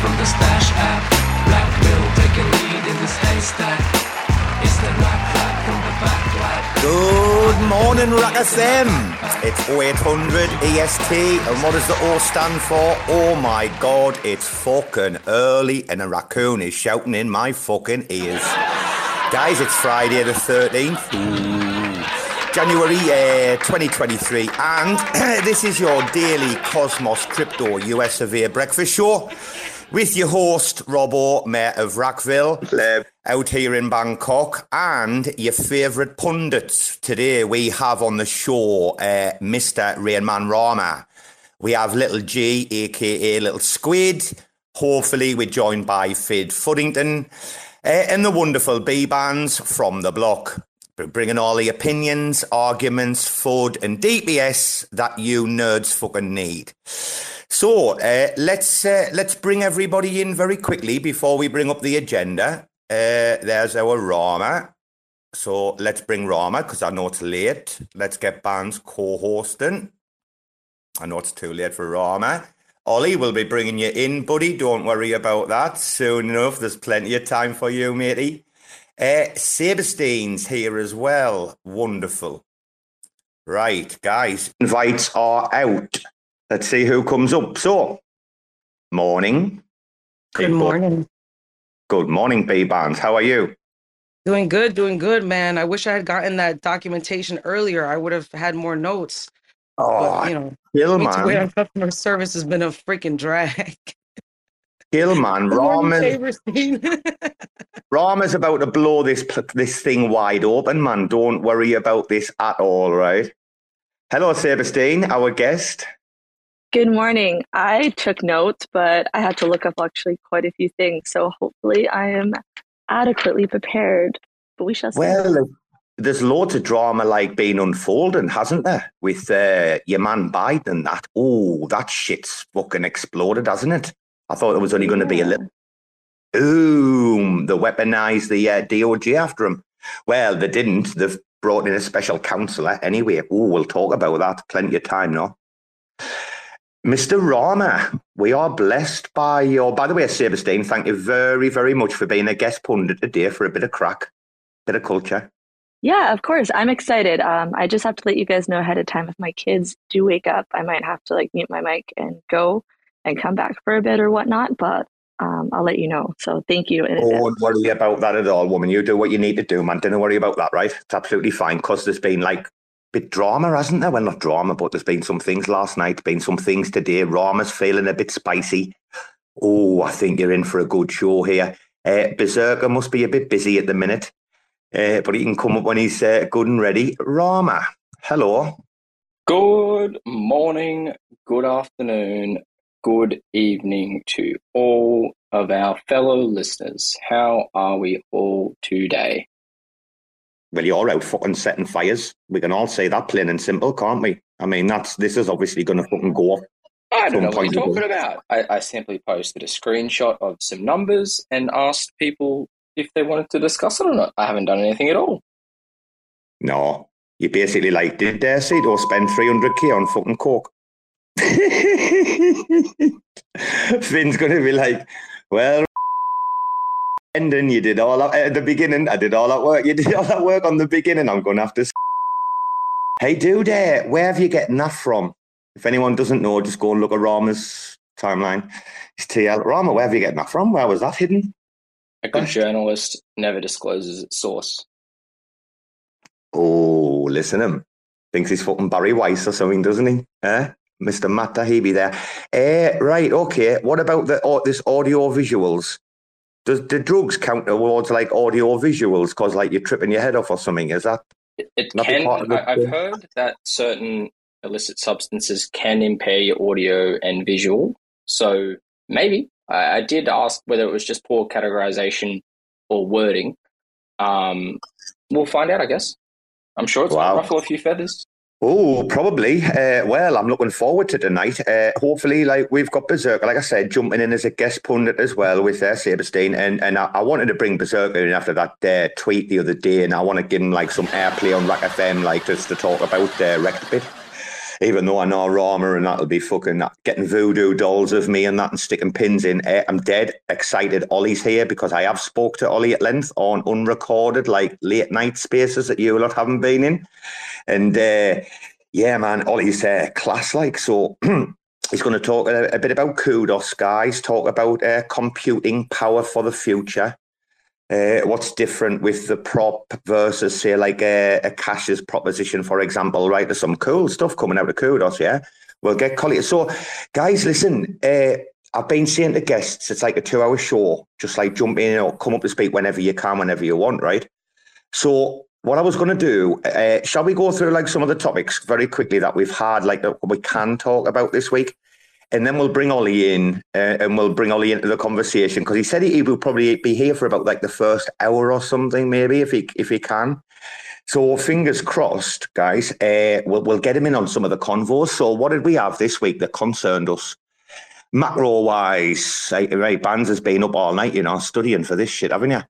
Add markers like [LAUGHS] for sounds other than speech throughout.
from the stash app. Black will take a lead in this haystack. It's the rack rap from the. Good morning, RAC FM. It's 0800 EST, and what does the O stand for? Oh my god, it's fucking early, and a raccoon is shouting in my fucking ears. Guys, it's Friday the 13th. Ooh. January uh, 2023, and [CLEARS THROAT] this is your daily Cosmos Crypto US A breakfast show with your host, Robbo, Mayor of Rackville, out here in Bangkok, and your favourite pundits. Today we have on the show uh, Mr. Rainman Rama. We have Little G, aka Little Squid. Hopefully, we're joined by Fid Fuddington uh, and the wonderful B bands from the block bringing all the opinions, arguments, food, and DPS that you nerds fucking need. So uh, let's uh, let's bring everybody in very quickly before we bring up the agenda. Uh, there's our Rama. So let's bring Rama because I know it's late. Let's get bands co-hosting. I know it's too late for Rama. Ollie will be bringing you in, buddy. Don't worry about that. Soon enough, there's plenty of time for you, matey. Uh, Sabrestein's here as well. Wonderful. Right, guys, invites are out. Let's see who comes up. So, morning. Good people. morning. Good morning, B Bands. How are you? Doing good, doing good, man. I wish I had gotten that documentation earlier. I would have had more notes. Oh, But, you know, kill me wait [LAUGHS] on customer service has been a freaking drag. Kill man. [LAUGHS] Good morning, Rama's, [LAUGHS] about to blow this this thing wide open, man. Don't worry about this at all, right? Hello, Sabrestein, our guest. Good morning. I took notes, but I had to look up actually quite a few things. So hopefully I am adequately prepared. But we shall see. Well, there's loads of drama like being unfolding, hasn't there? With uh, your man Biden that. Oh, that shit's fucking exploded, hasn't it? I thought it was only going to be a little. Boom! They weaponized the uh, DOJ after him. Well, they didn't. They've brought in a special counselor anyway. Oh, we'll talk about that. Plenty of time now. Mr. Rama, we are blessed by your. By the way, Sabrestein, thank you very, very much for being a guest pundit today for a bit of crack, bit of culture. Yeah, of course. I'm excited. Um, I just have to let you guys know ahead of time if my kids do wake up, I might have to like mute my mic and go and come back for a bit or whatnot. But um, I'll let you know. So thank you. In. Don't worry about that at all, woman. You do what you need to do, man. Don't worry about that, right? It's absolutely fine because there's been like bit drama, hasn't there? Well, not drama, but there's been some things last night, been some things today. Rama's feeling a bit spicy. Oh, I think you're in for a good show here. Uh, Berserker must be a bit busy at the minute, uh, but he can come up when he's uh, good and ready. Rama, hello. Good morning, good afternoon, good evening to all of our fellow listeners. How are we all today? Well, you're out fucking setting fires. We can all say that plain and simple, can't we? I mean, that's this is obviously going to fucking go off. I don't know what you're talking about. I, I simply posted a screenshot of some numbers and asked people if they wanted to discuss it or not. I haven't done anything at all. No, you basically like, did dare Darcy or spend 300k on fucking coke? [LAUGHS] Finn's going to be like, well, and then you did all that at the beginning. I did all that work. You did all that work on the beginning. I'm going to have to. s- Hey, dude, uh, where have you getting that from? If anyone doesn't know, just go and look at Rama's timeline. It's TL. Rama, where have you getting that from? Where was that hidden? A good journalist never discloses its source. Oh, listen him. Thinks he's fucking Bari Weiss or something, doesn't he? Eh? Mr. Matt Taibbi there. Eh, right, okay. What about the oh, this audio visuals? Does the drugs count towards like audio visuals because like you're tripping your head off or something? Is that It, it can. part of the- I, I've heard that certain illicit substances can impair your audio and visual. So maybe I, I did ask whether it was just poor categorization or wording. Um, we'll find out, I guess. I'm sure it's Wow. ruffle a few feathers. Oh, probably. Uh, well, I'm looking forward to tonight. Uh, hopefully, like we've got Berserker, like I said, jumping in as a guest pundit as well with uh, Sabrestein, and and I, I wanted to bring Berserker in after that uh, tweet the other day, and I want to give him like some airplay on RAC FM, like just to talk about uh, Wrecked Bit. Even though I know Rama and that'll be fucking getting voodoo dolls of me and that and sticking pins in. Uh, I'm dead excited. Ollie's here because I have spoke to Ollie at length on unrecorded, like late night spaces that you lot haven't been in. And uh, yeah, man, Ollie's uh, class like. So [CLEARS THROAT] he's going to talk a, a bit about Cudos, guys, talk about uh, computing power for the future. Uh, what's different with the prop versus, say, like a, Akash's proposition, for example, right? There's some cool stuff coming out of Cudos, yeah? We'll get Collie. So, guys, listen, uh, I've been saying to guests, it's like a two hour show, just like jump in or come up to speak whenever you can, whenever you want, right? So, what I was going to do, uh, shall we go through like some of the topics very quickly that we've had, like that we can talk about this week? And then we'll bring Ollie in uh, and we'll bring Ollie into the conversation because he said he, he will probably be here for about like the first hour or something, maybe if he if he can. So fingers crossed, guys. Uh, we'll we'll get him in on some of the convos. So what did we have this week that concerned us? Macro wise, right, right, Bands has been up all night, you know, studying for this shit, haven't you?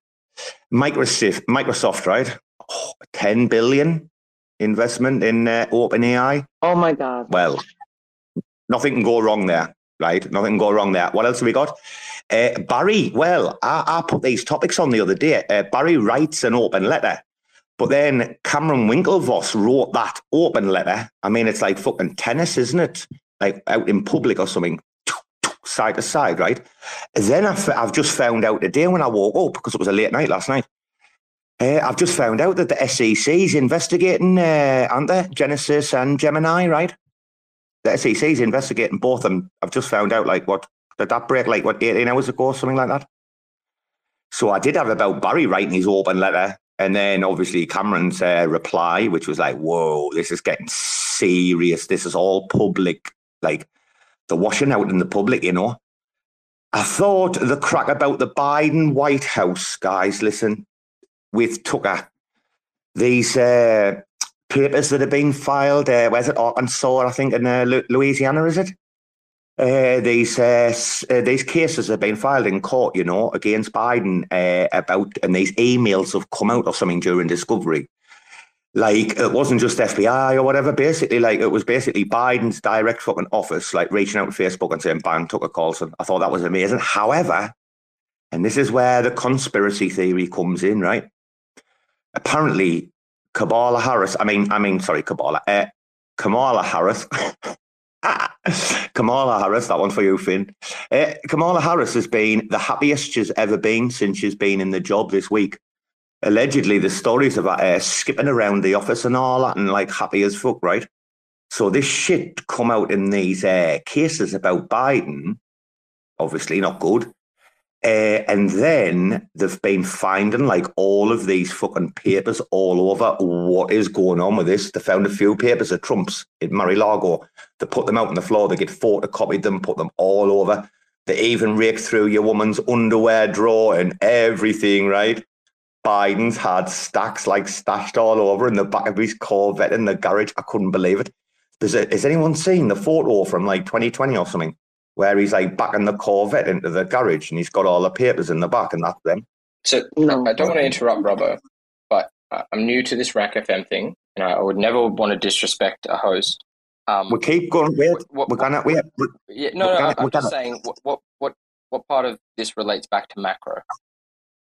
Microsoft, Microsoft, right? Oh, 10 billion investment in uh, OpenAI. Oh my God. Well, nothing can go wrong there, right? Nothing can go wrong there. What else have we got? Uh, Barry, well, I, I put these topics on the other day. Uh, Barry writes an open letter, but then Cameron Winklevoss wrote that open letter. I mean, it's like fucking tennis, isn't it? Like out in public or something, [TSK] side to side, right? Then I f- I've just found out today when I woke up, because it was a late night last night, uh, I've just found out that the SEC is investigating, uh, aren't they? Genesis and Gemini, right? The SEC is investigating both them. I've just found out, like, what did that break, like, what, 18 hours ago, something like that? So I did have about Barry writing his open letter, and then obviously Cameron's uh, reply, which was like, whoa, this is getting serious. This is all public, like, the washing out in the public, you know? I thought the crack about the Biden White House, guys, listen, with Tucker, these uh, papers that have been filed, uh, where's it, Arkansas, I think, in uh, Louisiana, is it? Uh, these uh, uh, these cases have been filed in court, you know, against Biden uh, about, and these emails have come out or something during discovery. Like it wasn't just FBI or whatever. Basically, like it was basically Biden's direct fucking office, like reaching out to Facebook and saying, "Bang, Tucker Carlson." I thought that was amazing. However, and this is where the conspiracy theory comes in, right? Apparently, Kamala Harris. I mean, I mean, sorry, Kamala. Uh, [LAUGHS] Kamala Harris. Kamala Harris, that one for you, Finn. Uh, Kamala Harris has been the happiest she's ever been since she's been in the job this week. Allegedly, the stories about her skipping around the office and all that, and like happy as fuck, right? So this shit come out in these uh, cases about Biden. Obviously, not good. Uh, and then they've been finding like all of these fucking papers all over what is going on with this. They found a few papers of Trump's in Mar-a-Lago. They put them out on the floor. They get photocopied them, put them all over. They even raked through your woman's underwear drawer and everything, right? Biden's had stacks like stashed all over in the back of his Corvette in the garage. I couldn't believe it. Does it, has anyone seen the photo from like 2020 or something? Where he's like backing the Corvette into the garage and he's got all the papers in the back and that's them. So No. I don't want to interrupt, Robbo, but I'm new to this RAC FM thing, and I would never want to disrespect a host. Um, We keep going. Wait, what- we're gonna wait. we- yeah, no, we're no, gonna- I'm just gonna- saying what, what, what, what part of this relates back to macro?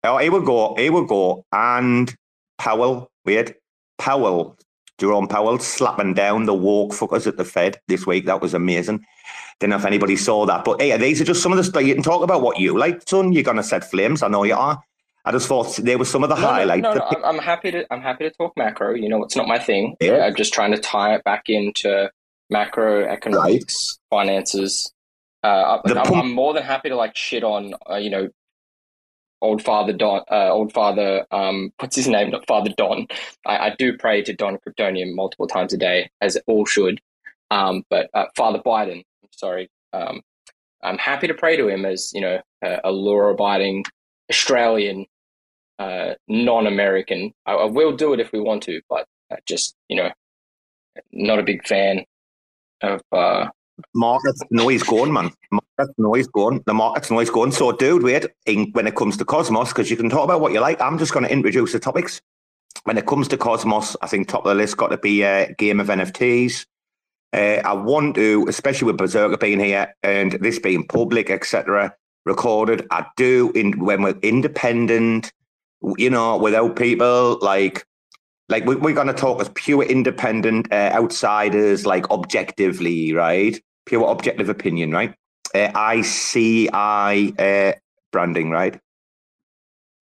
Oh, here we go. Here we go. And Powell, wait, Powell, Jerome Powell slapping down the woke fuckers at the Fed this week. That was amazing. Don't know if anybody saw that, but hey, these are just some of the stuff you can talk about what you like, son. You're gonna set flames. I know you are. I just thought there were some of the No, no, highlights. No, no, that- I'm, I'm happy to. I'm happy to talk macro. You know, it's not my thing. Yeah. I'm just trying to tie it back into macroeconomics, finances. Uh, I'm, pump- I'm more than happy to like shit on. Uh, you know, old father Don. Uh, old father. Um, what's his name? Not father Don. I, I do pray to Don Kryptonium multiple times a day, as all should. Um, but uh, Father Biden. Sorry. Um, I'm happy to pray to him as you know a, a law-abiding Australian uh, non-American. I, I will do it if we want to, but uh, just you know, not a big fan of. Uh, markets know he's going, man. Markets know he's going. The markets know he's going. So, dude, wait, in, when it comes to Cosmos, because you can talk about what you like, I'm just going to introduce the topics. When it comes to Cosmos, I think top of the list got to be a game of NFTs. Uh, I want to, especially with Berserker being here and this being public, etc., recorded. I do in when we're independent, you know, without people like like we, we're going to talk as pure independent uh, outsiders, like objectively, right? Pure objective opinion, right? Uh, ICI uh, branding, right?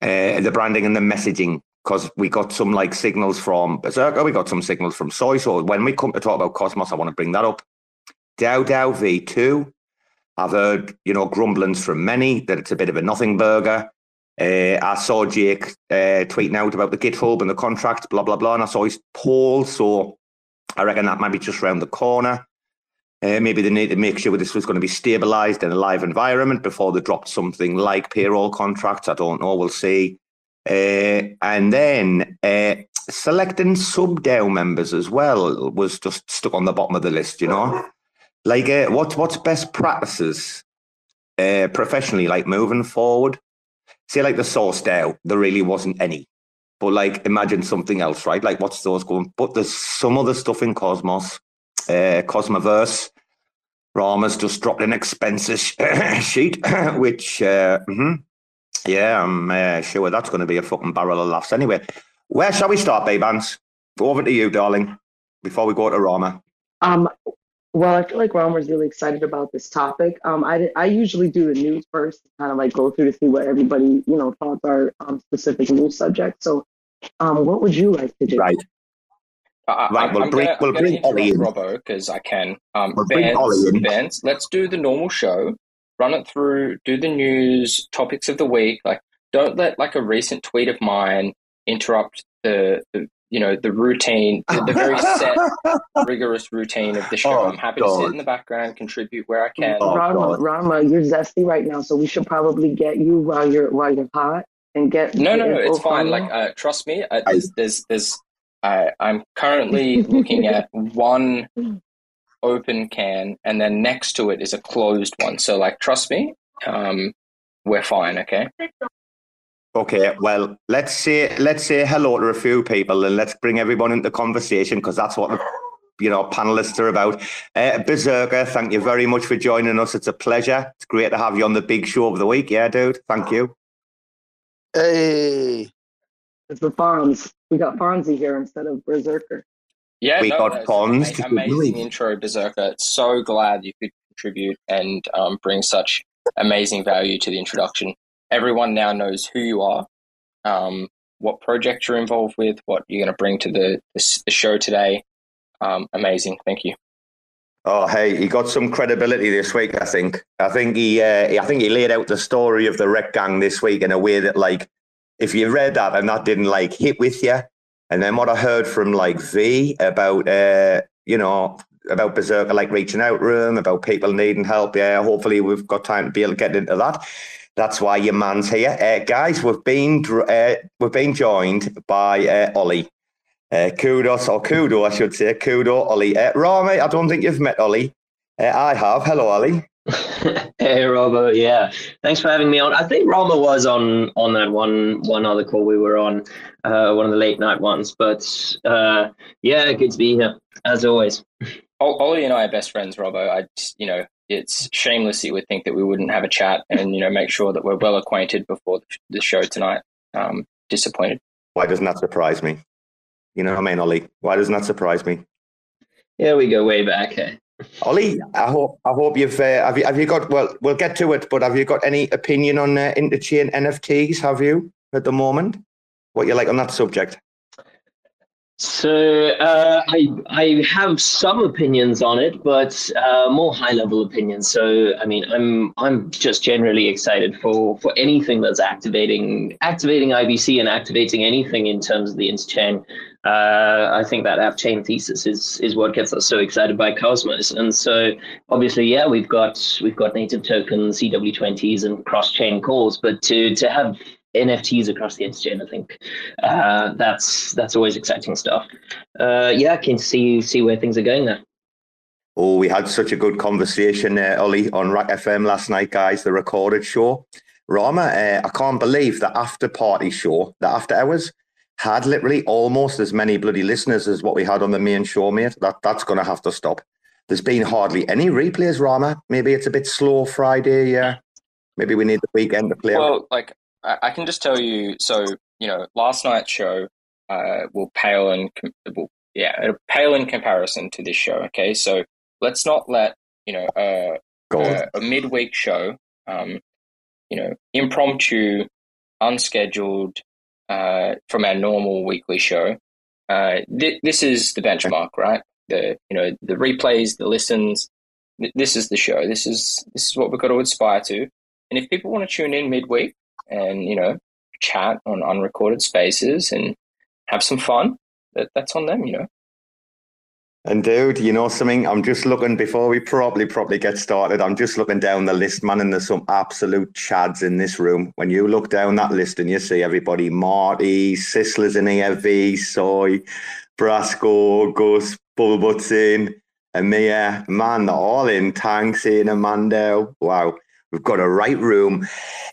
Uh, the branding and the messaging, because we got some like signals from Berserker, we got some signals from Soy. So when we come to talk about Cosmos, I want to bring that up. DAO DAO V2. I've heard, you know, grumblings from many that it's a bit of a nothing burger. Uh, I saw Jake uh, tweeting out about the GitHub and the contract, blah, blah, blah. And I saw his poll. So I reckon that might be just around the corner. Uh, maybe they need to make sure this was going to be stabilized in a live environment before they dropped something like payroll contracts. I don't know. We'll see. Uh, and then uh, selecting sub DAO members as well was just stuck on the bottom of the list, you know? Like, uh, what's, what's best practices uh, professionally, like moving forward? say like the Sauce DAO, there really wasn't any. But like imagine something else, right? Like what's those going? But there's some other stuff in Cosmos, uh, Cosmoverse. Rama's just dropped an expenses [COUGHS] sheet, [COUGHS] which uh, mhm. Yeah, I'm uh, sure that's going to be a fucking barrel of laughs. Anyway, where shall we start, Babans? Over to you, darling. Before we go to Rama. Um, well, I feel like Ron was really excited about this topic. Um, I, I usually do the news first, kind of like go through to see what everybody, you know, thoughts are on specific news subjects. So, um, what would you like to do? Right. I, Right, I'm, we'll I'm bring- gonna, we'll I'm bring Ollie interrupt in. Robbo because I can. Um, We'll bring Vance, Ollie in. Vance, let's do the normal show. Run it through. Do the news topics of the week. Like, don't let like a recent tweet of mine interrupt the, the you know the routine, the, the very set, [LAUGHS] rigorous routine of the show. Oh, I'm happy to sit in the background, contribute where I can. Oh, Rama, God. Rama, you're zesty right now, so we should probably get you while you're while you're hot and get No, no, no, it's info fine. from Like, uh, trust me. Uh, there's, there's, there's. I I'm currently looking at [LAUGHS] one open can, and then next to it is a closed one. So, like, trust me. Um, we're fine. Okay. Okay, well, let's say let's say hello to a few people and let's bring everyone into conversation because that's what the you know panelists are about. Uh, Berserker, thank you very much for joining us. It's a pleasure. It's great to have you on the big show of the week. Yeah, dude. Thank you. Hey, it's the Fonz. We got Fonzie here instead of Berserker. Yeah, We no, got Pons amazing intro, Berserker. So glad you could contribute and um, bring such amazing value to the introduction. Everyone now knows who you are, um, what project you're involved with, what you're going to bring to the, the, the show today. Um, amazing. Thank you. Oh, hey, he got some credibility this week. I think. I think he. Uh, I think he laid out the story of the Wreck Gang this week in a way that, like, if you read that and that didn't like hit with you, and then what I heard from like V about, uh, you know, about Berserker like reaching out room, about people needing help. Yeah, hopefully we've got time to be able to get into that. That's why your man's here, uh, guys. We've been uh, we've been joined by uh, Ollie. Uh, Cudos or Cudo, I should say. Cudo, Ollie. Uh, Rami, I don't think you've met Ollie. Uh, I have. Hello, Ollie. [LAUGHS] hey Robo, yeah. Thanks for having me on. I think Rama was on on that one one other call we were on, uh, one of the late night ones. But uh, yeah, good to be here as always. Ollie and I are best friends, Robo. I, just- you know, it's shameless you would think that we wouldn't have a chat and you know make sure that we're well acquainted before the- the show tonight. Um, disappointed. Why doesn't that surprise me? You know what I mean, Ollie? Why doesn't that surprise me? Yeah, we go way back. Hey. Ollie, I hope I hope you've uh, have you have you got well we'll get to it, but have you got any opinion on uh, interchain NFTs? Have you? at the moment? What you like on that subject? So uh, I I have some opinions on it, but uh, more high level opinions. So I mean, I'm I'm just generally excited for for anything that's activating activating IBC and activating anything in terms of the interchain. Uh, I think that app chain thesis is is what gets us so excited by Cosmos. And so obviously, yeah, we've got we've got native tokens, CW20s, and cross chain calls, but to to have NFTs across the internet. I think uh, that's that's always exciting stuff. Uh, yeah, I can see see where things are going there. Oh, we had such a good conversation, uh, Ollie, on RAC FM last night, guys. The recorded show. Rama, uh, I can't believe the after party show, the after hours, had literally almost as many bloody listeners as what we had on the main show, mate. That that's going to have to stop. There's been hardly any replays, Rama. Maybe it's a bit slow Friday. Yeah, maybe we need the weekend to play. Well, like I, can just tell you. So you know, last night's show uh, will pale in will, yeah, it'll pale in comparison to this show. Okay, so let's not let you know uh, a, a midweek show, um, you know, impromptu, unscheduled uh, from our normal weekly show. Uh, th- this is the benchmark, right? The you know the replays, the listens. Th- this is the show. This is this is what we've got to aspire to. And if people want to tune in midweek, and you know chat on unrecorded spaces and have some fun that, that's on them you know and dude, you know something? I'm just looking before we probably probably get started. I'm just looking down the list, man, and there's some absolute chads in this room. When you look down that list and you see everybody, Marty, Sislers in here, Soy, Brasco, Gus, Bubble Butts in, Amir, man, they're all in. Tanks in, Amando. Wow. We've got a right room.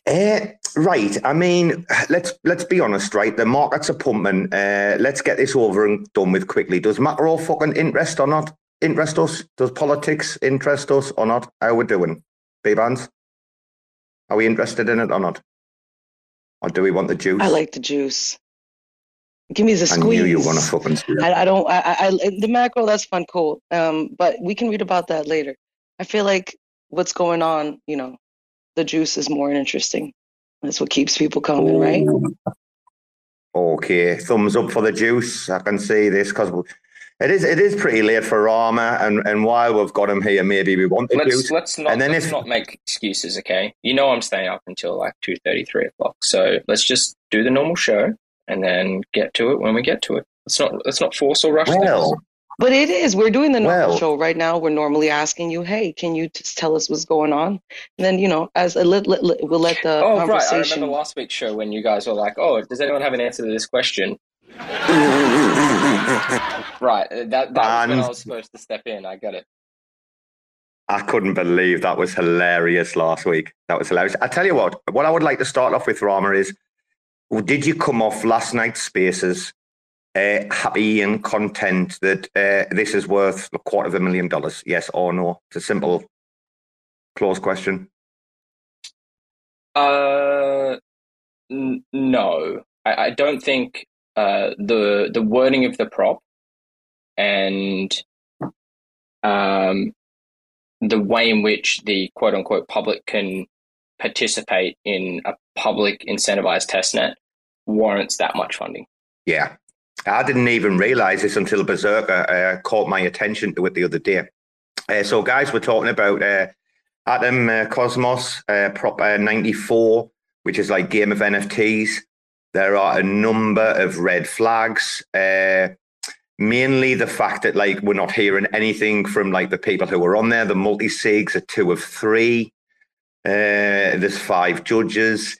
Uh, right. I mean, let's let's be honest, right? The markets are pumping. Uh, let's get this over and done with quickly. Does macro fucking interest or not? Interest us? Does politics interest us or not? How we doing? B-bands? Are we interested in it or not? Or do we want the juice? I like the juice. Give me the squeeze. I knew you want to fucking see I, I, don't. I, I, the macro. That's fun, cool. Um, but we can read about that later. I feel like what's going on, you know, the juice is more interesting. That's what keeps people coming, right? Oh. Okay, thumbs up for the juice. I can see this because it is it is pretty late for Rama, and, and while we've got him here, maybe we want the let's, juice. Let's not, and then let's if, not make excuses, okay? You know I'm staying up until like two thirty, three o'clock. So let's just do the normal show and then get to it when we get to it. Let's not let's not force or rush well, things. But it is. We're doing the normal well, show right now. We're normally asking you, "Hey, can you just tell us what's going on?" And then you know, as a let, let, let, we'll let the oh conversation. right, I remember last week's show when you guys were like, "Oh, does anyone have an answer to this question?" [LAUGHS] right, uh, that that was when I was supposed to step in. I got it. I couldn't believe that was hilarious last week. That was hilarious. I tell you what, what I would like to start off with, Rama, is did you come off last night's spaces uh, happy and content that uh, this is worth a quarter of a million dollars? Yes or no? It's a simple, close question. Uh, n- no, I, I, don't think uh, the the wording of the prop and um, the way in which the quote unquote public can participate in a public incentivized testnet warrants that much funding. Yeah, I didn't even realize this until Berserker uh, caught my attention to it the other day. Uh, so, guys, we're talking about uh, Atom uh, Cosmos uh, Prop uh, 94, which is like game of NFTs. There are a number of red flags. mainly the fact that like we're not hearing anything from like the people who were on there. The multi sigs are two of three. there's five judges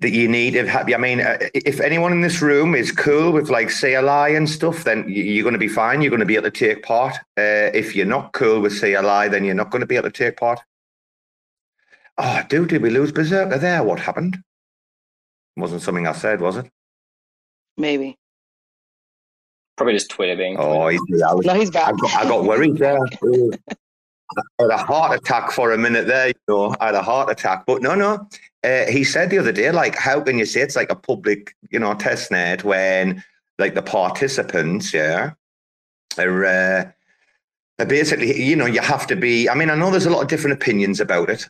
that you need. If I mean, uh, if anyone in this room is cool with like CLI and stuff, then you're going to be fine. You're going to be able to take part. Uh, if you're not cool with CLI, then you're not going to be able to take part. Oh, dude, did we lose Berserker there? What happened? Wasn't something I said, was it? Maybe. Probably just Twitter being. Oh, he's, no, he's back. I got, I got worried there. [LAUGHS] I had a heart attack for a minute there, you know. I had a heart attack, but no, no. Uh, he said the other day, like, how can you say it's like a public, you know, test net when, like, the participants, yeah, are, uh, are basically, you know, you have to be. I mean, I know there's a lot of different opinions about it.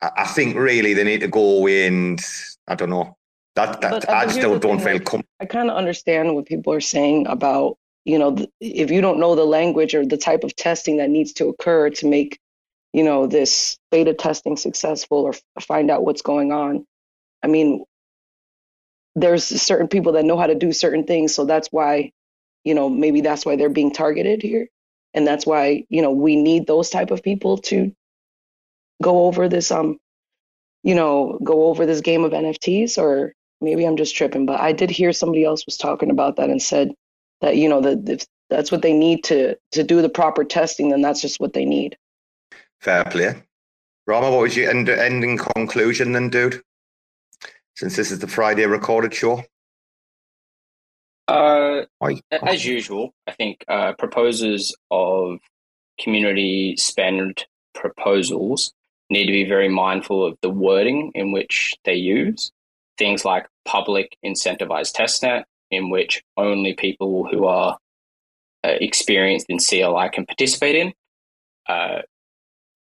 I, I think really they need to go and, I don't know, That, that I still don't feel com- I kind of understand what people are saying about, you know, if you don't know the language or the type of testing that needs to occur to make, you know, this beta testing successful or find out what's going on. I mean, there's certain people that know how to do certain things, so that's why, you know, maybe that's why they're being targeted here, and that's why, you know, we need those type of people to go over this um you know, go over this game of NFTs or maybe I'm just tripping, but I did hear somebody else was talking about that and said that, you know, that if that's what they need to to do the proper testing, then that's just what they need. Fair play. Rama, what was your end, ending conclusion then, dude? Since this is the Friday recorded show. Uh, as usual, I think uh, proposers of community spend proposals need to be very mindful of the wording in which they use. Things like public incentivized testnet, in which only people who are uh, experienced in CLI can participate in. Uh,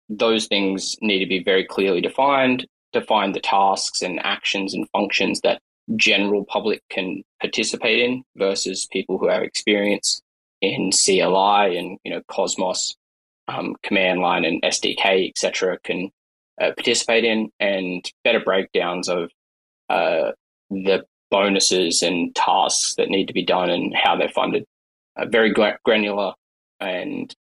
those things need to be very clearly defined, define the tasks and actions and functions that general public can participate in versus people who have experience in CLI and you know Cosmos um, command line and SDK, etc., can uh, participate in, and better breakdowns of uh, the bonuses and tasks that need to be done and how they're funded. Uh, very granular, and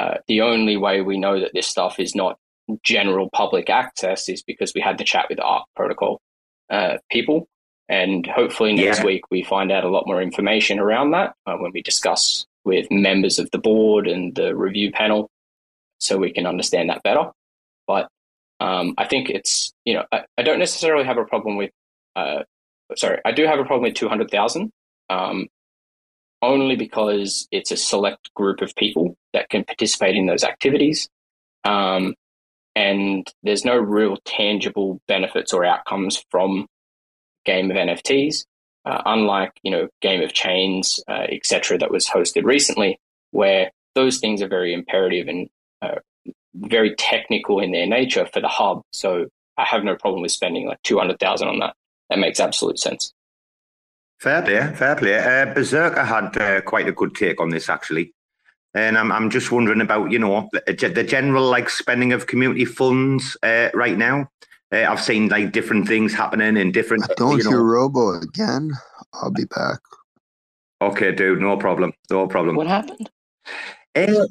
uh, the only way we know that this stuff is not general public access is because we had the chat with the ARC protocol uh, people. And hopefully next yeah. week we find out a lot more information around that uh, when we discuss with members of the board and the review panel so we can understand that better. But um, I think it's, you know, I, I, don't necessarily have a problem with, uh, sorry, I do have a problem with 200,000, um, only because it's a select group of people that can participate in those activities. Um, and there's no real tangible benefits or outcomes from game of NFTs, uh, unlike, you know, Game of Chains, uh, etc., that was hosted recently, where those things are very imperative and uh, very technical in their nature for the hub. So I have no problem with spending like 200,000 on that. That makes absolute sense. Fair play, fair play. Uh, Berserker had uh, quite a good take on this actually. And I'm, I'm just wondering about, you know, the, the general like spending of community funds uh, right now. Uh, I've seen like different things happening in different. I Don't you know, hear Robo again. I'll be back. Okay, dude, no problem, no problem. What happened? Uh,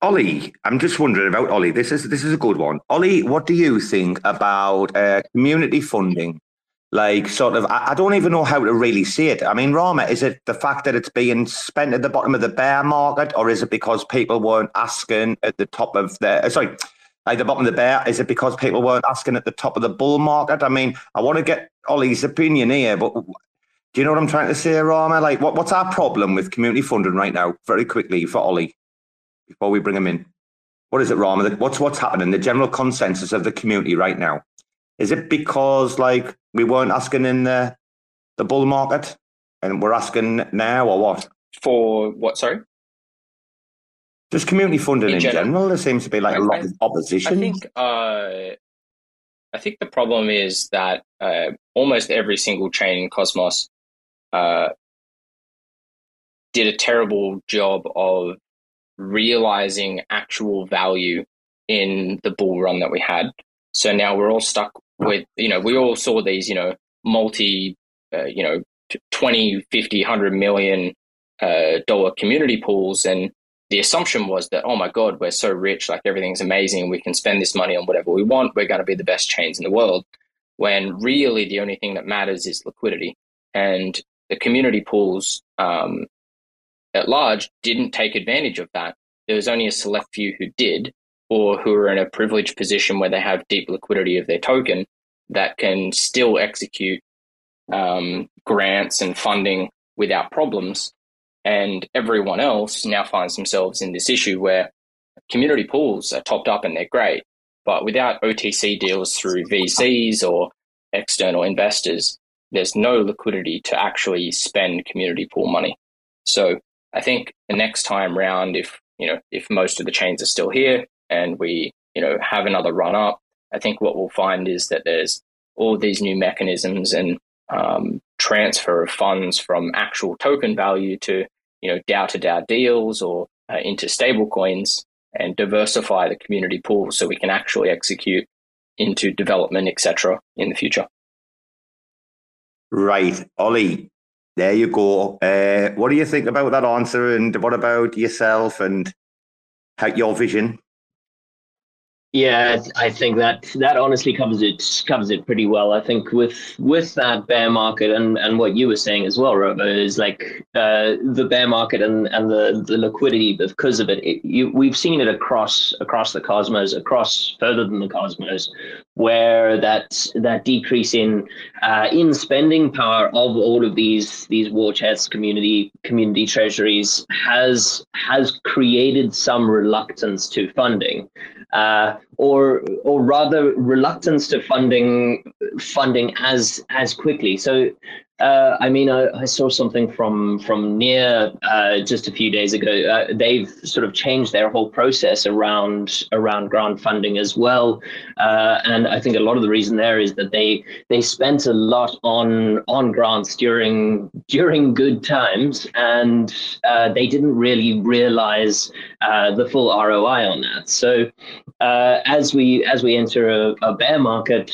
Ollie, I'm just wondering about Ollie. This is this is a good one. Ollie, what do you think about uh, community funding? Like, sort of, I, I, don't even know how to really see it. I mean, Rama, is it the fact that it's being spent at the bottom of the bear market, or is it because people weren't asking at the top of the uh, sorry, like the bottom of the bear? Is it because people weren't asking at the top of the bull market? I mean, I want to get Ollie's opinion here, but do you know what I'm trying to say, Rama? Like, what, what's our problem with community funding right now? Very quickly for Ollie before we bring him in. What is it, Rama? What's what's happening? The general consensus of the community right now is it because like we weren't asking in the the bull market and we're asking now, or what? For what? Sorry. Just community funding in, in general. general. There seems to be like a lot of opposition. I think. Uh, I think the problem is that uh, almost every single chain in Cosmos uh, did a terrible job of realizing actual value in the bull run that we had. So now we're all stuck with, you know, we all saw these, you know, multi, uh, you know, 20, 50, 100 million uh, dollar community pools. And the assumption was that, oh my God, we're so rich, like everything's amazing. We can spend this money on whatever we want. We're going to be the best chains in the world. When really the only thing that matters is liquidity. And the community pools um, at large didn't take advantage of that. There was only a select few who did, or who are in a privileged position where they have deep liquidity of their token that can still execute um, grants and funding without problems. And everyone else now finds themselves in this issue where community pools are topped up and they're great. But without OTC deals through VCs or external investors, there's no liquidity to actually spend community pool money. So I think the next time round, if you know, if most of the chains are still here and we, you know, have another run up, I think what we'll find is that there's all these new mechanisms and um, transfer of funds from actual token value to you know DAO to DAO deals or uh, into stable coins and diversify the community pool so we can actually execute into development etc in the future. Right. Ollie there you go. Uh, what do you think about that answer and what about yourself and how, your vision yeah, I think that that honestly covers it covers it pretty well. I think with with that bear market and, and what you were saying as well, Robo, is like uh, the bear market and, and the, the liquidity because of it. it you, we've seen it across across the cosmos, across further than the cosmos, where that that decrease in uh, in spending power of all of these these war chests, community community treasuries has has created some reluctance to funding uh, or or rather reluctance to funding funding as as quickly. So uh, I mean, I, I, saw something from from near uh, just a few days ago. Uh, they've sort of changed their whole process around around grant funding as well, uh, and I think a lot of the reason there is that they they spent a lot on on grants during during good times, and uh, they didn't really realize uh, the full ROI on that. So as we as we enter a, a bear market,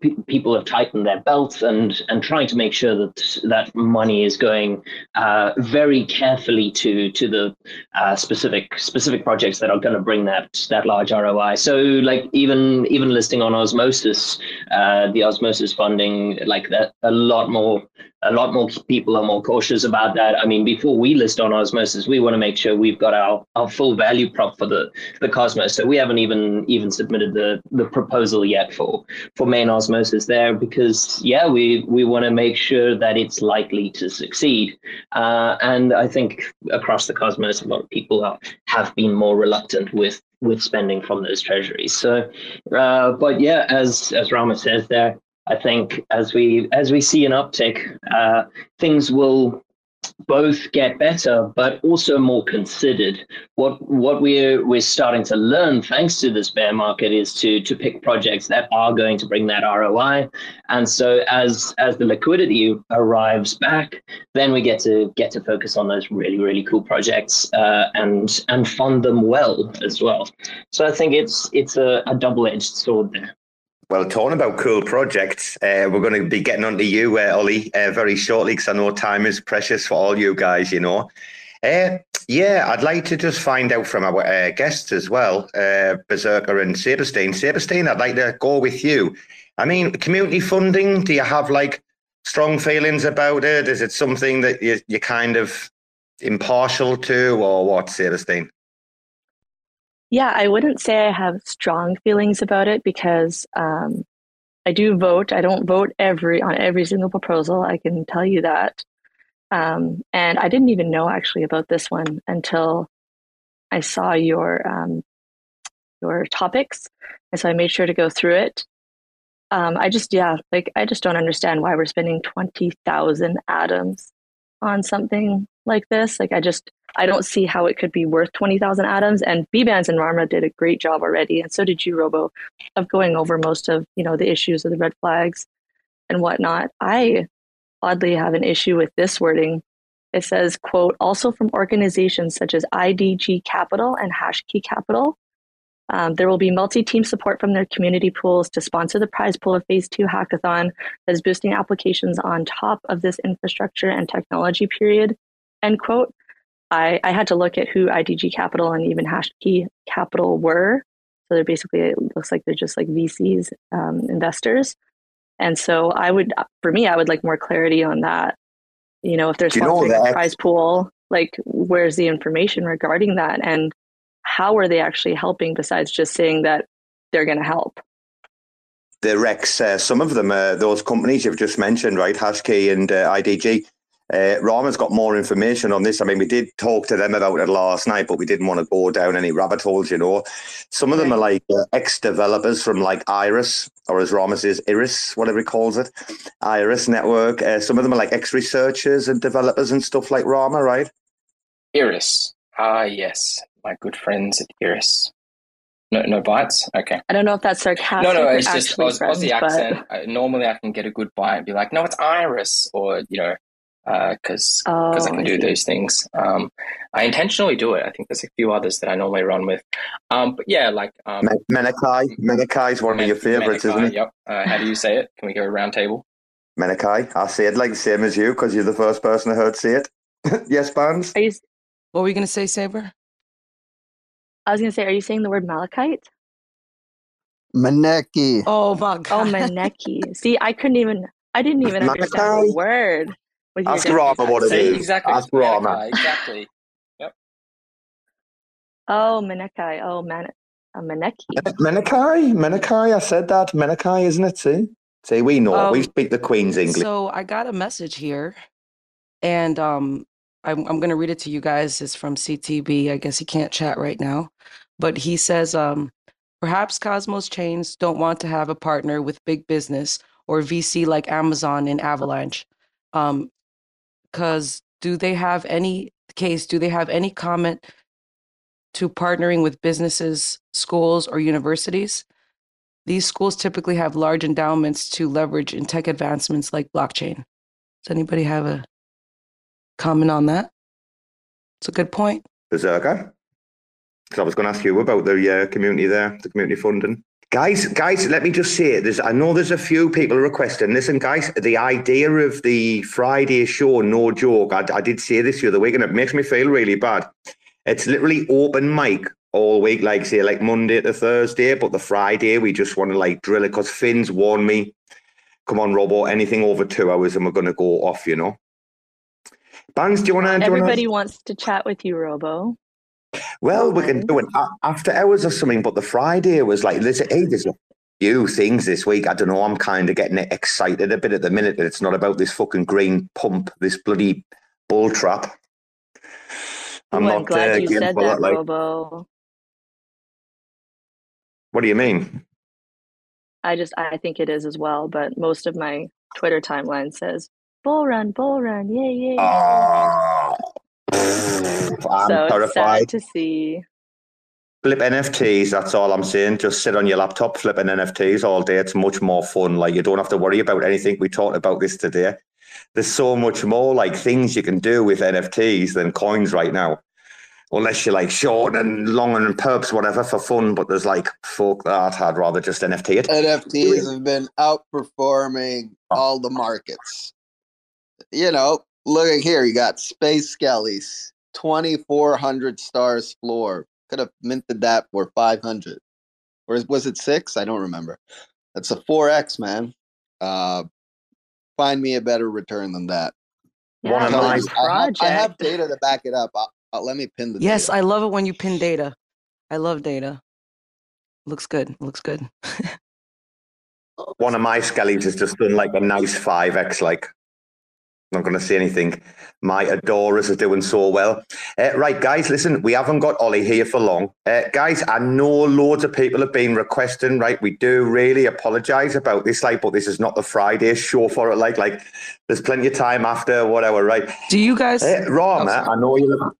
pe- people have tightened their belts and and trying to make sure that that money is going uh, very carefully to to the uh, specific specific projects that are going to bring that that large ROI. So like even even listing on Osmosis, uh, the Osmosis funding, like that, a lot more a lot more people are more cautious about that. I mean, before we list on Osmosis, we want to make sure we've got our, our full value prop for the, the Cosmos. So we haven't even even submitted the, the proposal yet for for main Osmosis there because yeah, we we want to make sure that it's likely to succeed. Uh, and I think across the Cosmos, a lot of people are, have been more reluctant with with spending from those treasuries. So, uh, but yeah, as as Rama says there, I think as we as we see an uptick, uh, things will both get better, but also more considered. What what we're we're starting to learn, thanks to this bear market, is to to pick projects that are going to bring that ROI. And so as as the liquidity arrives back, then we get to get to focus on those really really cool projects uh, and and fund them well as well. So I think it's it's a, a double edged sword there. Well, talking about cool projects, uh, we're going to be getting onto you, uh, Ollie, uh, very shortly because I know time is precious for all you guys, you know. Uh, yeah, I'd like to just find out from our uh, guests as well, uh, Berserker and Sabrestein. Sabrestein, I'd like to go with you. I mean, community funding, do you have like strong feelings about it? Is it something that you, you're kind of impartial to or what, Sabrestein? Yeah, I wouldn't say I have strong feelings about it because um, I do vote. I don't vote every on every single proposal. I can tell you that. Um, and I didn't even know actually about this one until I saw your um, your topics, and so I made sure to go through it. Um, I just yeah, like I just don't understand why we're spending twenty thousand atoms on something like this. Like I just I don't see how it could be worth 20,000 atoms. And B Bands and Rama did a great job already. And so did you, Robo, of going over most of, you know, the issues of the red flags and whatnot. I oddly have an issue with this wording. It says, quote, also from organizations such as IDG Capital and Hashkey Capital. Um, there will be multi team support from their community pools to sponsor the prize pool of Phase 2 hackathon that is boosting applications on top of this infrastructure and technology period. End quote. I, I had to look at who IDG Capital and even Hashkey Capital were. So they're basically, it looks like they're just like VCs, um, investors. And so I would, for me, I would like more clarity on that. You know, if there's sponsoring a prize pool, like where's the information regarding that? And how are they actually helping besides just saying that they're going to help? The Rex, uh, some of them, uh, those companies you've just mentioned, right? Hashkey and uh, IDG, uh, Rama's got more information on this. I mean, we did talk to them about it last night, but we didn't want to go down any rabbit holes, you know. Some of them are like uh, ex developers from like Iris, or as Rama says, Iris, whatever he calls it, Iris Network. Uh, some of them are like ex researchers and developers and stuff like Rama, right? Iris. Ah, yes. My good friends at Iris. No, no bites. Okay. I don't know if that's sarcastic. No, no, it's just actually Aus- friends, Aussie but- accent. I, normally, I can get a good bite and be like, "No, it's Iris," or you know, because Oh, because I can I do see. those things. Um, I intentionally do it. I think there's a few others that I normally run with. Um, but yeah, like um, Men- Menakai. Menakai is one of your favourites, Menakai, isn't it? Yep. Uh, how do you say it? Can we go round table? Menakai. I say it like the same as you because you're the first person I heard say it. [LAUGHS] yes, Barnes? Are you? What were you gonna say, Saber? I was gonna say, are you saying the word malachite? Maneki. Oh my god. Oh, god. [LAUGHS] maneki. See, I couldn't even. I didn't even understand the word. When you Ask Rarma that. what it Say is. exactly. Ask Rarma. Menakai, exactly. Oh, manekai. Oh, man, a maneki. Menakai? Menakai, I said that. Menakai, isn't it? See? See, we know. it. we Um, speak the Queen's English. So I got a message here, and um, I'm I'm gonna read it to you guys. It's from CTB. I guess he can't chat right now, but he says, um, perhaps Cosmos Chains don't want to have a partner with big business or VC like Amazon and Avalanche, um, because do they have any case? Do they have any comment to partnering with businesses, schools, or universities? These schools typically have large endowments to leverage in tech advancements like blockchain. Does anybody have a comment on that? It's a good point. Berserker. Because I was going to ask you about the uh, community there, the community funding. Guys, guys, let me just say, there's I know there's a few people requesting and guys, the idea of the Friday show, no joke. I, I did say this the other week, and it makes me feel really bad. It's literally open mic all week, like say, like Monday to Thursday, but the Friday we just want to like drill it because Finn's warned me. Come on, Robo, anything over two hours, and we're going to go off. You know. Bands, do you want to? Everybody wants to chat with you, Robo. Well, we can do it after hours or something, but the Friday was like, there's, hey, there's a few things this week. I don't know. I'm kind of getting excited a bit at the minute that it's not about this fucking green pump, this bloody bull trap. I'm Ooh, not I'm glad uh, you said that, that. Like, Robo. what do you mean? I just I think it is as well, but most of my Twitter timeline says bull run, bull run, yay, yay. Oh, I'm so terrified. sad to see. Flip NFTs, that's all I'm saying. Just sit on your laptop flipping NFTs all day. It's much more fun. Like you don't have to worry about anything. We talked about this today. There's so much more like things you can do with NFTs than coins right now. Unless you're like short and long and perps, whatever, for fun. But there's like, fuck that. I'd rather just NFT it. NFTs have been outperforming oh. all the markets. You know, look at here. You got Space Skellies, 2,400 stars floor. Could have minted that for 500. Or was it six? I don't remember. That's a 4X, man. Uh, find me a better return than that. Yeah, One of my- this I have, I have project. data to back it up. I'll, I'll- let me pin the Yes, data. I love it when you pin data. I love data. Looks good. Looks good. [LAUGHS] One of my skellies has just done like a nice 5x, like. Not going to say anything. My adorers are doing so well. Uh, right, guys, listen, we haven't got Ollie here for long. Uh, guys, I know loads of people have been requesting, right? We do really apologise about this, like, but this is not the Friday show for it. Like, like, there's plenty of time after, whatever, right? Do you guys? Uh, Rarma, I know have.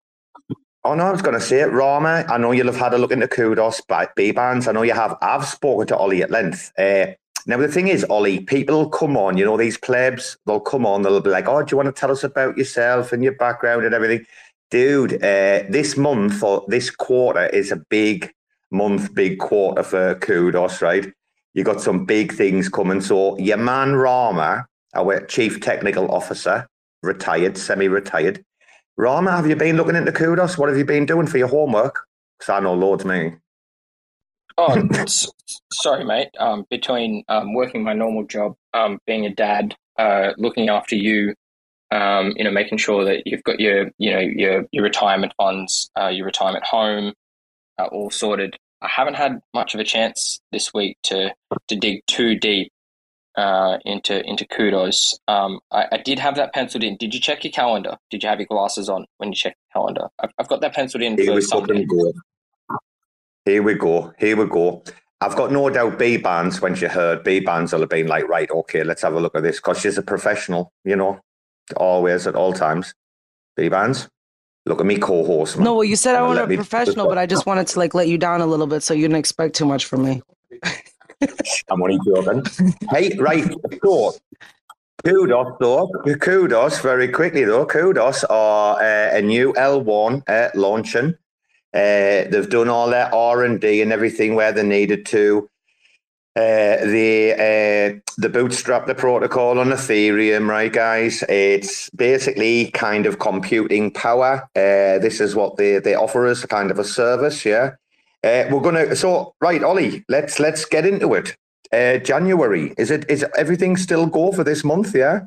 Oh no, I was going to say it, Rarma. I know you'll have had a look into Cudos by Bbandz. I know you have. I've spoken to Ollie at length. Uh, now the thing is, Ollie, people come on. You know these plebs. They'll come on. They'll be like, "Oh, do you want to tell us about yourself and your background and everything?" Dude, uh, this month or this quarter is a big month, big quarter for Cudos, right? You got some big things coming. So your man Rarma, our chief technical officer, retired, semi-retired. Rarma, have you been looking into Cudos? What have you been doing for your homework? Because I know loads, me. Oh, s- sorry, mate. Um, between um, working my normal job, um, being a dad, uh, looking after you, um, you know, making sure that you've got your, you know, your your retirement funds, uh, your retirement home, uh, all sorted. I haven't had much of a chance this week to to dig too deep uh, into into Cudos. Um, I, I did have that penciled in. Did you check your calendar? Did you have your glasses on when you checked your calendar? I've, I've got that penciled in for Sunday. Here we go. Here we go. I've got no doubt Bbandz, when she heard Bbandz, will have been like, right, okay, let's have a look at this. Because she's a professional, you know, always at all times. Bbandz. Look at me co-host. Man. No, well, you said I want a professional, but I just wanted to like let you down a little bit so you didn't expect too much from me. [LAUGHS] I'm only joking. hey, right. So, Cudos, though. Cudos, very quickly, though. Cudos are uh, a new L1 uh, launching. Uh, they've done all their R&D and everything where they needed to. Uh, the uh, the bootstrap the protocol on Ethereum, right, guys? It's basically kind of computing power. Uh, this is what they, they offer us, kind of a service, yeah. Uh, we're gonna so right, Ollie. Let's let's get into it. Uh, January is it is everything still go for this month? Yeah.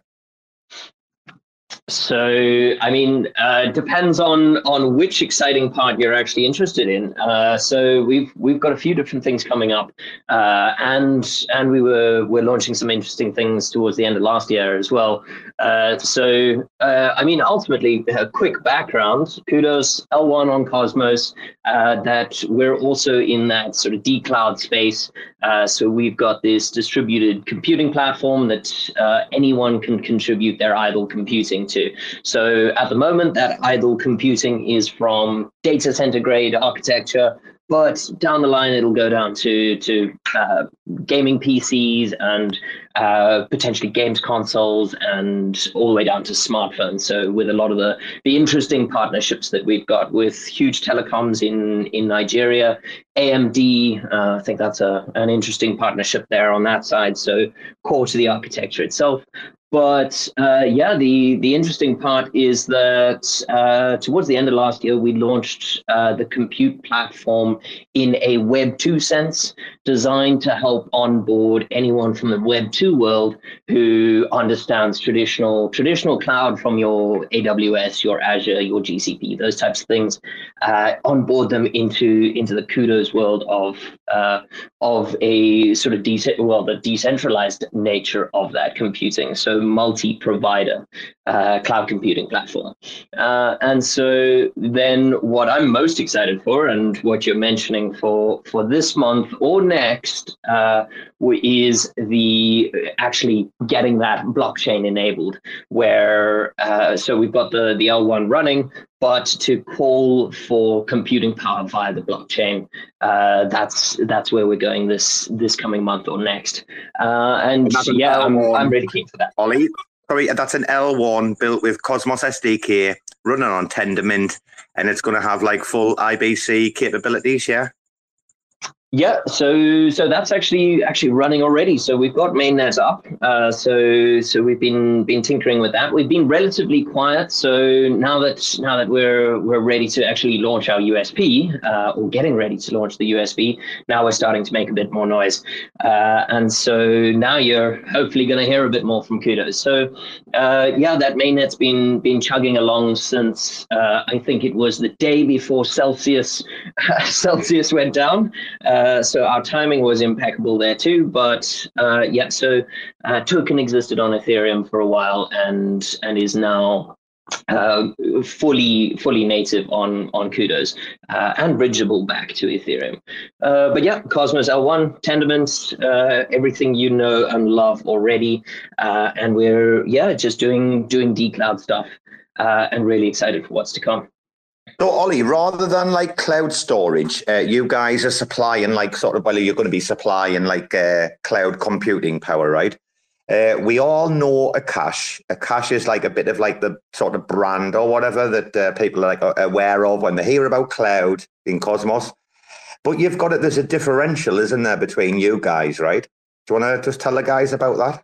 So, I mean, uh, depends on on which exciting part you're actually interested in. Uh, so we've we've got a few different things coming up, uh, and and we were we're launching some interesting things towards the end of last year as well. Uh, so, uh, I mean, ultimately, a quick background. Cudos L1 on Cosmos. Uh, that we're also in that sort of D cloud space. Uh, so we've got this distributed computing platform that uh, anyone can contribute their idle computing to. So at the moment, that idle computing is from data center grade architecture, but down the line it'll go down to to uh, gaming PCs and uh, potentially games consoles and all the way down to smartphones. So with a lot of the the interesting partnerships that we've got with huge telecoms in in Nigeria, AMD, uh, I think that's a an interesting partnership there on that side. So core to the architecture itself. But uh, yeah, the the interesting part is that uh, towards the end of last year, we launched uh, the compute platform in a Web two sense, designed to help onboard anyone from the Web two world who understands traditional traditional cloud from your AWS, your Azure, your GCP, those types of things, uh, onboard them into into the Cudos world of uh, of a sort of de- well the decentralized nature of that computing. So multi-provider uh, cloud computing platform. Uh, and so then what I'm most excited for and what you're mentioning for, for this month or next uh, is the actually getting that blockchain enabled where, uh, so we've got the, the L1 running, but to call for computing power via the blockchain, uh, that's that's where we're going this this coming month or next. Uh, and And that's an yeah, I'm, I'm really keen for that. Ollie, sorry, that's an L1 built with Cosmos SDK, running on Tendermint, and it's going to have like full IBC capabilities. Yeah. Yeah, so so that's actually actually running already. So we've got mainnet up. Uh, so so we've been been tinkering with that. We've been relatively quiet. So now that now that we're we're ready to actually launch our USP uh, or getting ready to launch the USP, now we're starting to make a bit more noise. Uh, and so now you're hopefully going to hear a bit more from Cudos. So uh, yeah, that mainnet's been been chugging along since uh, I think it was the day before Celsius [LAUGHS] Celsius went down. Uh, so our timing was impeccable there too. But uh, yeah, so uh, token existed on Ethereum for a while and and is now uh, fully fully native on on Cudos uh, and bridgeable back to Ethereum. Uh, but yeah, Cosmos L1, Tendermint, uh, everything you know and love already, uh, and we're yeah just doing doing decloud stuff uh, and really excited for what's to come. So, Ollie, rather than like cloud storage, uh, you guys are supplying like sort of, well, you're going to be supplying like uh, cloud computing power, right? Uh, we all know Akash. A cache is like a bit of like the sort of brand or whatever that uh, people are like aware of when they hear about cloud in Cosmos. But you've got it. There's a differential, isn't there, between you guys, right? Do you want to just tell the guys about that?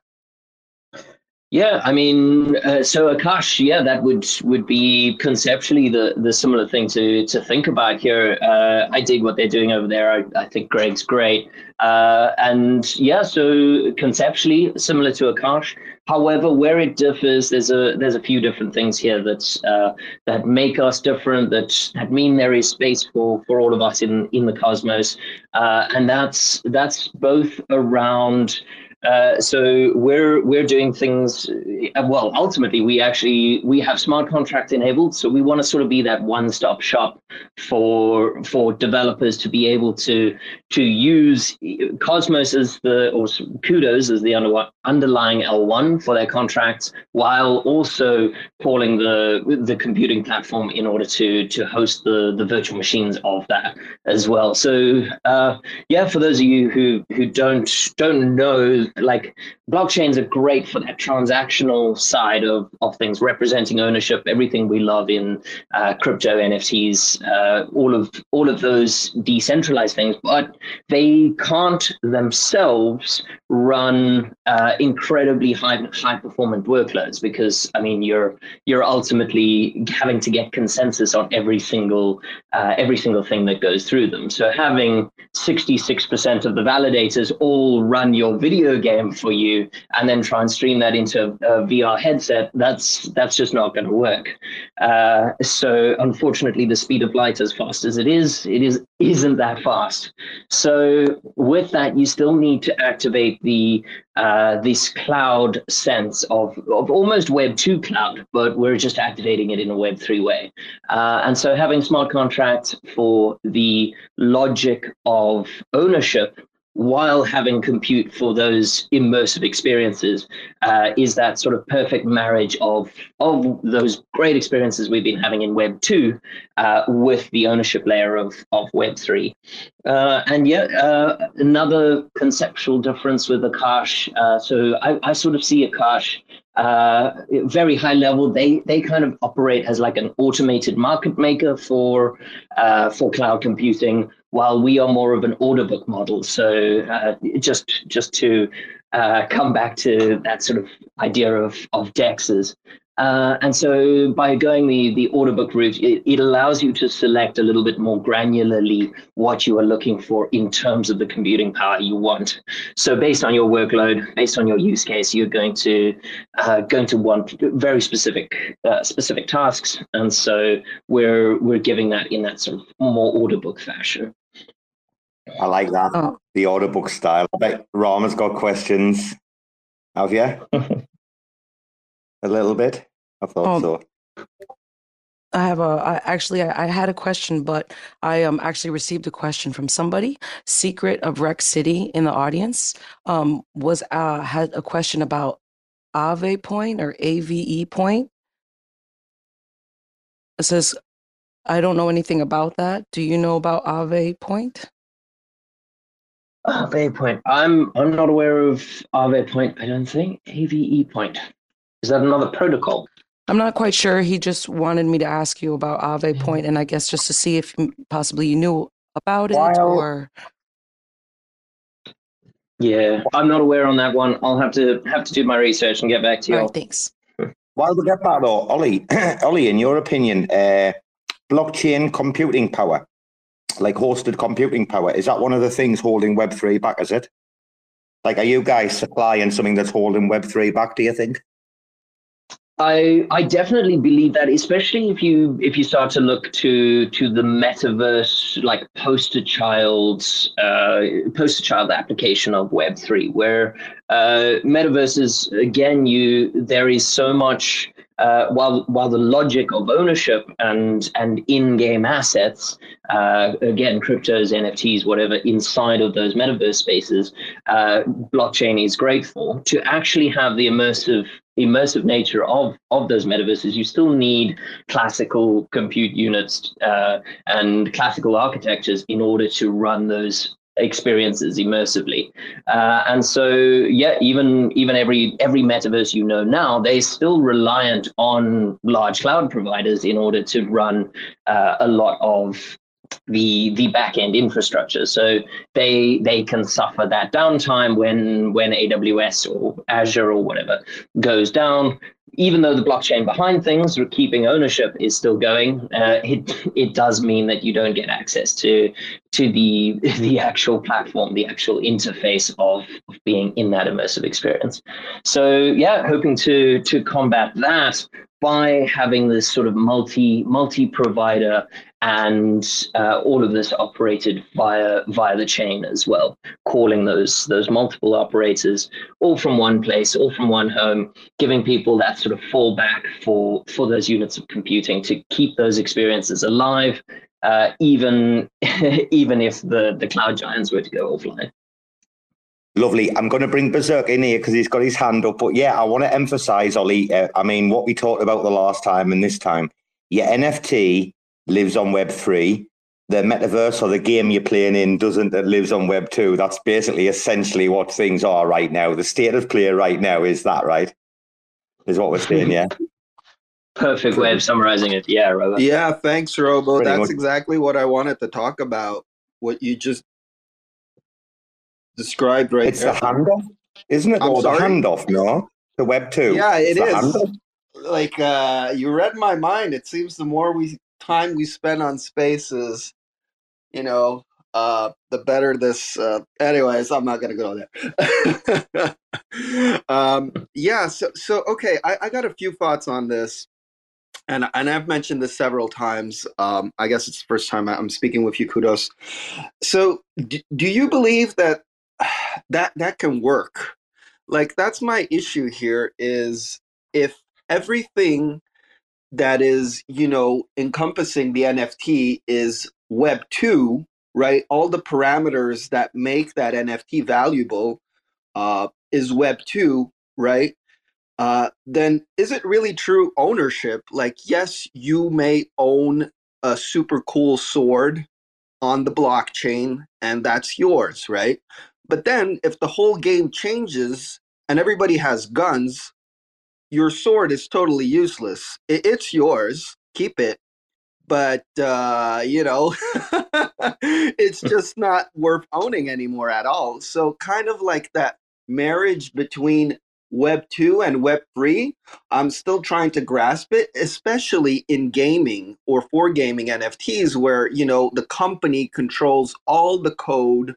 Yeah, I mean, uh, so Akash, yeah, that would would be conceptually the the similar thing to to think about here. Uh, I dig what they're doing over there. I, I think Greg's great, uh, and yeah, so conceptually similar to Akash. However, where it differs, there's a there's a few different things here that uh, that make us different. That that mean there is space for for all of us in in the cosmos, uh, and that's that's both around Uh, so we're we're doing things. Uh, well, ultimately, we actually we have smart contracts enabled. So we want to sort of be that one stop shop for for developers to be able to to use Cosmos as the or Cudos as the under, underlying L1 for their contracts, while also calling the the computing platform in order to to host the the virtual machines of that as well. So uh, yeah, for those of you who who don't don't know like blockchains are great for that transactional side of, of things, representing ownership, everything we love in uh, crypto, NFTs, uh, all of all of those decentralized things, but they can't themselves run uh, incredibly high high performant workloads because I mean you're you're ultimately having to get consensus on every single uh, every single thing that goes through them. So having 66% of the validators all run your video game for you and then try and stream that into a, VR headset, that's that's just not going to work. Uh, so unfortunately, the speed of light, as fast as it is, it is isn't that fast. So with that, you still need to activate the uh, this cloud sense of, of almost Web 2 cloud, but we're just activating it in a Web 3 way. Uh, and so having smart contracts for the logic of ownership while having compute for those immersive experiences uh, is that sort of perfect marriage of of those great experiences we've been having in Web two uh, with the ownership layer of of Web three, uh, and yet uh, another conceptual difference with Akash. Uh, so I, I sort of see Akash uh, very high level. They they kind of operate as like an automated market maker for uh, for cloud computing, while we are more of an order book model. So uh, just just to uh, come back to that sort of idea of of dexes. Uh, and so by going the, the order book route, it, it allows you to select a little bit more granularly what you are looking for in terms of the computing power you want. So based on your workload, based on your use case, you're going to uh, going to want very specific uh, specific tasks. And so we're we're giving that in that sort of more order book fashion. I like that. Oh. The order book style. I bet Rarma's got questions. Have you? [LAUGHS] a little bit? I thought oh. so. I have a. I actually I, I, had a question, but I um actually received a question from somebody. Secret of Rex City in the audience um was uh had a question about Ave point or AVE point. It says, I don't know anything about that. Do you know about Ave point? Aave point. I'm I'm not aware of Aave point. I don't think AVE point. Is that another protocol? I'm not quite sure. He just wanted me to ask you about Ave point, and I guess just to see if possibly you knew about it While, or. Yeah, I'm not aware on that one. I'll have to have to do my research and get back to you. All right, thanks. While we get that though, Ollie, [CLEARS THROAT] Ollie, in your opinion, uh, blockchain computing power, like hosted computing power, is that one of the things holding Web three back? Is it? Like, are you guys supplying something that's holding Web three back? Do you think? I I definitely believe that, especially if you if you start to look to to the metaverse like poster child uh, poster child application of Web three, where uh, metaverses again you there is so much uh, while while the logic of ownership and and in-game assets, uh, again, cryptos, NFTs, whatever, inside of those metaverse spaces, uh, blockchain is great for. To actually have the immersive immersive nature of of those metaverses, you still need classical compute units uh, and classical architectures in order to run those experiences immersively. Uh, and so yeah even even every every metaverse you know now they're still reliant on large cloud providers in order to run uh, a lot of the the back end infrastructure. So they they can suffer that downtime when when aws or azure or whatever goes down even though the blockchain behind things, keeping ownership is still going, uh, it it does mean that you don't get access to to the [LAUGHS] the actual platform, the actual interface of, of being in that immersive experience. So yeah, hoping to to combat that by having this sort of multi multi provider and uh, all of this operated via via the chain as well, calling those those multiple operators all from one place, all from one home, giving people that sort of fallback for for those units of computing to keep those experiences alive, uh, even [LAUGHS] even if the the cloud giants were to go offline. Lovely. I'm going to bring Berserk in here because he's got his hand up. But yeah, I want to emphasize, Ollie. Uh, I mean, what we talked about the last time and this time. Your NFT lives on Web three. The metaverse or the game you're playing in doesn't that lives on Web two. That's basically essentially what things are right now. The state of play right now is that right? Is what we're saying, yeah. [LAUGHS] Perfect way of summarizing it. Yeah, Robo. Yeah, thanks, Robo. Pretty That's much. exactly what I wanted to talk about. What you just described right It's there. the handoff, isn't it? I'm Or the sorry? handoff, no? The Web two. Yeah, it It's is. handoff. Like uh, you read my mind. It seems the more we time we spend on spaces, you know, uh, the better this. Uh, anyways, I'm not gonna go there. [LAUGHS] um, yeah. So so okay. I, I got a few thoughts on this. And, and I've mentioned this several times. Um, I guess it's the first time I'm speaking with you. Cudos. So, do, do you believe that [SIGHS] that that can work? Like that's my issue here. Is if everything that is you know encompassing the nft is web 2 right? All the parameters that make that nft valuable uh, is web 2 right? Uh, then is it really true ownership? Like yes you may own a super cool sword on the blockchain and that's yours right? But then if the whole game changes and everybody has guns your sword is totally useless. It's yours. Keep it. But uh, you know, [LAUGHS] it's [LAUGHS] just not worth owning anymore at all. So kind of like that marriage between Web 2 and Web 3, I'm still trying to grasp it, especially in gaming or for gaming NFTs where, you know, the company controls all the code.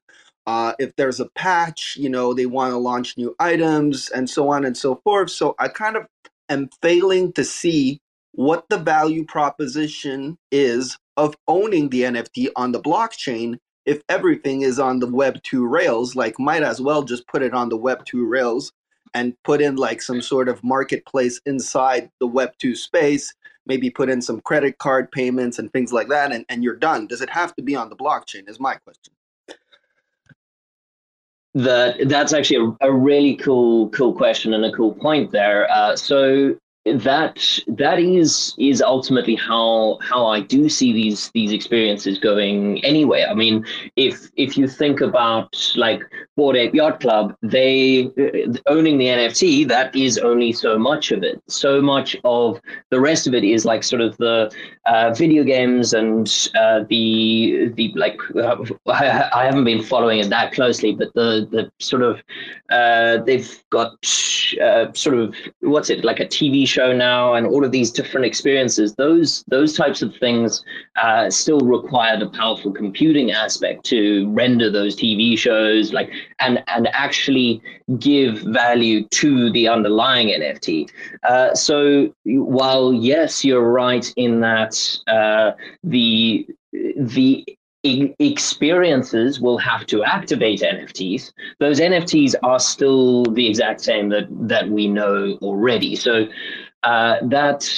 Uh, if there's a patch, you know, they want to launch new items and so on and so forth. So I kind of am failing to see what the value proposition is of owning the NFT on the blockchain if everything is on the Web 2 rails. Like, might as well just put it on the Web 2 rails and put in like some sort of marketplace inside the Web 2 space. Maybe put in some credit card payments and things like that, and, and you're done. Does it have to be on the blockchain? Is my question. That that's actually a, a really cool cool question and a cool point there. Uh, so that that is is ultimately how how I do see these these experiences going anyway. I mean, if if you think about like Bored Ape Yacht Club, they uh, owning the NFT that is only so much of it. So much of the rest of it is like sort of the uh, video games and uh, the the like. Uh, I, haven't been following it that closely, but the the sort of uh, they've got uh, sort of what's it like a TV show now and all of these different experiences. Those those types of things uh, still require the powerful computing aspect to render those TV shows, like and and actually give value to the underlying NFT. Uh, so while yes, you're right in that uh, the the experiences will have to activate NFTs. Those NFTs are still the exact same that that we know already. So uh, that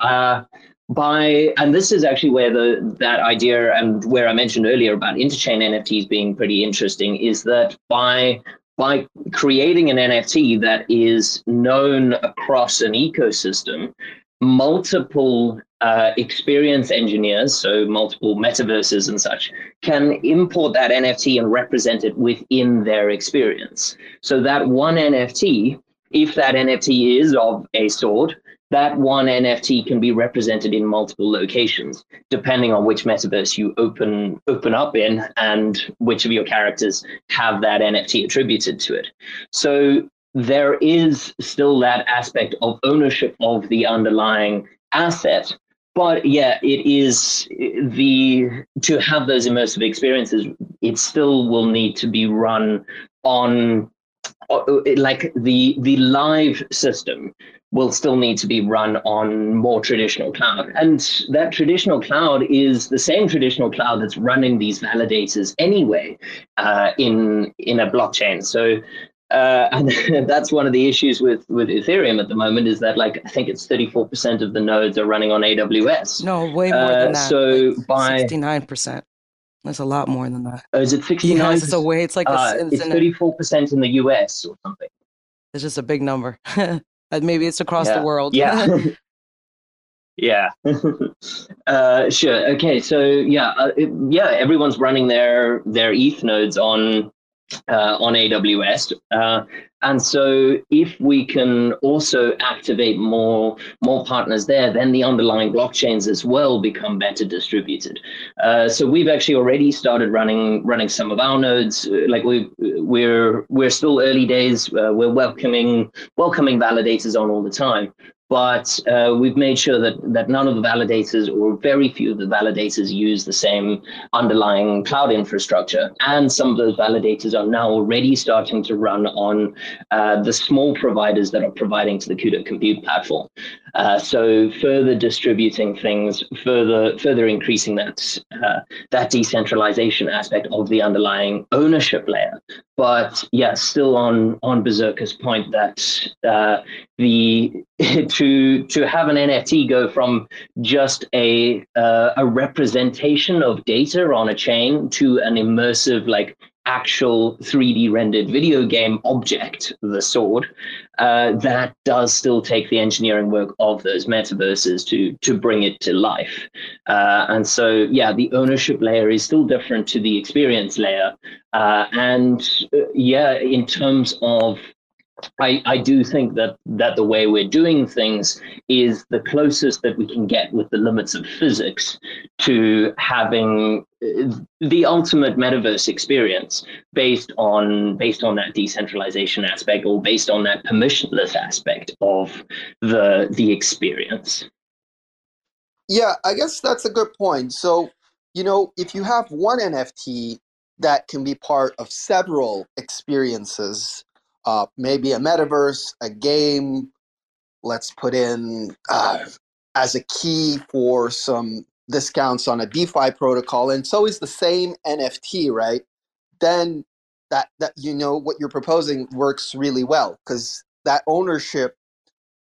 uh, by and this is actually where the that idea and where I mentioned earlier about interchain NFTs being pretty interesting is that by by creating an NFT that is known across an ecosystem, multiple uh, experience engineers, so multiple metaverses and such, can import that NFT and represent it within their experience. So that one NFT, if that NFT is of a sort, that one NFT can be represented in multiple locations, depending on which metaverse you open open up in and which of your characters have that NFT attributed to it. So there is still that aspect of ownership of the underlying asset. But yeah, it is the to have those immersive experiences, it still will need to be run on like the the live system will still need to be run on more traditional cloud. And that traditional cloud is the same traditional cloud that's running these validators anyway uh, in in a blockchain. So uh, [LAUGHS] and that's one of the issues with with Ethereum at the moment is that like I think it's 34% of the nodes are running on AWS. No, way more Uh, than that. so like by 69%. That's a lot more than that. oh, is it 69? Yes, it's a way. It's like a, uh, it's, it's 34% in the US or something. it's just a big number. [LAUGHS] Maybe it's across yeah. the world. Yeah. [LAUGHS] [LAUGHS] yeah. uh, sure. Okay. So yeah, uh, it- yeah, everyone's running their their ETH nodes on uh, on AWS, uh, and so if we can also activate more more partners there, then the underlying blockchains as well become better distributed. Uh, so we've actually already started running running some of our nodes. uh, Like we we're we're still early days. Uh, we're welcoming welcoming validators on all the time. But uh, we've made sure that, that none of the validators or very few of the validators use the same underlying cloud infrastructure. And some of those validators are now already starting to run on uh, the small providers that are providing to the Cudo compute platform. Uh, so further distributing things, further further increasing that uh, that decentralization aspect of the underlying ownership layer. But yeah, still on on Berserker's point that uh, the [LAUGHS] to to have an NFT go from just a uh, a representation of data on a chain to an immersive like actual 3D rendered video game object, the sword, uh, that does still take the engineering work of those metaverses to to bring it to life. Uh, and so, yeah, the ownership layer is still different to the experience layer. Uh, and uh, yeah, in terms of I, I do think that that the way we're doing things is the closest that we can get with the limits of physics to having uh, the ultimate metaverse experience based on based on that decentralization aspect or based on that permissionless aspect of the the experience. Yeah, I guess that's a good point. So, you know, if you have one NFT that can be part of several experiences, uh, maybe a metaverse, a game, let's put in uh, as a key for some discounts on a DeFi protocol, and so is the same NFT, right? Then that that you know what you're proposing works really well because that ownership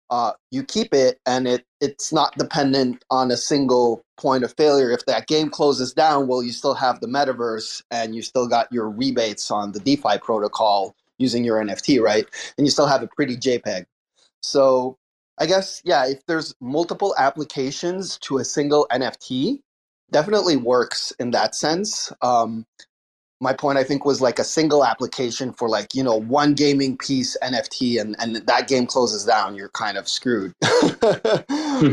uh, you keep it and it it's not dependent on a single point of failure. If that game closes down well you still have the metaverse and you still got your rebates on the defi protocol using your nft right? And you still have a pretty jpeg. So i guess yeah if there's multiple applications to a single nft definitely works in that sense. Um, my point i think was like a single application for like you know one gaming piece nft and and that game closes down you're kind of screwed. [LAUGHS]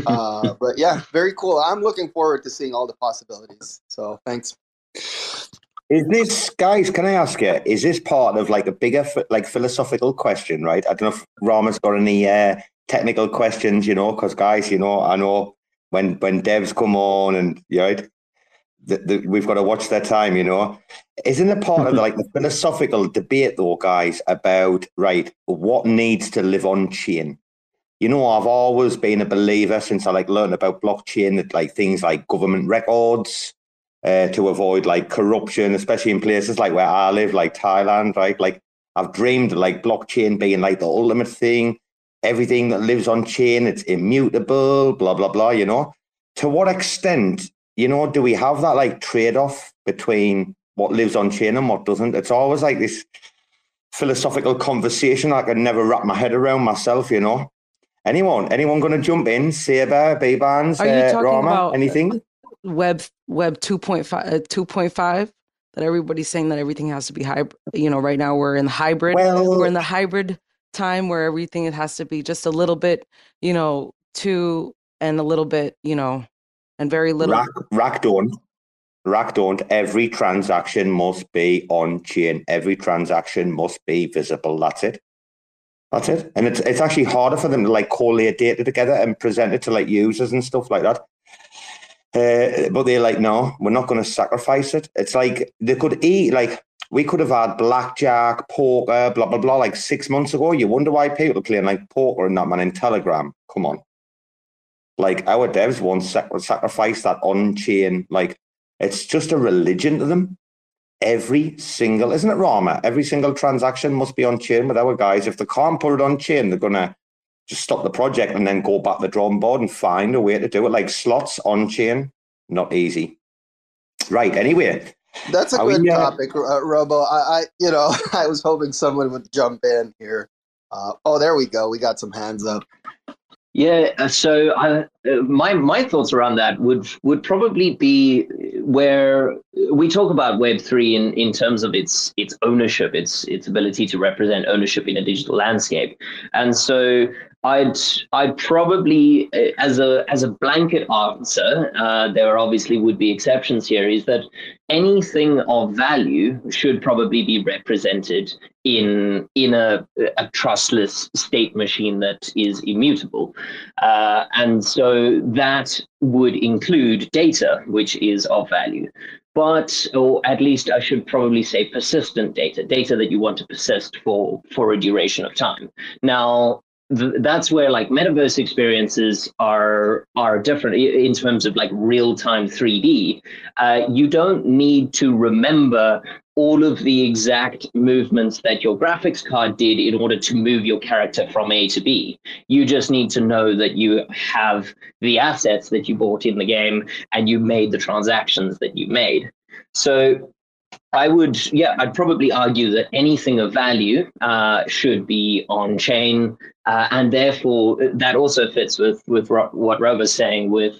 Uh, [LAUGHS] but yeah very cool. I'm looking forward to seeing all the possibilities. So thanks Is this, guys? Can I ask you? Is this part of like a bigger, like philosophical question? Right? I don't know if Rarma's got any uh, technical questions. You know, because guys, you know, I know when when devs come on and you know, the, the, we've got to watch their time. You know, isn't it part of like the philosophical debate though, guys, about right what needs to live on chain? You know, I've always been a believer since I like learned about blockchain that like things like government records uh, to avoid like corruption, especially in places like where I live, like Thailand, right? Like I've dreamed like blockchain being like the ultimate thing. Everything that lives on chain, it's immutable, blah, blah, blah, you know? To what extent, you know, do we have that like trade off between what lives on chain and what doesn't? It's always like this philosophical conversation I can never wrap my head around myself, you know? Anyone, anyone going to jump in? Saber, Bbandz, uh, Rarma, about- anything? Web Web 2.5 uh, 2.5 that everybody's saying that everything has to be hybrid. You know, right now we're in the hybrid. Well, we're in the hybrid time where everything it has to be just a little bit, you know, two and a little bit, you know, and very little. RAC, RAC don't. RAC don't. Every transaction must be on chain. Every transaction must be visible. That's it. That's it. And it's it's actually harder for them to like collate data together and present it to like users and stuff like that. Uh, but they're like, no, we're not going to sacrifice it. It's like they could eat like we could have had blackjack, poker, blah blah blah, like six months ago. You wonder why people are playing like poker and that man in Telegram. Come on, like our devs won't sac- sacrifice that on chain. Like it's just a religion to them. Every single, isn't it, Rarma? Every single transaction must be on chain with our guys. If they can't put it on chain, they're gonna just stop the project and then go back to the drawing board and find a way to do it. Like slots on chain, not easy. Right. Anyway, That's a Are we, good uh, topic, uh, Robo. I, I, you know, [LAUGHS] I was hoping someone would jump in here. Uh, oh, there we go. We got some hands up. Yeah, uh, so I, uh, my my thoughts around that would would probably be where we talk about Web three in, in terms of its its ownership, its its ability to represent ownership in a digital landscape, and so I'd I'd probably uh, as a as a blanket answer, uh, there obviously would be exceptions here. Is that anything of value should probably be represented in in a, a trustless state machine that is immutable, uh, and so that would include data, which is of value. But, or at least I should probably say persistent data, data that you want to persist for for a duration of time. Now, th- that's where like metaverse experiences are are different in terms of like real time 3D. Uh, you don't need to remember all of the exact movements that your graphics card did in order to move your character from A to B. You just need to know that you have the assets that you bought in the game and you made the transactions that you made. So I would, yeah, I'd probably argue that anything of value uh, should be on chain, uh, and therefore that also fits with with what Rob was saying. With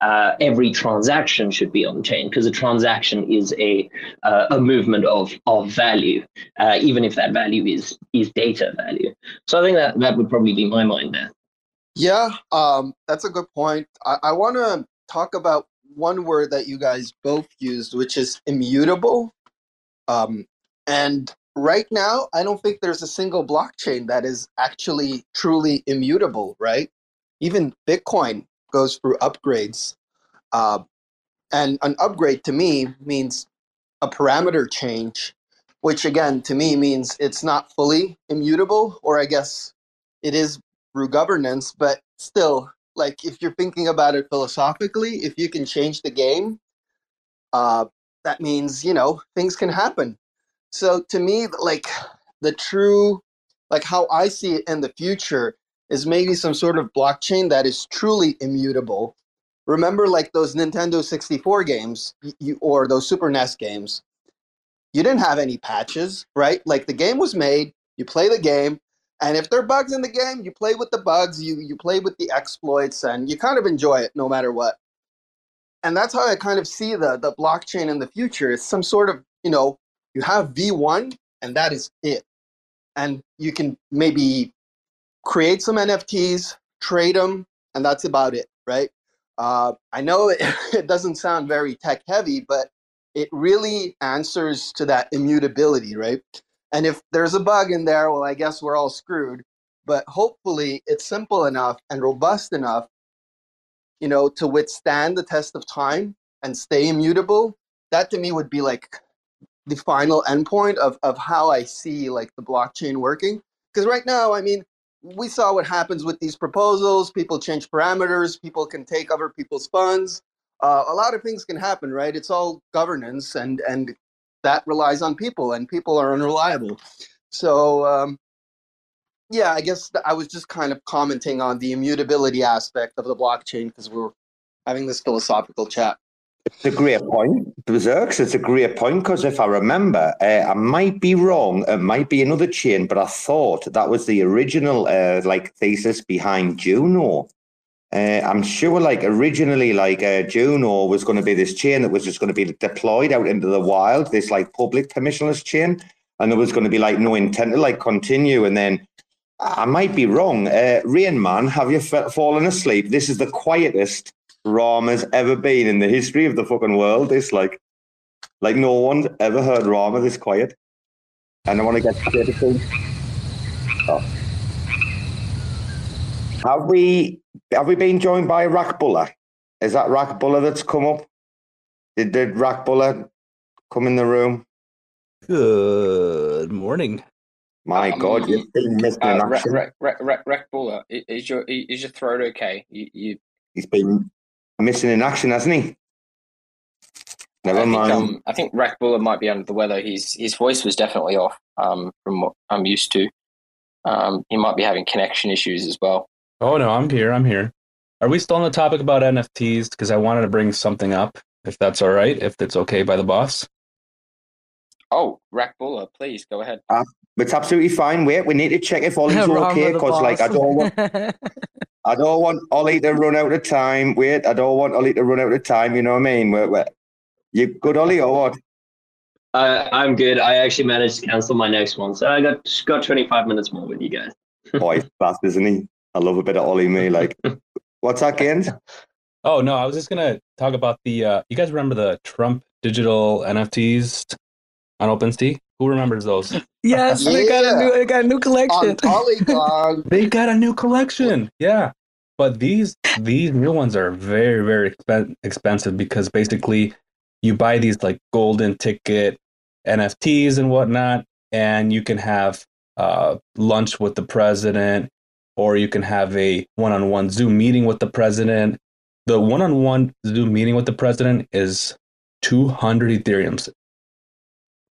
uh, every transaction should be on chain because a transaction is a uh, a movement of of value, uh, even if that value is is data value. So I think that that would probably be my mind there. Yeah, um, that's a good point. I, I want to talk about one word that you guys both used, which is immutable. Um, and right now, I don't think there's a single blockchain that is actually truly immutable, right? Even Bitcoin goes through upgrades. Uh, and an upgrade to me means a parameter change, which again, to me, means it's not fully immutable, or I guess it is through governance, but still, like if you're thinking about it philosophically, if you can change the game, uh, that means you know things can happen. So to me, like the true, like how I see it in the future is maybe some sort of blockchain that is truly immutable. Remember, like those Nintendo 64 games, you, or those Super NES games, you didn't have any patches, right? Like the game was made, you play the game, and if there are bugs in the game, you play with the bugs, you you play with the exploits, and you kind of enjoy it no matter what. And that's how I kind of see the the blockchain in the future. It's some sort of you know you have V1, and that is it. And you can maybe create some NFTs, trade them, and that's about it, right? Uh, I know it, [LAUGHS] it doesn't sound very tech heavy, but it really answers to that immutability, right? And if there's a bug in there, well, I guess we're all screwed. But hopefully, it's simple enough and robust enough, you know, to withstand the test of time and stay immutable. That to me would be like the final endpoint of, of how I see like the blockchain working. Because right now, I mean, we saw what happens with these proposals. People change parameters. People can take other people's funds. Uh, a lot of things can happen, right? It's all governance, and and that relies on people, and people are unreliable. So um, yeah, I guess I was just kind of commenting on the immutability aspect of the blockchain because we were having this philosophical chat. It's a great point, Berserks. It's a great point because if I remember, uh, I might be wrong. It might be another chain, but I thought that was the original uh, like thesis behind Juno. Uh, I'm sure, like originally, like uh, Juno was going to be this chain that was just going to be deployed out into the wild, this like public permissionless chain, and there was going to be like no intent to like continue. And then I might be wrong. Uh, Rain Man, have you fa- fallen asleep? This is the quietest Rarma's ever been in the history of the fucking world. It's like, like no one's ever heard Rarma this quiet. And I want to get straight. Oh. Have we have we been joined by RACBULLA? Is that RACBULLA that's come up? Did did RACBULLA come in the room? Good morning. My Um, God, you've been missing in Uh, Rec, action. RACBULLA, is your is your throat okay? You, you He's been missing in action, hasn't he? Never I think, mind. um, I think RACBULLA might be under the weather. His his voice was definitely off um, from what I'm used to. Um, he might be having connection issues as well. Oh no, I'm here. I'm here. Are we still on the topic about NFTs? Because I wanted to bring something up, if that's all right, if it's okay by the boss. Oh, RACBULLA, please go ahead. It's absolutely fine. Wait, we need to check if Ollie's [LAUGHS] Rama okay because, like, I don't want, [LAUGHS] I don't want Ollie to run out of time. Wait, I don't want Ollie to run out of time. You know what I mean? We're, we're, you good, Ollie, or what? Uh, I'm good. I actually managed to cancel my next one, so I got got 25 minutes more with you guys. Boy, he's [LAUGHS] fast, isn't he? I love a bit of Ollie, me. Like, [LAUGHS] what's that, Kent? Oh no, I was just gonna talk about the. Uh, you guys remember the Trump digital NFTs on OpenSea? Who remembers those? [LAUGHS] yes, they got a new they got a new collection. Polygon. [LAUGHS] they got a new collection. Yeah, but these these new ones are very very expen- expensive because basically you buy these like golden ticket NFTs and whatnot, and you can have uh, lunch with the president, or you can have a one-on-one Zoom meeting with the president. The one-on-one Zoom meeting with the president is two hundred Ethereums.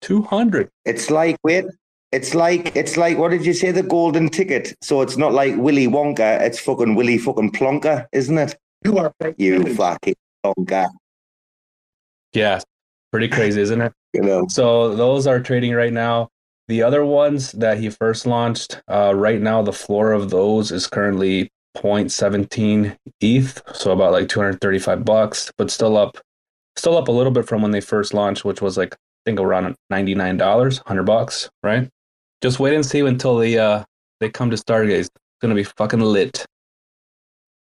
Two hundred. It's like, wait, it's like, it's like, what did you say? The golden ticket. So it's not like Willy Wonka. It's fucking Willy fucking Plonker, isn't it? You are fake. You news. fucking Plonker. Yeah, pretty crazy, isn't it? You know. So those are trading right now. The other ones that he first launched, uh, right now the floor of those is currently 0.17 ETH, so about like 235 bucks, but still up, still up a little bit from when they first launched, which was like I think around 99 dollars, 100 bucks, right? Just wait and see until they uh they come to Stargaze. It's gonna be fucking lit.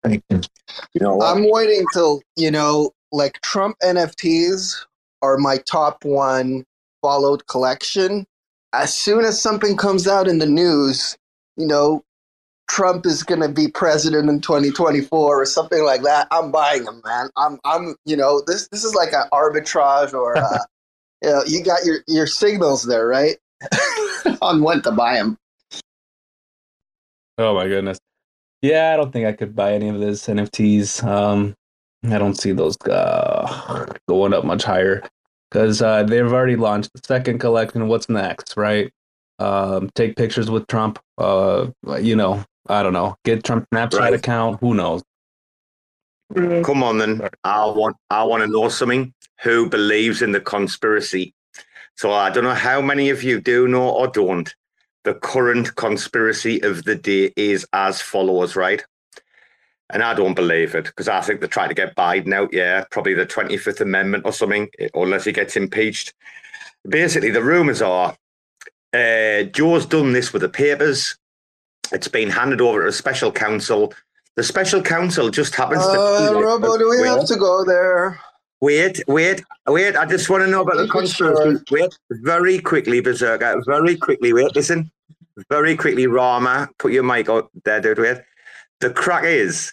You know what? I'm waiting till, you know, like Trump NFTs are my top one followed collection. As soon as something comes out in the news, you know, Trump is going to be president in 2024 or something like that, I'm buying them, man. I'm, I'm, you know, this, this is like an arbitrage or, uh, [LAUGHS] you know, you got your, your signals there, right? [LAUGHS] On when to buy them. Oh my goodness. Yeah, I don't think I could buy any of those NFTs. Um, I don't see those uh, going up much higher because uh, they've already launched the second collection. What's next, right? Um, take pictures with Trump. Uh, you know, I don't know. Get Trump Snapchat Right. account. Who knows? Come on, then. I want, I want to know something. Who believes in the conspiracy? So I don't know how many of you do know or don't. The current conspiracy of the day is as follows, right? And I don't believe it because I think they're trying to get Biden out. Yeah, probably the 25th Amendment or something, unless he gets impeached. Basically, the rumors are uh, Joe's done this with the papers. It's been handed over to a special counsel. The special counsel just happens Uh, to. Robo, do we have to go there? Wait, wait, wait. I just want to know about the conspiracy. Wait, very quickly, Berserker. Very quickly, wait, listen. Very quickly, Rarma. Put your mic out there, dude. Wait. The crack is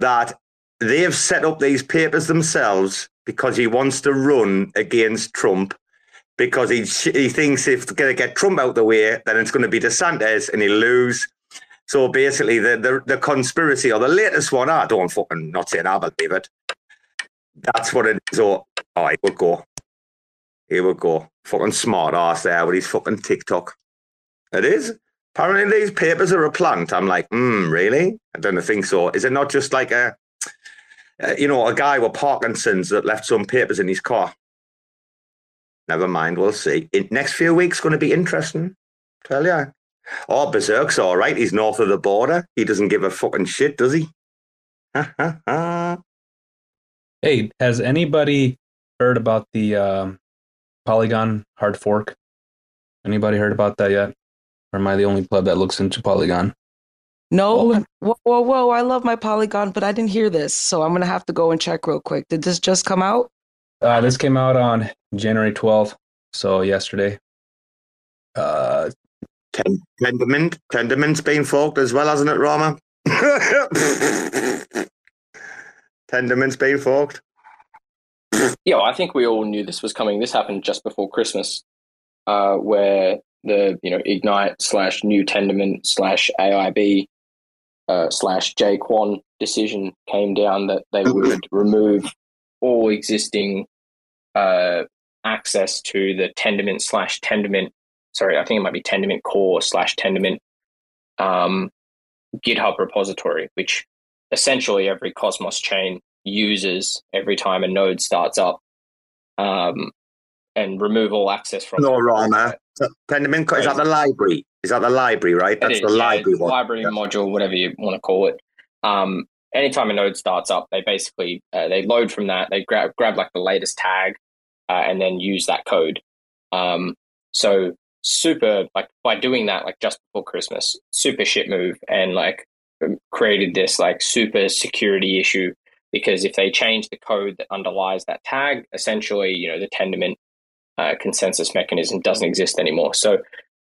that they've set up these papers themselves because he wants to run against Trump because he he thinks if going to get Trump out the way, then it's going to be DeSantis and he'll lose. So basically, the, the the conspiracy or the latest one, I don't fucking not saying I believe it. That's what it is. So, oh, here we go. Here we go. Fucking smart ass there with his fucking TikTok. It is. Apparently, these papers are a plant. I'm like, hmm, really? I don't think so. Is it not just like a, uh, you know, a guy with Parkinson's that left some papers in his car? Never mind. We'll see. In next few weeks going to be interesting. Tell ya. Oh, Berserk's all right. He's north of the border. He doesn't give a fucking shit, does he? Hey, has anybody heard about the um, Polygon hard fork? Anybody heard about that yet? Or am I the only pleb that looks into Polygon? No, whoa, whoa, whoa! I love my Polygon, but I didn't hear this, so I'm gonna have to go and check real quick. Did this just come out? Uh, this came out on January 12th, so yesterday. Uh, Ten- Tendermint. Tendermint's been forked as well, hasn't it, Rarma? [LAUGHS] Tendermint's been forked. Yeah, well, I think we all knew this was coming. This happened just before Christmas. uh, where the you know ignite slash new Tendermint slash AIB uh, slash Jae Kwon decision came down that they would remove all existing uh, access to the Tendermint slash Tendermint. Sorry, I think it might be Tendermint Core slash Tendermint um, GitHub repository, which essentially every Cosmos chain uses every time a node starts up, um, and remove all access from. No, Rarma. Tendermint is that the library? Is that the library, right? That's It the yeah, library one. library Yeah. module, whatever you want to call it. Um, anytime a node starts up, they basically uh, they load from that. They grab grab like the latest tag, uh, and then use that code. Um, so super like by doing that, like just before Christmas, super shit move, and like created this like super security issue because if they change the code that underlies that tag, essentially, you know, the Tendermint uh, consensus mechanism doesn't exist anymore. So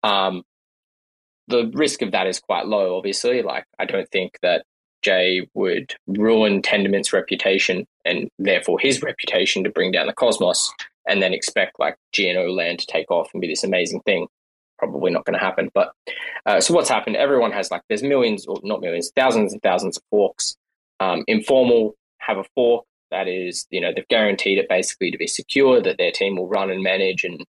um, the risk of that is quite low, obviously. Like, I don't think that Jae would ruin Tendermint's reputation and therefore his reputation to bring down the Cosmos and then expect like GNO land to take off and be this amazing thing. Probably not going to happen. But uh, so what's happened? Everyone has like, there's millions, or not millions, thousands and thousands of forks. Um, informal have a fork that is, you know, they've guaranteed it basically to be secure, that their team will run and manage and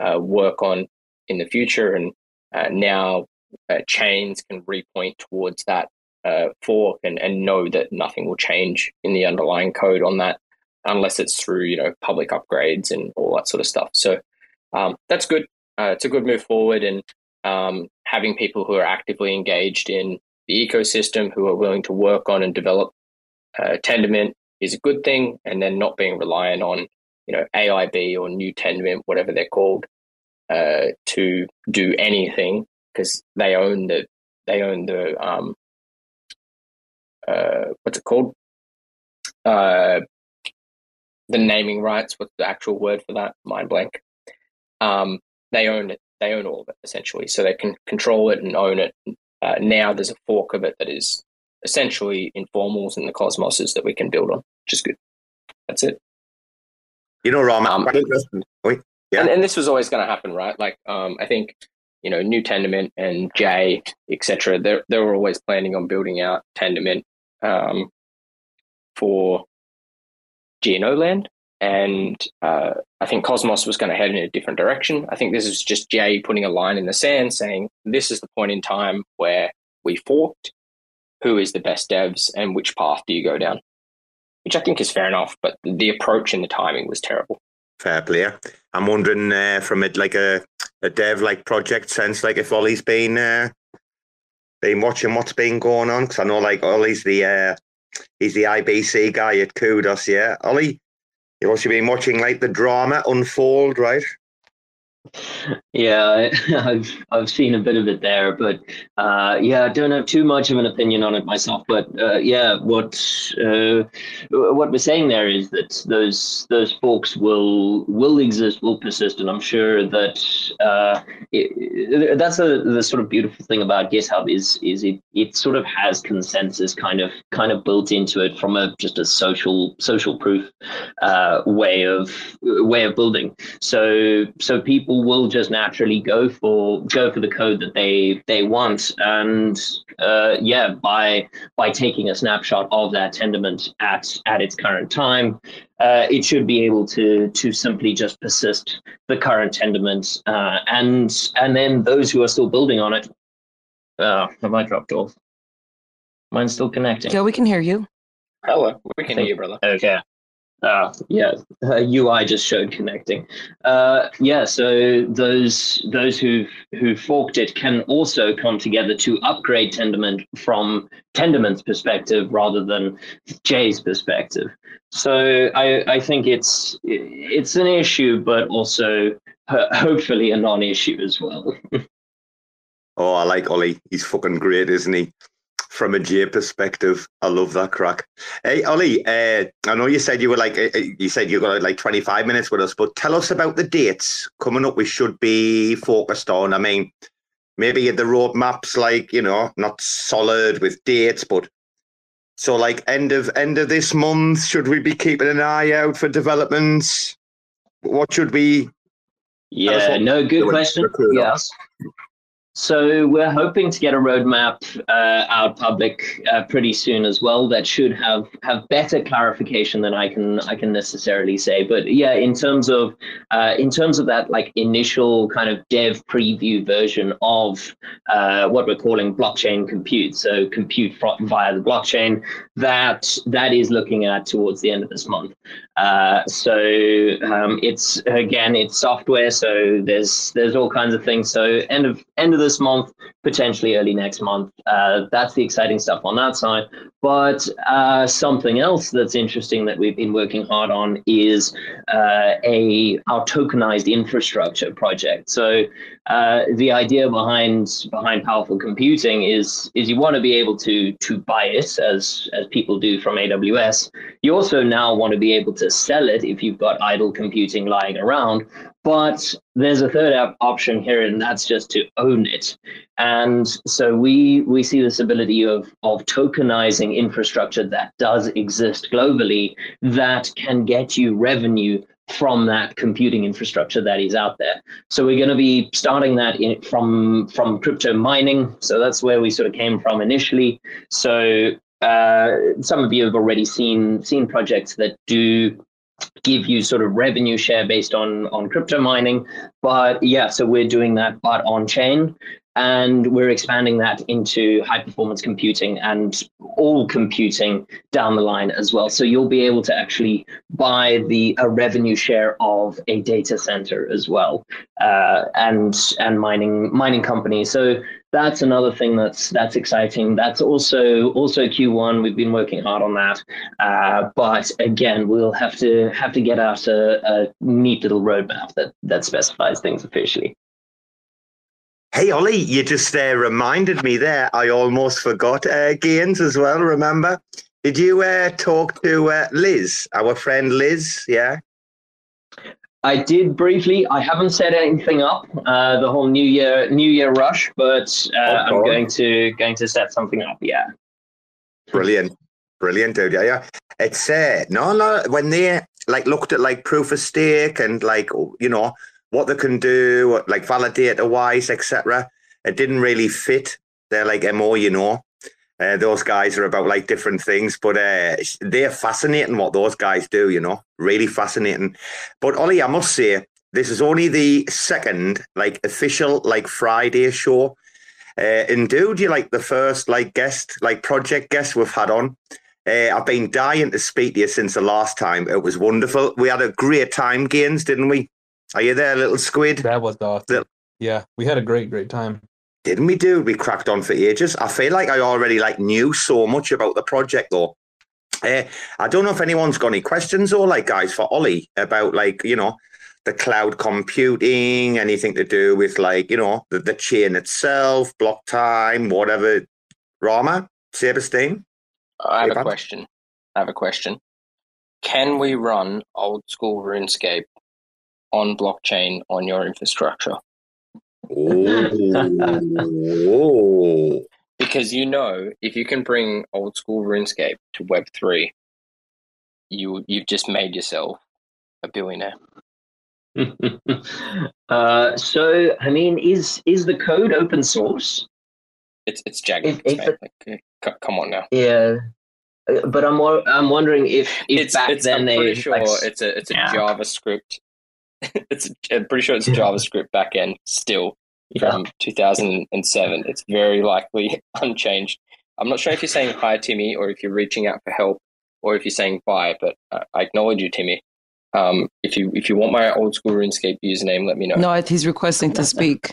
uh, work on in the future. And uh, now uh, chains can repoint towards that uh, fork and, and know that nothing will change in the underlying code on that unless it's through you know public upgrades and all that sort of stuff. So um, that's good. Uh, it's a good move forward, and um, having people who are actively engaged in the ecosystem who are willing to work on and develop uh, Tendermint is a good thing, and then not being reliant on you know AIB or new Tendermint, whatever they're called, uh, to do anything because they own the they own the um, uh, what's it called? Uh, the naming rights. What's the actual word for that? Mind blank. Um, they own it. They own all of it essentially, so they can control it and own it. Uh, now there's a fork of it that is essentially informals and the cosmoses that we can build on, which is good. That's it. You know, Rarma. Um. Oi, Yeah. And, and this was always going to happen, right? Like, um, I think you know, New Tendermint and Jae, etc. They they were always planning on building out Tendermint um, for GNO land, and uh, I think Cosmos was going to head in a different direction. I think this is just Jae putting a line in the sand, saying this is the point in time where we forked. Who is the best devs, and which path do you go down? Which I think is fair enough, but the approach and the timing was terrible. Fair player. I'm wondering uh, from it like a, a dev like project sense, like if Ollie's been uh, been watching what's been going on because I know like Ollie's the uh, he's the IBC guy at Cudos. Yeah, Ollie, you've also been watching like the drama unfold, right? Yeah, [LAUGHS] I've I've seen a bit of it there, but uh, yeah, I don't have too much of an opinion on it myself. But uh, yeah, what uh, what we're saying there is that those those folks will will exist, will persist, and I'm sure that uh, it, that's a, the sort of beautiful thing about GitHub is is it it sort of has consensus kind of kind of built into it from a just a social social proof uh, way of way of building. So so people will just naturally go for go for the code that they they want, and uh, yeah, by by taking a snapshot of that Tendermint at at its current time, uh, it should be able to to simply just persist the current Tendermint, uh, and and then those who are still building on it. Uh, have I dropped off? Mine's still connecting. Yeah, we can hear you. Hello, we can hear you, brother. Okay. Uh, yeah, UI just showed connecting. Uh, yeah, so those those who who forked it can also come together to upgrade Tendermint from Tendermint's perspective rather than Jae's perspective. So I I think it's it's an issue, but also hopefully a non-issue as well. [LAUGHS] Oh, I like Ollie. He's fucking great, isn't he? From a a J perspective, I love that crack. Hey, Ollie, uh, I know you said you were like, uh, you said you got like 25 minutes with us, but tell us about the dates coming up we should be focused on. I mean, maybe the roadmap's like, you know, not solid with dates, but so like end of end of this month, should we be keeping an eye out for developments? What should we Yeah, no, good question. Yes. So we're hoping to get a roadmap uh, out public uh, pretty soon as well. That should have have better clarification than I can I can necessarily say. But yeah, in terms of uh, in terms of that like initial kind of dev preview version of uh, what we're calling blockchain compute, so compute via the blockchain, that that is looking at towards the end of this month. Uh, so um, it's again it's software, so there's there's all kinds of things. So end of end of this month, potentially early next month. Uh, that's the exciting stuff on that side. But uh, something else that's interesting that we've been working hard on is uh, a our tokenized infrastructure project. So uh, the idea behind behind powerful computing is is you want to be able to to buy it as as people do from AWS. You also now want to be able to sell it if you've got idle computing lying around. But there's a third option here, and that's just to own it. And so we we see this ability of of tokenizing infrastructure that does exist globally that can get you revenue from that computing infrastructure that is out there. So we're going to be starting that in, from from crypto mining. So that's where we sort of came from initially. So uh, some of you have already seen seen projects that do give you sort of revenue share based on on crypto mining but yeah so we're doing that but on chain and we're expanding that into high performance computing and all computing down the line as well. So you'll be able to actually buy the a revenue share of a data center as well uh, and and mining mining companies. So that's another thing that's that's exciting. That's also also q1 we've been working hard on that. Uh, but again we'll have to have to get out a, a neat little roadmap that that specifies things officially Hey, Ollie, you just uh, reminded me there. I almost forgot uh, Gaines as well, remember? Did you uh, talk to uh, Liz, our friend Liz? Yeah. I did briefly. I haven't set anything up. Uh, the whole New Year New Year rush, but uh, I'm going to going to set something up. Yeah. Brilliant, brilliant, dude. Yeah, yeah. It's uh, no, no. When they like looked at like proof of stake and like you know what they can do, like validator wise, etc. It didn't really fit their like MO, you know. Uh, those guys are about like different things, but uh, they're fascinating what those guys do, you know, really fascinating. But Ollie, I must say, this is only the second like official like Friday show. Uh, and dude, you like the first like guest, like project guest we've had on. Uh, I've been dying to speak to you since the last time. It was wonderful. We had a great time, Gaines, didn't we? Are you there, little squid? That was awesome. Little... Yeah, we had a great, great time. Didn't we, do? We cracked on for ages. I feel like I already like knew so much about the project, though. Uh, I don't know if anyone's got any questions or like guys for Ollie about like you know the cloud computing, anything to do with like you know the, the chain itself, block time, whatever. Rarma, Sabrestein. I have a question. I have a question. Can we run old school RuneScape on blockchain on your infrastructure. Oh. [LAUGHS] because you know, if you can bring old school RuneScape to Web three, you you've just made yourself a billionaire. [LAUGHS] uh, so, I mean, is is the code open source? It's it's Jagex. If, if like, come on now. Yeah, uh, but I'm I'm wondering if, if it's, back it's, then I'm they pretty sure like, it's a it's a yeah. JavaScript [LAUGHS] it's I'm pretty sure it's JavaScript backend still yeah. from 2007. It's very likely [LAUGHS] unchanged. I'm not sure if you're saying hi, Timmy, or if you're reaching out for help, or if you're saying bye. But I acknowledge you, Timmy. Um, if you if you want my old school RuneScape username, let me know. No, he's requesting to speak.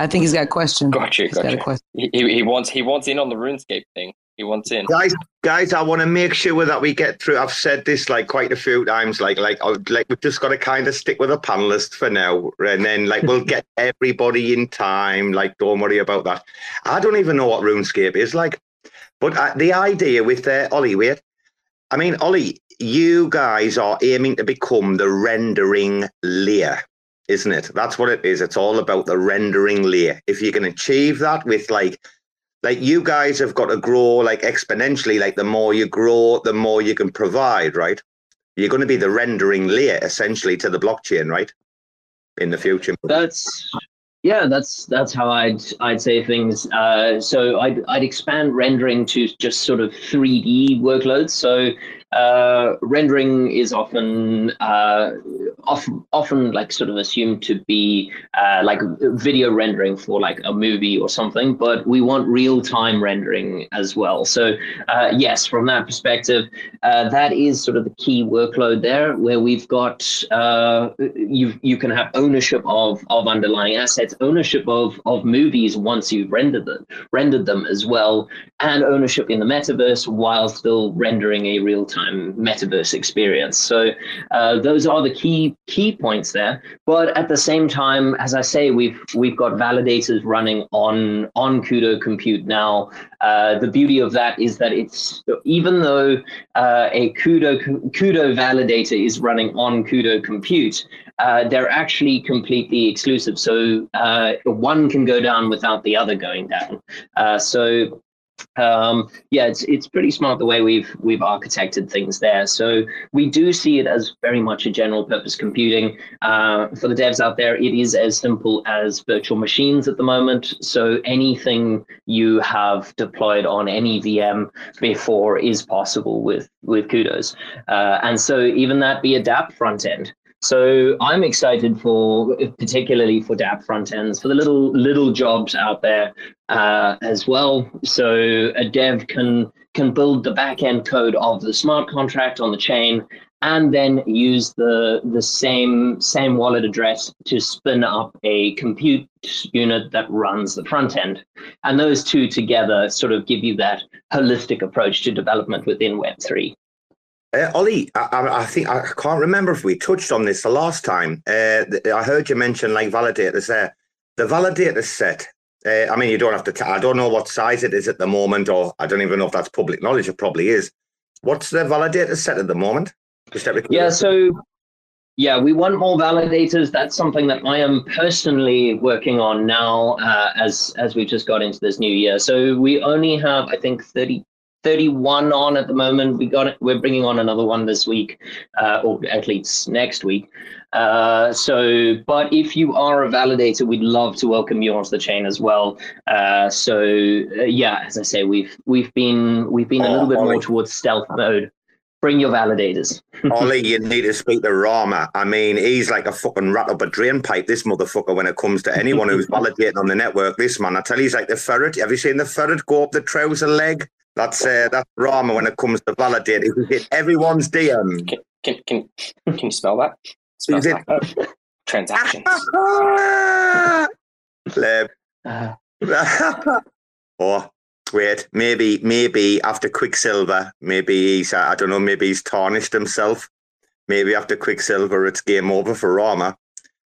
I think he's got a question. Gotcha, he's gotcha. Got he, he wants he wants in on the RuneScape thing. He wants in. Guys, guys, I want to make sure that we get through. I've said this like quite a few times. Like, like, oh, like we've just got to kind of stick with a panelist for now, and then like we'll [LAUGHS] get everybody in time. Like, don't worry about that. I don't even know what RuneScape is like, but uh, the idea with uh, Ollie, wait, I mean, Ollie, you guys are aiming to become the rendering layer isn't it? That's what it is. It's all about the rendering layer. If you can achieve that with like like you guys have got to grow like exponentially like the more you grow the more you can provide right you're going to be the rendering layer essentially to the blockchain right in the future. That's yeah, that's that's how I'd I'd say things. Uh, so I'd I'd expand rendering to just sort of 3D workloads. So uh, rendering is often uh, often often like sort of assumed to be uh, like video rendering for like a movie or something, but we want real time rendering as well. So uh, yes, from that perspective, uh, that is sort of the key workload there, where we've got uh, you you can have ownership of of underlying assets, ownership of of movies once you've rendered them rendered them as well, and ownership in the metaverse while still rendering a real time metaverse experience. So uh, those are the key key points there. But at the same time, as I say, we've we've got validators running on on Cudo Compute now. Uh, the beauty of that is that it's even though uh, a Cudo Cudo validator is running on Cudo Compute, uh, they're actually completely exclusive. So uh, one can go down without the other going down. Uh, so um, yeah, it's it's pretty smart the way we've we've architected things there. So we do see it as very much a general purpose computing. Uh, for the devs out there, it is as simple as virtual machines at the moment. So anything you have deployed on any VM before is possible with with Cudos. Uh, and so even that be a DApp front end. So I'm excited for, particularly for DApp front ends, for the little little jobs out there uh, as well. So a dev can can build the back end code of the smart contract on the chain, and then use the the same same wallet address to spin up a compute unit that runs the front end. And those two together sort of give you that holistic approach to development within Web three. Uh, Ollie, I, I, think I can't remember if we touched on this the last time. Uh, I heard you mention like validators there. The validator set. Uh, I mean, you don't have to. T- I don't know what size it is at the moment, or I don't even know if that's public knowledge. It probably is. What's the validator set at the moment? Yeah, so yeah, we want more validators. That's something that I am personally working on now, uh, as as we've just got into this new year. So we only have, I think, thirty 31 on at the moment. We got it. We're bringing on another one this week, uh, or at least next week. Uh, so, but if you are a validator, we'd love to welcome you onto the chain as well. Uh, so, uh, yeah, as I say, we've we've been we've been a little bit more towards stealth mode. Bring your validators. [LAUGHS] Ollie, you need to speak to Rarma. I mean, he's like a fucking rat up a drain pipe, this motherfucker, when it comes to anyone who's [LAUGHS] validating on the network. This man, I tell you, he's like the ferret. Have you seen the ferret go up the trouser leg? That's uh, that's Rarma when it comes to validating. He hit everyone's DM. Can can can, can you spell that? Spell Is that? Transactions. [LAUGHS] Leb. [LAUGHS] oh, wait. Maybe maybe after Quicksilver, maybe he's I don't know. Maybe he's tarnished himself. Maybe after Quicksilver, it's game over for Rarma.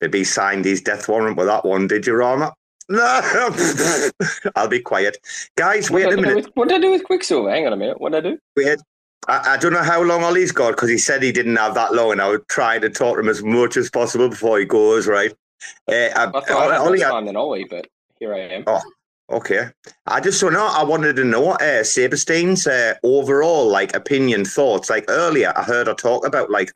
Maybe he signed his death warrant with that one. Did you, Rarma? No, [LAUGHS] I'll be quiet, guys. Wait a minute. With, what did I do with Quicksilver? Hang on a minute. What did I do? Wait. I, I don't know how long Ollie's got because he said he didn't have that long, and I would try to talk to him as much as possible before he goes. Right. Uh, I thought I Ollie, time than Ollie, but here I am. Oh, okay. I just don't know. I wanted to know uh, Sabrestein's uh, overall like opinion, thoughts. Like earlier, I heard her talk about like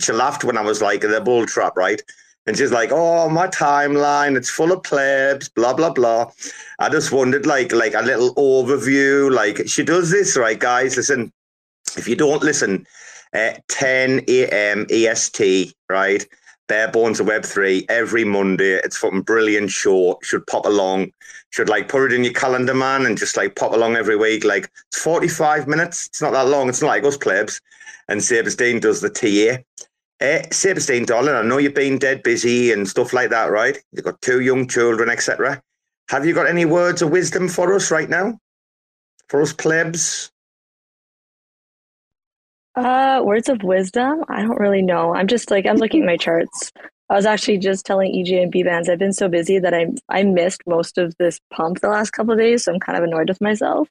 she laughed when I was like the bull trap, right? And she's like, "Oh, my timeline, it's full of plebs, blah blah blah." I just wondered, like, like a little overview. Like she does this, right, guys? Listen, if you don't listen, at 10 a.m. EST, right? Bare bones of Web three every Monday. It's fucking brilliant show. Should pop along. Should like put it in your calendar, man, and just like pop along every week. Like it's 45 minutes. It's not that long. It's not like us plebs. And Sabrestein does the TA. Uh, Sabrestein, darling, I know you've been dead busy and stuff like that, right? You've got two young children, etc. Have you got any words of wisdom for us right now? For us plebs? Uh, words of wisdom? I don't really know. I'm just like I'm looking at my charts. I was actually just telling EJ and Bbandz I've been so busy that I I missed most of this pump the last couple of days, so I'm kind of annoyed with myself.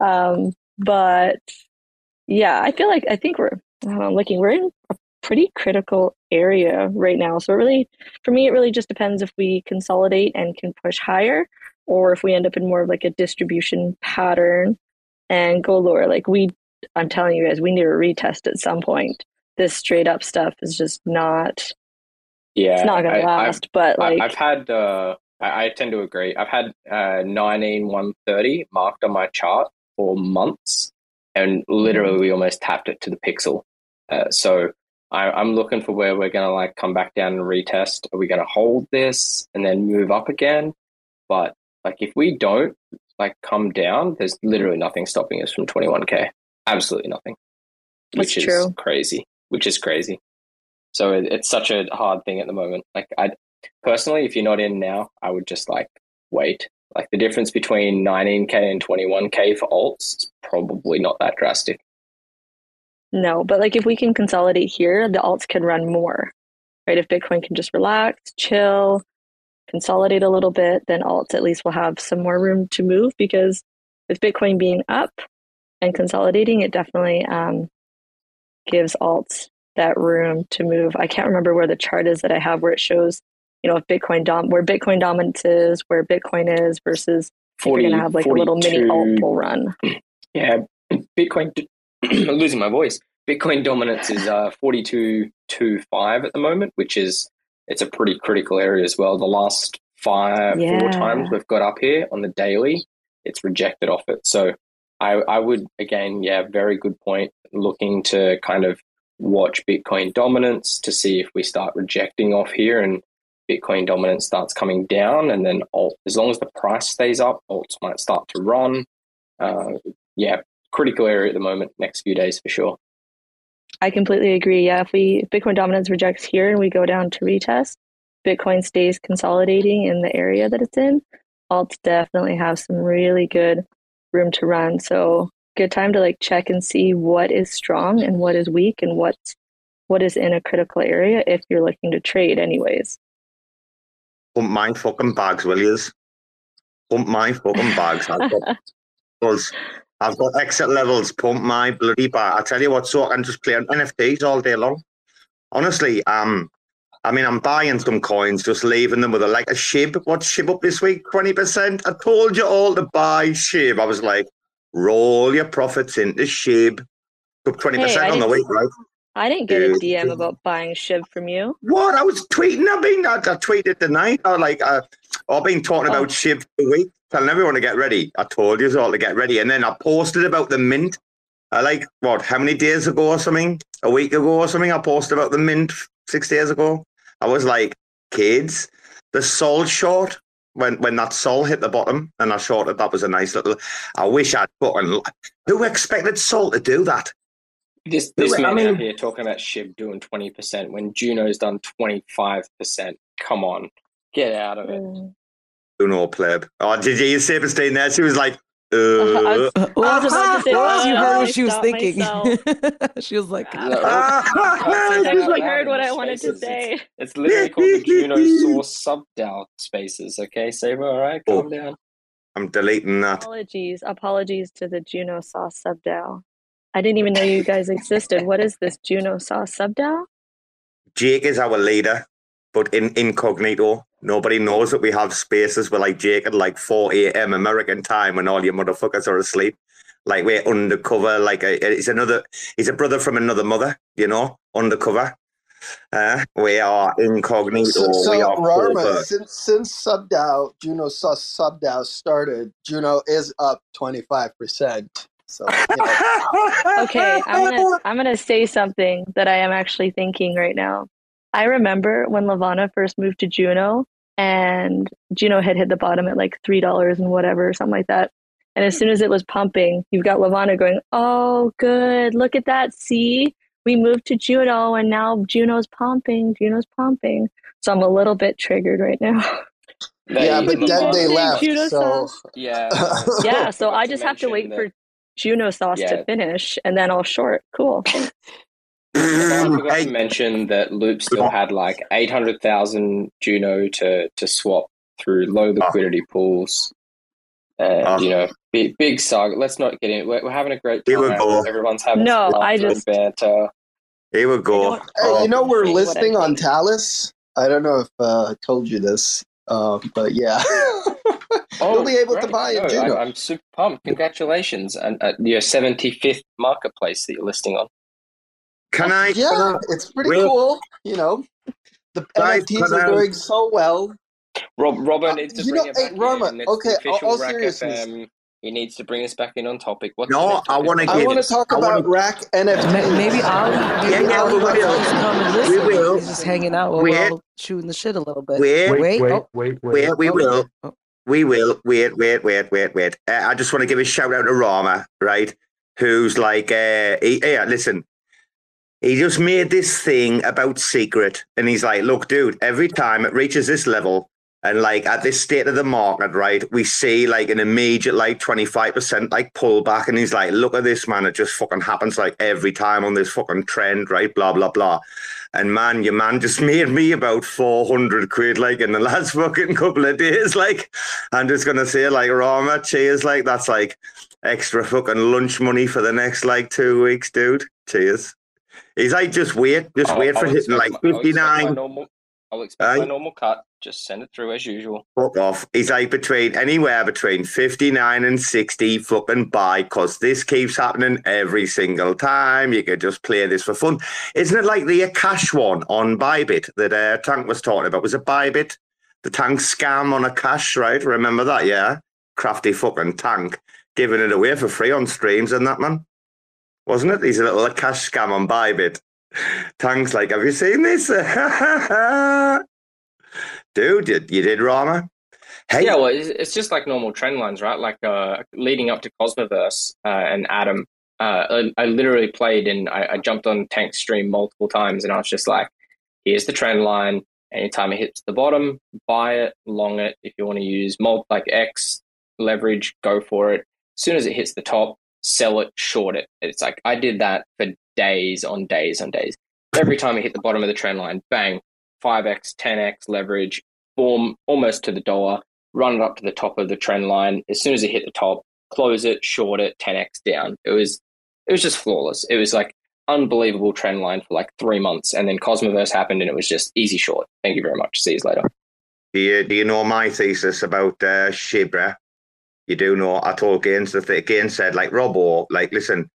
Um, but yeah, I feel like I think we're I don't know, looking we're in a pretty critical area right now. So it really, for me, it really just depends if we consolidate and can push higher, or if we end up in more of like a distribution pattern and go lower. Like we, I'm telling you guys, we need a retest at some point. This straight up stuff is just not Yeah, it's not gonna I- I've- last. but like, I've had, uh, I, I tend to agree. I've had uh, 19 130 marked on my chart for months, and literally we almost tapped it to the pixel. Uh, so I, I'm looking for where we're going to like come back down and retest. Are we going to hold this and then move up again? But like if we don't like come down, there's literally nothing stopping us from 21k. Absolutely nothing. That's Which is true. crazy. Which is crazy. So it, it's such a hard thing at the moment. Like I personally, if you're not in now, I would just like wait. Like the difference between 19k and 21k for alts is probably not that drastic. No, but like if we can consolidate here, the alts can run more, right? If Bitcoin can just relax, chill, consolidate a little bit, then alts at least will have some more room to move because with Bitcoin being up and consolidating, it definitely um, gives alts that room to move. I can't remember where the chart is that I have where it shows, you know, if Bitcoin dom where Bitcoin dominance is, where Bitcoin is versus if you're gonna have like a little mini alt 42 bull run. Yeah, Bitcoin. I'm [CLEARS THROAT] losing my voice. Bitcoin dominance is uh, 42.25 at the moment, which is it's a pretty critical area as well. The last five, Yeah. four times we've got up here on the daily, it's rejected off it. So I, I would again, yeah, very good point. Looking to kind of watch Bitcoin dominance to see if we start rejecting off here and Bitcoin dominance starts coming down, and then alt, as long as the price stays up, alts might start to run. Uh, yeah, critical area at the moment. Next few days for sure. I completely agree. Yeah, if we if Bitcoin dominance rejects here and we go down to retest, Bitcoin stays consolidating in the area that it's in. Alts definitely have some really good room to run. So good time to like check and see what is strong and what is weak and what's what is in a critical area if you're looking to trade anyways. Pump my fucking bags, will yous? Pump my fucking bags. Because [LAUGHS] I've got exit levels. Pump my bloody bag. I tell you what, so I can just play on NFTs all day long. Honestly, um, I mean, I'm buying some coins, just leaving them with a like a shib. What's shib up this week? Twenty percent. I told you all to buy shib. I was like, roll your profits into shib. Up twenty Hey, I percent on the week, right? I didn't get a. DM about buying Shib from you. What? I was tweeting. I mean, I, I tweeted tonight. I like, uh, I've been talking Oh. about Shib for a week, telling everyone to get ready. I told you all to get ready, and then I posted about the mint. I like what? How many days ago or something? A week ago or something? I posted about the mint six days ago. I was like, kids, the sol short when when that sol hit the bottom, and I shorted. That was a nice little. I wish I'd gotten. Who expected sol to do that? This this I man mean- out here talking about Shib doing twenty percent when Juno's done twenty five percent. Come on, get out of it. Mm. Mm. No pleb. Oh, did you see Sabrestein there? She was like, uh, [LAUGHS] I was- What I was about to say, uh, you heard what she was thinking. [LAUGHS] she was like, Look, She's she's I like, heard what I wanted to say. [LAUGHS] It's literally called the Juno Sauce SubDAO spaces. Okay, Saber. All right, calm Oh. down. I'm deleting that. Apologies, apologies to the Juno Sauce subDAO. I didn't even know you guys existed. What is this Juno Sauce subDAO? Jake is our leader, but in incognito. Nobody knows that we have spaces where like Jake at like 4 a.m. American time when all your motherfuckers are asleep. Like we're undercover, like a, he's another, he's a brother from another mother, you know, undercover. Uh, we are incognito. So, so we are Rarma, since since SubDAO, Juno Sauce SubDAO started, Juno is up twenty five percent. So you know, [LAUGHS] Okay, I'm gonna I'm gonna say something that I am actually thinking right now. I remember when Levana first moved to Juno and Juno had hit the bottom at like three dollars and whatever, something like that. And as soon as it was pumping, you've got Levana going, Oh good, look at that, see? We moved to Juno and now Juno's pumping, Juno's pumping. So I'm a little bit triggered right now. yeah, but then they Juno left. Juno So sauce. yeah, [LAUGHS] yeah, so I just have to wait mention for Juno sauce Yeah. to finish and then I'll short. Cool. [LAUGHS] I forgot Hey, to mention that Loop still had like 800,000 Juno to, to swap through low liquidity pools. And, Ah. you know, big, big saga. Let's not get in. We're, we're having a great Here we time. go. Everyone's having No, some I laughter and just- banter. here we go. don't- Hey, Oh, you know we're Say what I listing on think. Talis. I don't know if uh, I told you this, uh, but yeah, [LAUGHS] Oh, you'll be able to buy it. No, Juno. I, I'm super pumped. Congratulations. And uh, your 75th marketplace that you're listing on. Can I? yeah, can I- it's pretty Real- cool. You know, The Guys, NFTs are out. doing so well. Rob, Robert Uh, needs to you bring know, it hey, back Rarma, in. Okay, the all- all seriousness. FM. He needs to bring us back in on topic. What's No, the I wanna I want to talk I wanna- about RAC NFTs. Ma- Maybe Ali, maybe Yeah, yeah, Ali we wants will. come and We will. He's just hanging out while we're all shooting the shit a little bit. Wait, wait, wait, oh, wait, wait. Wait, we oh, will. oh. We will. Wait, wait, wait, wait, wait. Uh, I just want to give a shout out to Rama, right? Who's like, uh, he, yeah, listen, he just made this thing about secret. And he's like, look, dude, every time it reaches this level, and like at this state of the market, right, we see like an immediate like 25% like pullback. And he's like, look at this, man. It just fucking happens like every time on this fucking trend, right? Blah, blah, blah. And man, your man just [LAUGHS] made me about 400 quid like in the last fucking couple of days. Like, I'm just going to say, like, Rarma, cheers. Like, that's like extra fucking lunch money for the next like two weeks, dude. Cheers. He's like, just wait, just I'll- wait for I'll hitting like my- I'll expect 59. normal- I'll expect my normal cut. Just send it through as usual. Fuck off. He's like between anywhere between 59 and 60 fucking buy because this keeps happening every single time. You could just play this for fun. Isn't it like the cash one on Bybit that uh, Tank was talking about? Was it Bybit? The Tank scam on a cash, right? Remember that? Yeah. Crafty fucking Tank giving it away for free on streams and that, man. Wasn't it? He's a little cash scam on Bybit. Tank's like, have you seen this? [LAUGHS] Dude, you, you did, Rarma. Hey, Yeah, well, it's, it's just like normal trend lines, right? Like uh, leading up to Cosmoverse uh, and Adam, uh, I, I literally played and I, I jumped on Tank's stream multiple times, and I was just like, "Here's the trend line. Anytime it hits the bottom, buy it, long it. If you want to use mult like X leverage, go for it. As soon as it hits the top, sell it, short it. It's like I did that for days on days on days. Every time it hit the bottom of the trend line, bang, five X, ten X leverage, boom, almost to the dollar run it up to the top of the trend line. As soon as it hit the top, close it, short it, 10x down. It was it was just flawless. It was like unbelievable trend line for like three months, and then Cosmoverse happened, and it was just easy short. Thank you very much. See you later. do you, do you know my thesis about uh, Shibra? You do know. I told Gaines that Gaines said like Robo, like listen,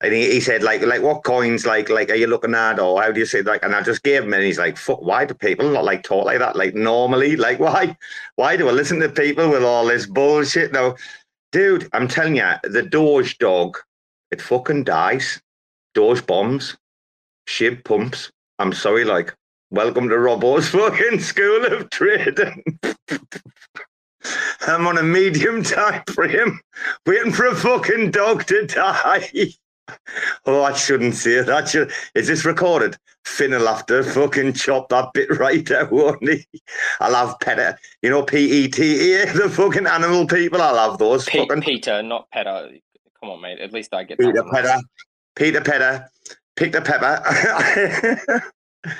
and he, he said like like what coins like like are you looking at or how do you say like? And I just gave him and he's like, fuck, why do people not like talk like that? Like normally, like [LAUGHS] why why do I listen to people with all this bullshit? No, dude, I'm telling you, the Doge dog, it fucking dies. Doge bombs, shib pumps. I'm sorry, like. Welcome to Robo's [LAUGHS] fucking school of trading. [LAUGHS] I'm on a medium time frame, waiting for a fucking dog to die. [LAUGHS] Oh, I shouldn't say that. Should, is this recorded? Finn will have to fucking chop that bit right out, won't he? I'll have PETA. You know, P-E-T-E, [LAUGHS] the fucking animal people. I'll have those Pe- fucking Peter, not Peter. Come on, mate. At least I get that Peter right. Petter. Peter Petter. Peter Pepper. [LAUGHS]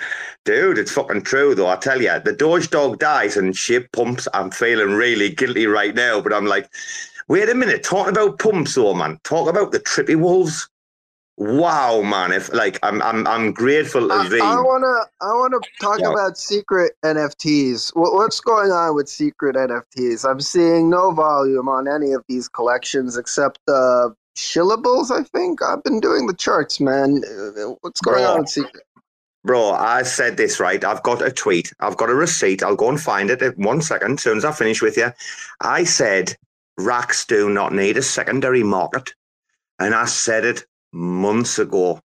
Dude, it's fucking true though. I tell you, the Doge dog dies and shit pumps. I'm feeling really guilty right now, but I'm like, wait a minute. Talk about pumps though, man. Talk about the trippy wolves. Wow, man. If like, I'm I'm I'm grateful to I, wanna I wanna talk about secret NFTs. What, what's going on with secret NFTs? I'm seeing no volume on any of these collections except uh, Shillables. I think I've been doing the charts, man. Uh, What's going Bro. on with secret? Bro, I said this right. I've got a tweet. I've got a receipt. I'll go and find it in one second. As soon as I finish with you, I said racks do not need a secondary market, and I said it months ago.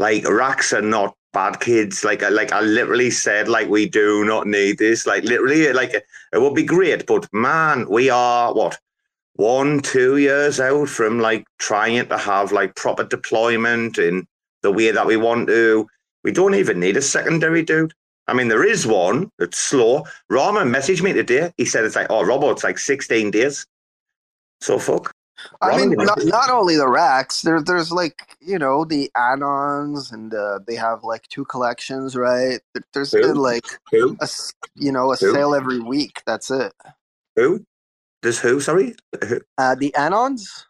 Like racks are not bad kids. Like like I literally said like we do not need this. Like literally, like it would be great, but man, we are what one two years out from like trying to have like proper deployment in the way that we want to. We don't even need a secondary, dude. I mean, there is one. It's slow. Rarma messaged me today. He said it's like, oh, Robo, it's like 16 days. So fuck. I mean, not, not only the racks. There, there's like you know the add-ons, and uh, they have like two collections, right? There- There's Who? been like Who? a you know a Who? sale every week. That's it. Who? There's who? Sorry. Who? Uh, the anons,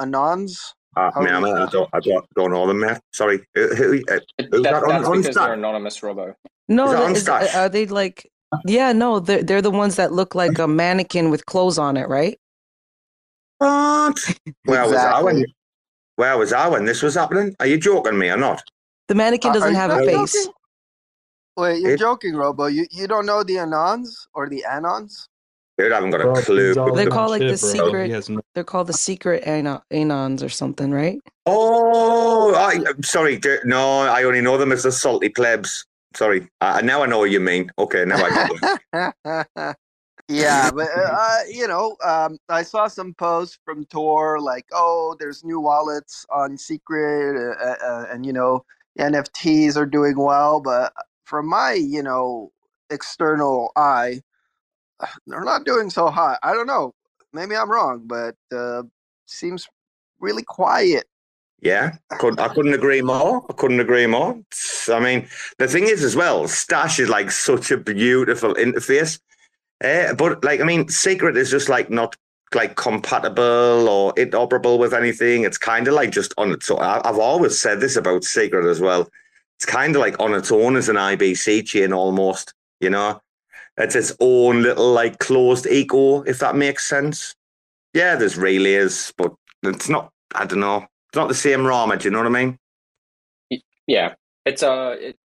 anons. Uh, How man, I don't, I don't, don't know them, man. Sorry. Who? who uh, That, Who's that on- that's on because Stack? they're anonymous, Robo. No, Is that th- on is- Stash? are they like? Yeah, no, they're they're the ones that look like a mannequin with clothes on it, right? what? Where was I when? Exactly. Where was I when this was happening? Are you joking me or not? The mannequin doesn't are have a face. joking? Wait, you're It- joking, Robo. You you don't know the Anons or the Anons? Dude, I haven't got a Bro, clue. he's all They good call, like, the shit, secret- no- They're called the secret ano- anons or something, right? Oh, I, sorry. No, I only know them as the salty plebs. Sorry. Uh, now I know what you mean. Okay, now I get it. [LAUGHS] yeah, but uh, uh, you know, um, I saw some posts from Tor like, "Oh, there's new wallets on Secret, uh, uh, and you know, NFTs are doing well." But from my, you know, external eye, [SIGHS] they're not doing so hot. I don't know. Maybe I'm wrong, but uh, seems really quiet. Yeah, I couldn't, I couldn't [LAUGHS] agree more. I couldn't agree more. I mean, the thing is, as well, Stash is like such a beautiful interface. Uh, but like, I mean, Secret is just like not like compatible or interoperable with anything. It's kind of like just on its own. I- I've always said this about Secret as well. It's kind of like on its own as an IBC chain almost. You know, it's its own little like closed eco, if that makes sense. Yeah, there's relays, but it's not. I don't know. It's not the same Rarma. Do you know what I mean? Yeah, it's a it,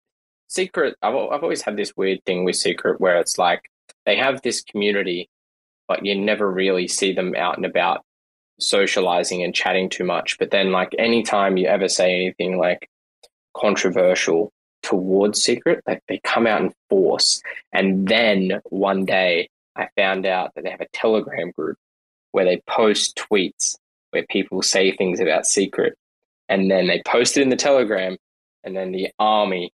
secret. I've I've always had this weird thing with secret where it's like they have this community, but you never really see them out and about socializing and chatting too much. But then, like anytime you ever say anything like controversial towards secret, like they come out in force. And then one day, I found out that they have a Telegram group where they post tweets where people say things about secret. And then they post it in the telegram and then the army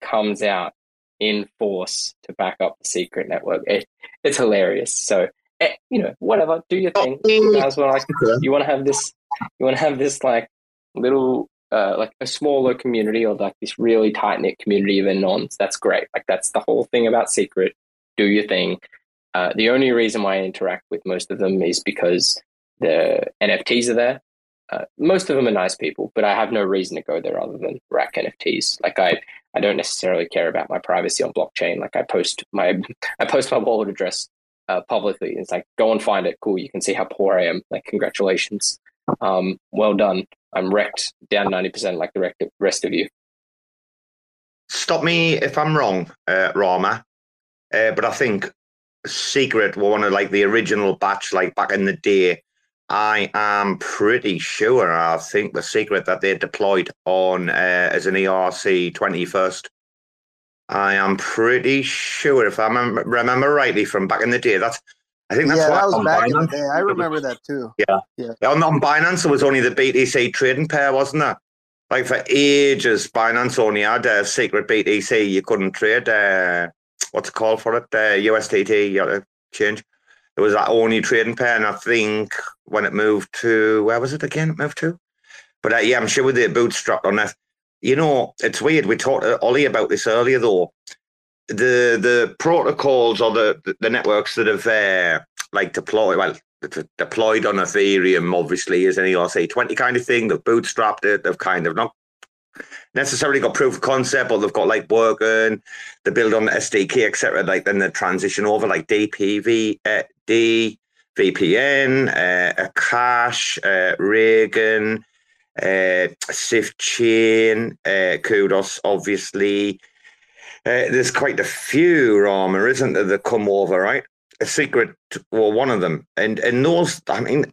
comes out in force to back up the secret network. It, it's hilarious. So eh, you know whatever do your thing. you guys want like you want to have this you want to have this like little uh, like a smaller community or like this really tight knit community of anons that's great like that's the whole thing about secret do your thing uh, the only reason why i interact with most of them is because the nfts are there uh, most of them are nice people, but I have no reason to go there other than RAC NFTs. Like I, I don't necessarily care about my privacy on blockchain. Like I post my, [LAUGHS] I post my wallet address uh, publicly. It's like go and find it. Cool. You can see how poor I am. Like congratulations. Um, well done. I'm wrecked down ninety percent, like the rest of, you. Stop me if I'm wrong, uh, Rarma. Uh, but I think Secret were one of like the original batch, like back in the day. I am pretty sure. I think the secret that they deployed on uh, as an ERC twenty first. I am pretty sure, if I remember, remember rightly from back in the day. That's I think that's yeah, what that was back in the day. I remember that too. Yeah. Yeah. On, on Binance, there was only the BTC trading pair, wasn't it? Like for ages, Binance only had a secret BTC. You couldn't trade. Uh, what's it called for it? Uh, USDT. You had to change. It was that only trading pair, and I think when it moved to where was it again? It moved to. But uh, yeah, I'm sure with the bootstrap on that. You know, it's weird. We talked to Ollie about this earlier, though. The the protocols or the the networks that have uh, like deployed well deployed on Ethereum obviously is an ERC twenty kind of thing. They've bootstrapped it. They've kind of not necessarily got proof of concept, but they've got like working. They build on the SDK, etc. Like then the transition over like DPV, uh, D, VPN, uh, Akash, uh, Regen, uh, Sifchain, uh, Cudos, obviously. Uh, there's quite a few Rarma, isn't there, that come over, right? A secret, well, one of them, and and those, I mean,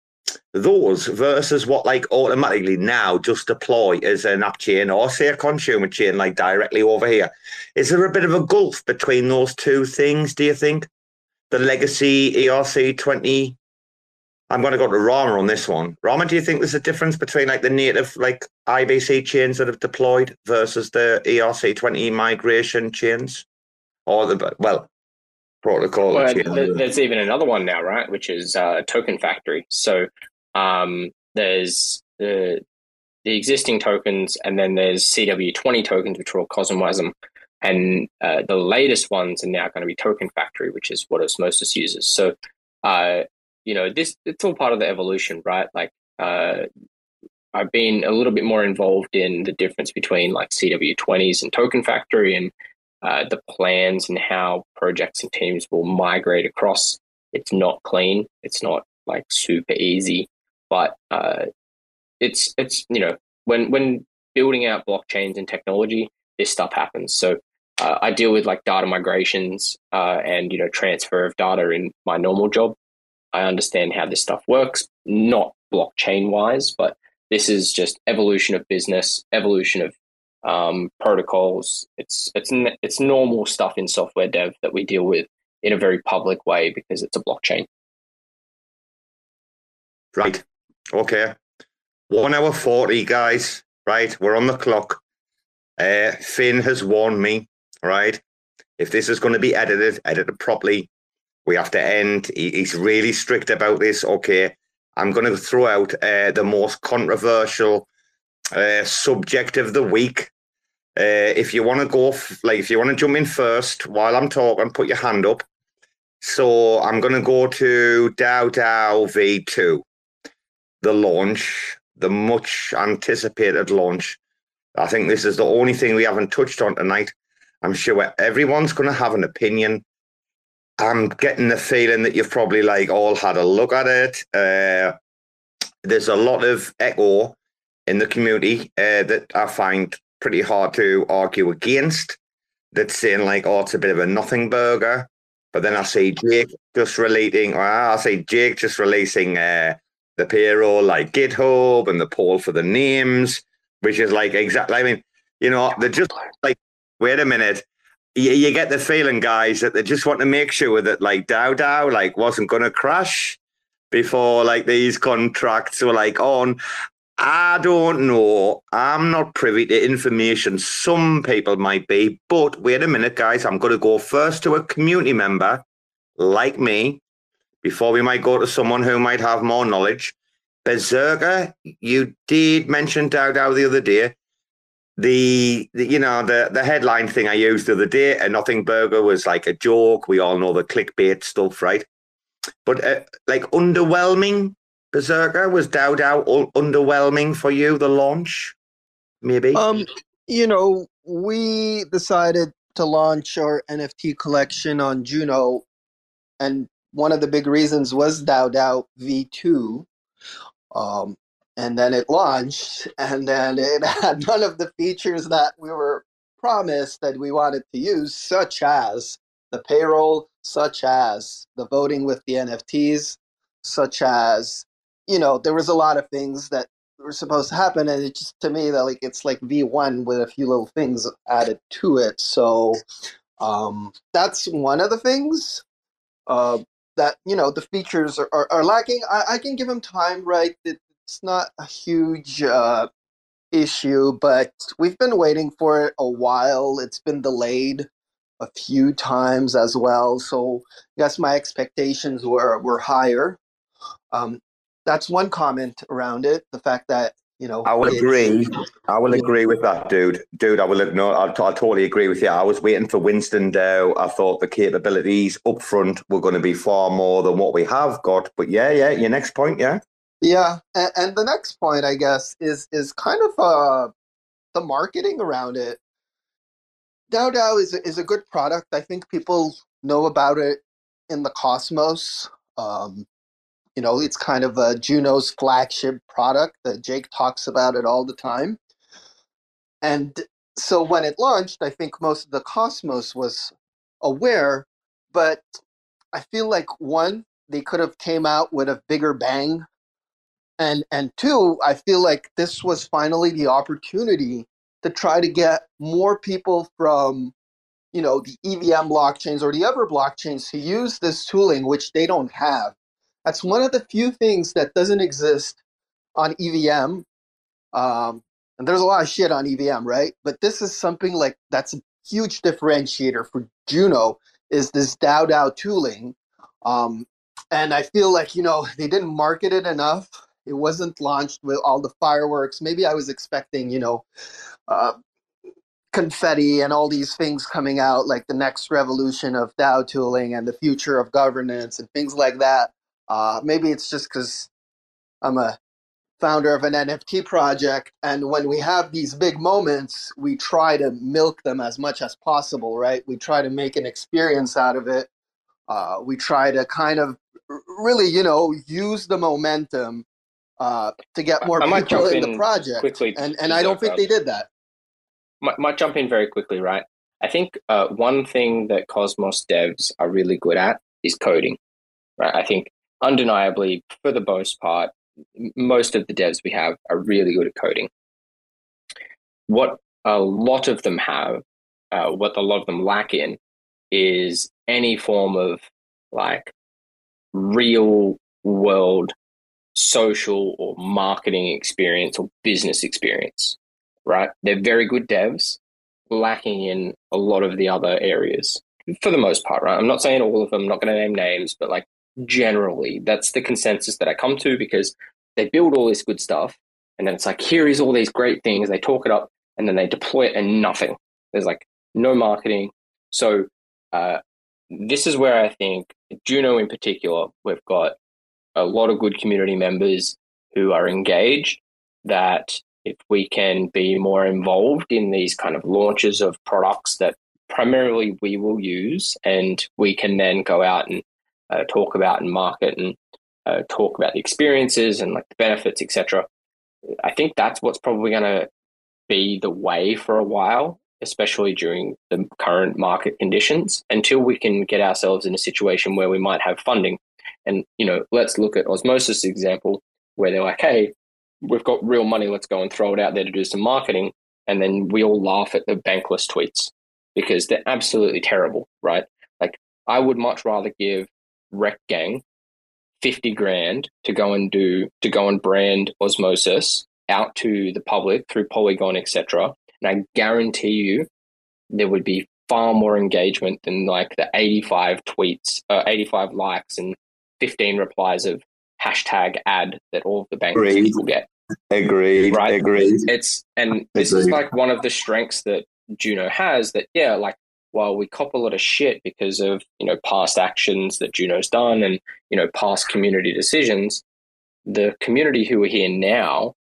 [SIGHS] those versus what like automatically now just deploy as an app chain or say a consumer chain like directly over here. Is there a bit of a gulf between those two things? Do you think the legacy ERC twenty? I'm going to go to Rarma on this one. Rarma, do you think there's a difference between like the native like IBC chains that have deployed versus the ERC twenty migration chains, or the well protocol? Well, chain? th- there's even another one now, right? Which is uh, Token Factory. So um, there's the the existing tokens, and then there's CW20 tokens, which are all Cosmwasm. And uh, the latest ones are now going to be Token Factory, which is what Osmosis uses. So, uh, you know, this it's all part of the evolution, right? Like, uh, I've been a little bit more involved in the difference between like CW20s and Token Factory, and uh, the plans and how projects and teams will migrate across. It's not clean. It's not like super easy, but uh, it's it's you know when when building out blockchains and technology, this stuff happens. So uh, I deal with like data migrations uh, and you know transfer of data in my normal job. I understand how this stuff works, not blockchain wise, but this is just evolution of business, evolution of um, protocols. It's it's it's normal stuff in software dev that we deal with in a very public way because it's a blockchain. Right. Okay. One hour forty, guys. Right, we're on the clock. Uh, Finn has warned me. Right, if this is going to be edited, edited properly, we have to end. He, he's really strict about this. Okay, I'm going to throw out uh, the most controversial uh, subject of the week. Uh, if you want to go, f- like, if you want to jump in first while I'm talking, put your hand up. So I'm going to go to DAO DAO V2, the launch, the much anticipated launch. I think this is the only thing we haven't touched on tonight. I'm sure everyone's going to have an opinion. I'm getting the feeling that you've probably like all had a look at it. Uh, there's a lot of echo in the community uh, that I find pretty hard to argue against. That's saying like, oh, it's a bit of a nothing burger. But then I see Jake just relating, or I see Jake just releasing uh, the payroll like GitHub and the poll for the names, which is like exactly. I mean, you know, they're just like, wait a minute, you, you get the feeling, guys, that they just want to make sure that like DAO DAO like wasn't going to crash before like these contracts were like on. I don't know. I'm not privy to information. Some people might be, but wait a minute, guys. I'm going to go first to a community member like me before we might go to someone who might have more knowledge. Berserker, you did mention DAO DAO the other day the, the, you know the the headline thing I used the other day, a nothing burger was like a joke. We all know the clickbait stuff, right? But uh, like underwhelming, Berserker was DAO DAO underwhelming for you the launch, maybe. Um, you know, we decided to launch our NFT collection on Juno, and one of the big reasons was DAO DAO V2. Um, and then it launched and then it [LAUGHS] had none of the features that we were promised that we wanted to use such as the payroll such as the voting with the nfts such as you know there was a lot of things that were supposed to happen and it just to me that like it's like v1 with a few little things added to it. So um that's one of the things uh that you know the features are, are, are lacking. I, I can give them time right? It, it's not a huge uh, issue, but we've been waiting for it a while. It's been delayed a few times as well. So I guess my expectations were were higher. Um, that's one comment around it. The fact that you know, I will agree. I will agree with that, dude. Dude, I will no, I, I totally agree with you. I was waiting for Winston DAO. I thought the capabilities up front were going to be far more than what we have got. But yeah, yeah. Your next point, yeah. Yeah, and, and the next point, I guess, is is kind of uh, the marketing around it. DAO DAO is is a good product. I think people know about it in the cosmos. Um, you know, it's kind of a Juno's flagship product that Jake talks about it all the time. And so when it launched, I think most of the cosmos was aware, but I feel like one, they could have came out with a bigger bang and and two i feel like this was finally the opportunity to try to get more people from you know the evm blockchains or the other blockchains to use this tooling which they don't have. That's one of the few things that doesn't exist on evm um, and there's a lot of shit on evm right? But this is something like that's a huge differentiator for juno is this dao dao tooling. Um, and i feel like you know [LAUGHS] they didn't market it enough it wasn't launched with all the fireworks. Maybe I was expecting, you know, uh, confetti and all these things coming out, like the next revolution of DAO tooling and the future of governance and things like that. Uh, maybe it's just because I'm a founder of an NFT project, and when we have these big moments, we try to milk them as much as possible, right? We try to make an experience out of it. Uh, we try to kind of really, you know, use the momentum uh, to get more I people in, in the project. quickly, and and I don't think they did that. Might, might jump in very quickly, right? I think uh, one thing that Cosmos devs are really good at is coding. Right? I think undeniably, for the most part, most of the devs we have are really good at coding. What a lot of them have, uh, what a lot of them lack in, is any form of like real world social or marketing experience or business experience, right? They're very good devs, lacking in a lot of the other areas for the most part, right? I'm not saying all of them, I'm not going to name names, but like generally, that's the consensus that I come to because they build all this good stuff and then it's like, here is all these great things. They talk it up and then they deploy it and nothing. There's like no marketing. So, uh, this is where I think Juno in particular, we've got a lot of good community members who are engaged that if we can be more involved in these kind of launches of products that primarily we will use and we can then go out and uh, talk about and market and uh, talk about the experiences and like the benefits etc i think that's what's probably going to be the way for a while especially during the current market conditions until we can get ourselves in a situation where we might have funding and you know let's look at osmosis example where they're like hey we've got real money let's go and throw it out there to do some marketing. And then we all laugh at the bankless tweets because they're absolutely terrible right? Like i would much rather give rec gang 50 grand to go and do to go and brand osmosis out to the public through polygon etc and i guarantee you there would be far more engagement than like the 85 tweets uh, 85 likes and 15 replies of hashtag ad that all of the bank people get agreed right agreed it's and this agreed. is like one of the strengths that juno has that yeah like while we cop a lot of shit because of you know past actions that Juno's done and you know past community decisions, the community who are here now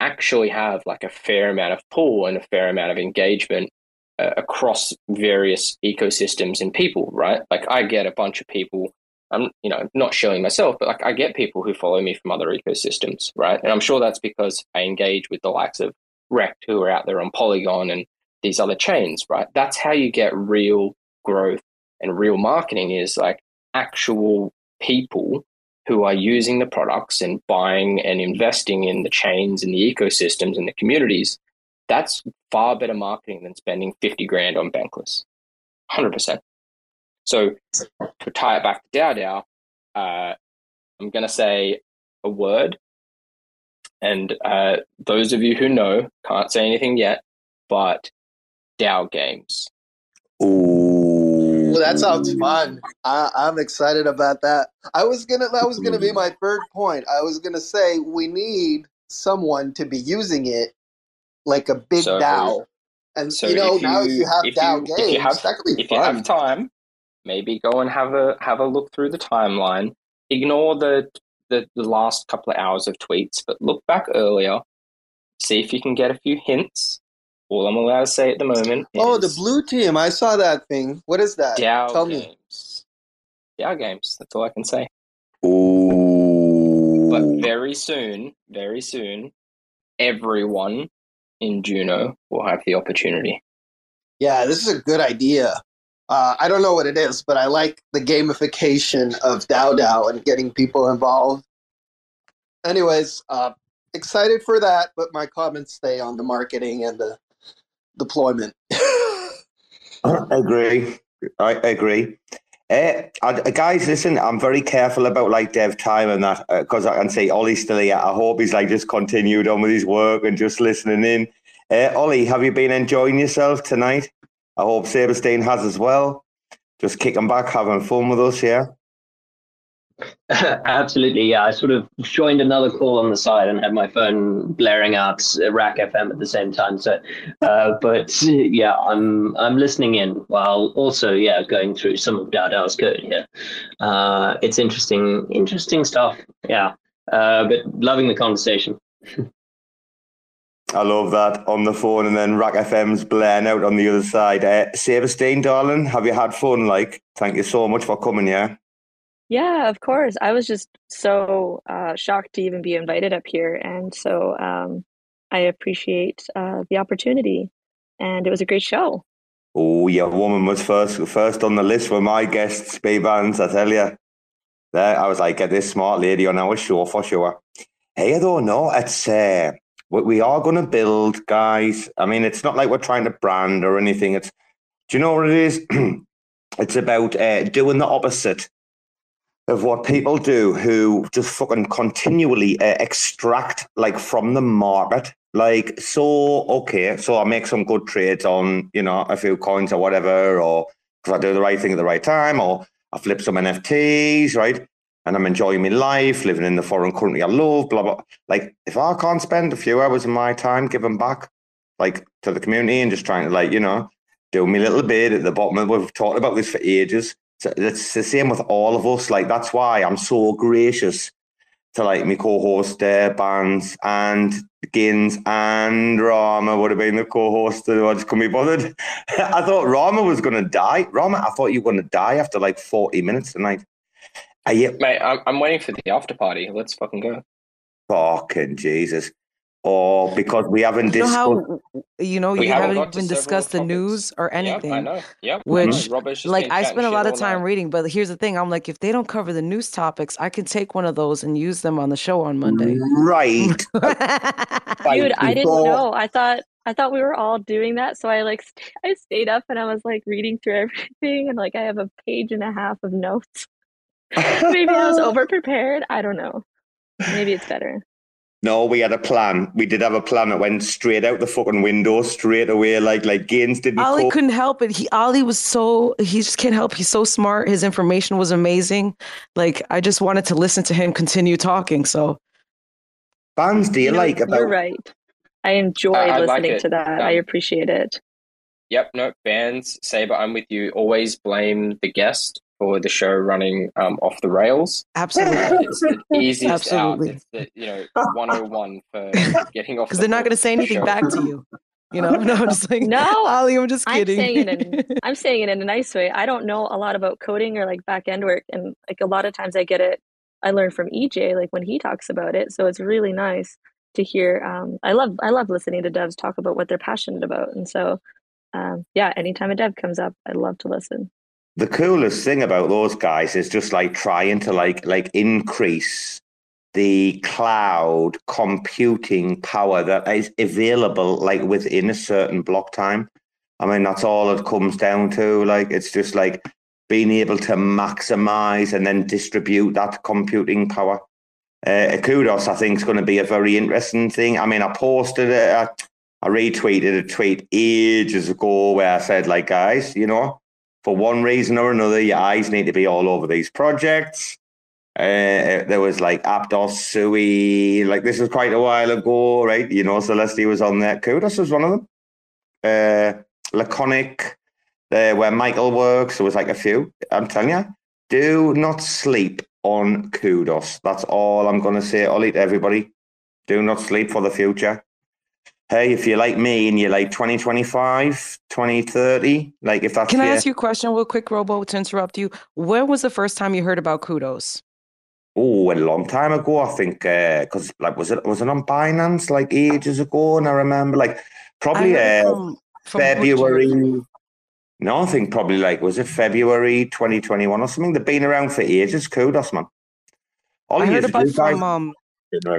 actually have like a fair amount of pull and a fair amount of engagement uh, across various ecosystems and people, right? Like I get a bunch of people. I'm, you know, not showing myself, but like I get people who follow me from other ecosystems, right? And I'm sure that's because I engage with the likes of Rekt who are out there on Polygon and these other chains, right? That's how you get real growth and real marketing is like actual people who are using the products and buying and investing in the chains and the ecosystems and the communities. That's far better marketing than spending 50 grand on Bankless. 100%. So to tie it back to DAO DAO, uh, I'm going to say a word. And uh, those of you who know can't say anything yet, but DAO games. Ooh. Well, that sounds fun. I, I'm excited about that. I was gonna. That was gonna be my third point. I was gonna say we need someone to be using it like a big so, DAO. And so you know, you, now you have DAO you, games. If you have, that could be if fun. you have time, maybe go and have a have a look through the timeline. Ignore the, the the last couple of hours of tweets, but look back earlier. See if you can get a few hints all I'm allowed to say at the moment. oh, the blue team! I saw that thing. What is that? DAO Tell games. me. DAO games. That's all I can say. Ooh. But very soon, very soon, everyone in Juno will have the opportunity. Yeah, this is a good idea. Uh, I don't know what it is, but I like the gamification of DAO DAO and getting people involved. Anyways, uh, excited for that, but my comments stay on the marketing and the deployment. [LAUGHS] I agree. I agree. Uh, I, guys, listen, I'm very careful about like dev time and that because uh, I can see Ollie's still here. I hope he's like just continued on with his work and just listening in. Uh, Ollie, have you been enjoying yourself tonight? I hope Sabrestein has as well. Just kicking back, having fun with us, yeah. [LAUGHS] Absolutely, yeah. I sort of joined another call on the side and had my phone blaring out RAC FM at the same time. So, uh, but yeah, I'm I'm listening in while also yeah going through some of DAO code here. Uh, it's interesting, interesting stuff. Yeah, uh, but loving the conversation. [LAUGHS] I love that on the phone, and then RAC FM's blaring out on the other side. Uh, Sabrestein, darling, have you had fun? Like, thank you so much for coming. Yeah. Yeah, of course. I was just so uh, shocked to even be invited up here. And so um, I appreciate uh, the opportunity. And it was a great show. Oh, your woman was first first on the list with my guests, Bbandz, I tell you. There, I was like, get this smart lady on our show for sure. Hey, I don't know. It's uh, we we are going to build, guys. I mean, it's not like we're trying to brand or anything. It's, do you know what it is? [CLEARS THROAT] it's about uh, doing the opposite of what people do who just fucking continually uh, extract like from the market like so okay so i make some good trades on you know a few coins or whatever or because i do the right thing at the right time or i flip some nfts right and i'm enjoying my life living in the foreign country i love blah blah like if i can't spend a few hours of my time giving back like to the community and just trying to like you know do me little bit at the bottom we've talked about this for ages so it's the same with all of us. Like that's why I'm so gracious to like my co-host uh, bands and Gins and Rarma would have been the co-host. I just couldn't be bothered. [LAUGHS] I thought Rarma was going to die. Rarma, I thought you were going to die after like 40 minutes tonight. Are you? Mate, I'm, I'm waiting for the after party. Let's fucking go. Fucking Jesus or because we haven't You know discussed. how you know We you haven't haven't even several discussed the topics. news or Yep, anything. I know. Yep. Which, know. Robert's just like I chatting spend a lot of time reading, but here's the thing: I'm like, if they don't cover the news topics, I can take one of those and use them on the show on Monday. Right. [LAUGHS] Dude, I didn't know. I thought I thought we were all doing that, so I like st- I stayed up and I was like reading through [LAUGHS] everything, and like I have a page and a half of notes. [LAUGHS] Maybe I was [LAUGHS] over prepared. I don't know. Maybe it's better. No, we had a plan. We did have a plan that went straight out the fucking window, straight away. Like like Gaines didn't. Ali call- couldn't help it. He Ali was so he just can't help. He's so smart. His information was amazing. Like I just wanted to listen to him continue talking. So bands do you, know, like about You're right. I enjoyed I like listening it. to that. I Um, appreciate it. Yep, no, bands, Saber, I'm with you. Always blame the guest for the show running um, off the rails. absolutely, it's the easiest Absolutely. out. It's the, you know, 101 for [LAUGHS] getting off because the they're not going to say anything show. back to you. You know, [LAUGHS] no, I'm just like No, Ali. I'm just kidding. I'm kidding. saying it in [LAUGHS] I'm saying it in a nice way. I don't know a lot about coding or like back end work, and like a lot of times I get it. I learn from EJ like when he talks about it, so it's really nice to hear. Um, I love I love listening to devs talk about what they're passionate about, and so um, yeah, anytime a dev comes up, I love to listen. The coolest thing about those guys is just like trying to like like increase the cloud computing power that is available like within a certain block time. I mean, that's all it comes down to. Like, it's just like being able to maximize and then distribute that computing power. Uh, Cudos, I think, is going to be a very interesting thing. I mean, I posted it, I, I retweeted a tweet ages ago where I said, like, guys, you know, for one reason or another, your eyes need to be all over these projects. Uh, there was like Aptos, Sui, like this was quite a while ago, right? You know, Celestia was on there. Cudos was one of them. Uh, Laconic, uh, where Michael works, there was like a few. I'm telling you, do not sleep on Cudos. That's all I'm going to say, Ollie, to everybody. Do not sleep for the future. Hey, if you're like me and you're like 2025, 2030, like if that's Can I your- ask you a question real quick, Robo, to interrupt you? When was the first time you heard about Cudos? Oh, a long time ago, I think. Because like, was it was it on Binance like ages ago? And I remember like probably uh, from, from February. No, I think probably like was it February 2021 or something? They've been around for ages. Cudos, man. All I heard about from um,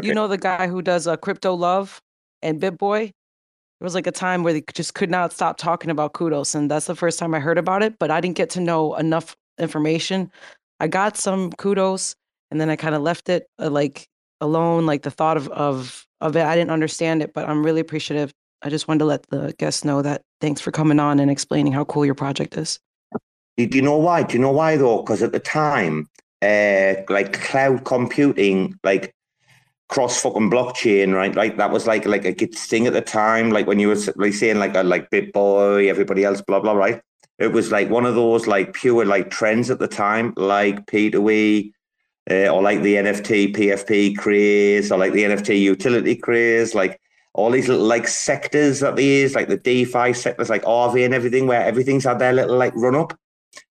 you know the guy who does uh, Crypto Love and BitBoy. It was like a time where they just could not stop talking about Cudos, and that's the first time I heard about it. But I didn't get to know enough information. I got some Cudos, and then I kind of left it uh, like alone. Like the thought of of of it, I didn't understand it, but I'm really appreciative. I just wanted to let the guests know that thanks for coming on and explaining how cool your project is. Do do you know why? Do you know why though? Because at the time, uh, like cloud computing, like cross fucking blockchain, right? Like that was like like a good thing at the time. Like when you were like saying like a like BitBoy, everybody else, blah blah, right? It was like one of those like pure like trends at the time, like P2E, uh, or like the NFT PFP craze, or like the NFT utility craze, like all these little like sectors that there is, like the DeFi sectors, like RV and everything, where everything's had their little like run up.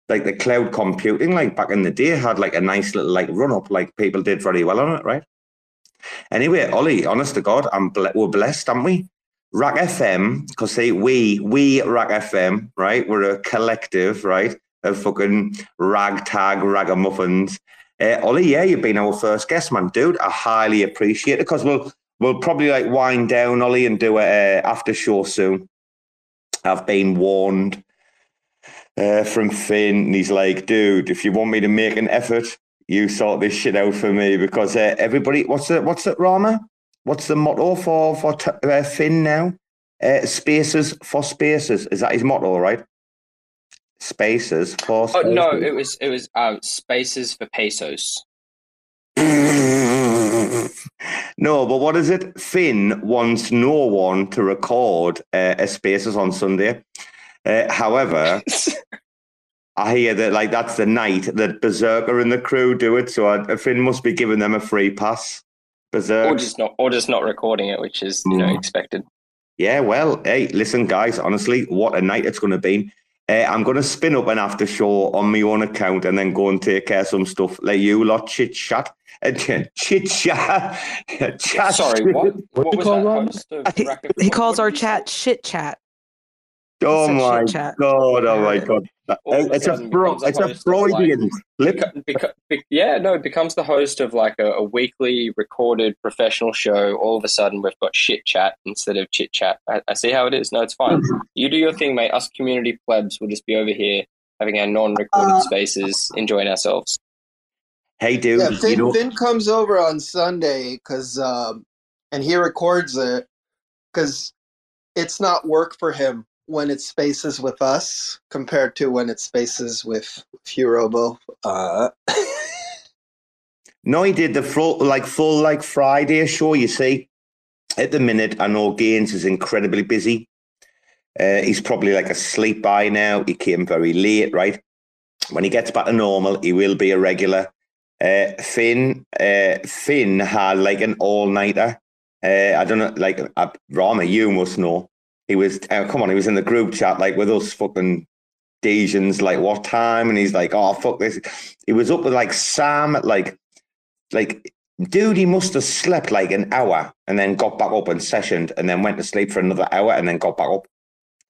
Like the cloud computing, like back in the day, had like a nice little like run up, like people did very well on it, right? Anyway, Ollie, honest to God, I'm ble- we're blessed, aren't we? RAC FM, because say we we RAC FM, right? We're a collective, right? Of fucking ragtag ragamuffins. Uh, Ollie, yeah, you've been our first guest, man, dude. I highly appreciate it because we'll we'll probably like wind down, Ollie, and do a uh, after show soon. I've been warned uh, from Finn, and he's like, dude, if you want me to make an effort, you sort this shit out for me because uh, everybody, what's it, what's it, Rarma? What's the motto for for t- uh, Finn now? Uh, spaces for spaces. Is that his motto, right? Spaces for. Oh no, it was it was um, spaces for pesos. [LAUGHS] no, but what is it? Finn wants no one to record uh, a Spaces on Sunday. Uh, however, [LAUGHS] I hear that like that's the night that Berserker and the crew do it, so I, Finn must be giving them a free pass. Berserk. or just not or just not recording it, which is you know Mm. expected. Yeah, well, hey, listen, guys, honestly, what a night it's going to be. Uh, I'm going to spin up an after show on my own account and then go and take care of some stuff. Let you lot chit chat. Uh, [LAUGHS] chit chat. [LAUGHS] chat. Sorry, what? What What you was call that host of He, he calls our did you say? chat shit chat. Oh my chat. god! Oh my god! All of a It's a sudden Fro- it's a host of, like, Freudian. Beca- beca- be- yeah, no, it becomes the host of like a, a weekly recorded professional show. All of a sudden, we've got shit chat instead of chit chat. I, I see how it is. No, it's fine. You do your thing, mate. Us community plebs will just be over here having our non-recorded Uh, spaces, enjoying ourselves. Hey, dude, Yeah, you Finn, know, Finn comes over on Sunday because, um, and he records it because it's not work for him when it's spaces with us compared to when it's spaces with Furobo. Uh, [LAUGHS] no, he did the full like full like Friday show. You see, at the minute, I know Gaines is incredibly busy. Uh, he's probably like asleep by now. He came very late, right? When he gets back to normal, he will be a regular. Uh, Finn, uh, Finn had like an all nighter. Uh, I don't know, like uh, Rarma, you must know. He was, uh, come on, he was in the group chat like with us fucking Desians, like what time? And he's like, oh fuck this. He was up with like Sam at like, like dude, he must have slept like an hour and then got back up and sessioned and then went to sleep for another hour and then got back up.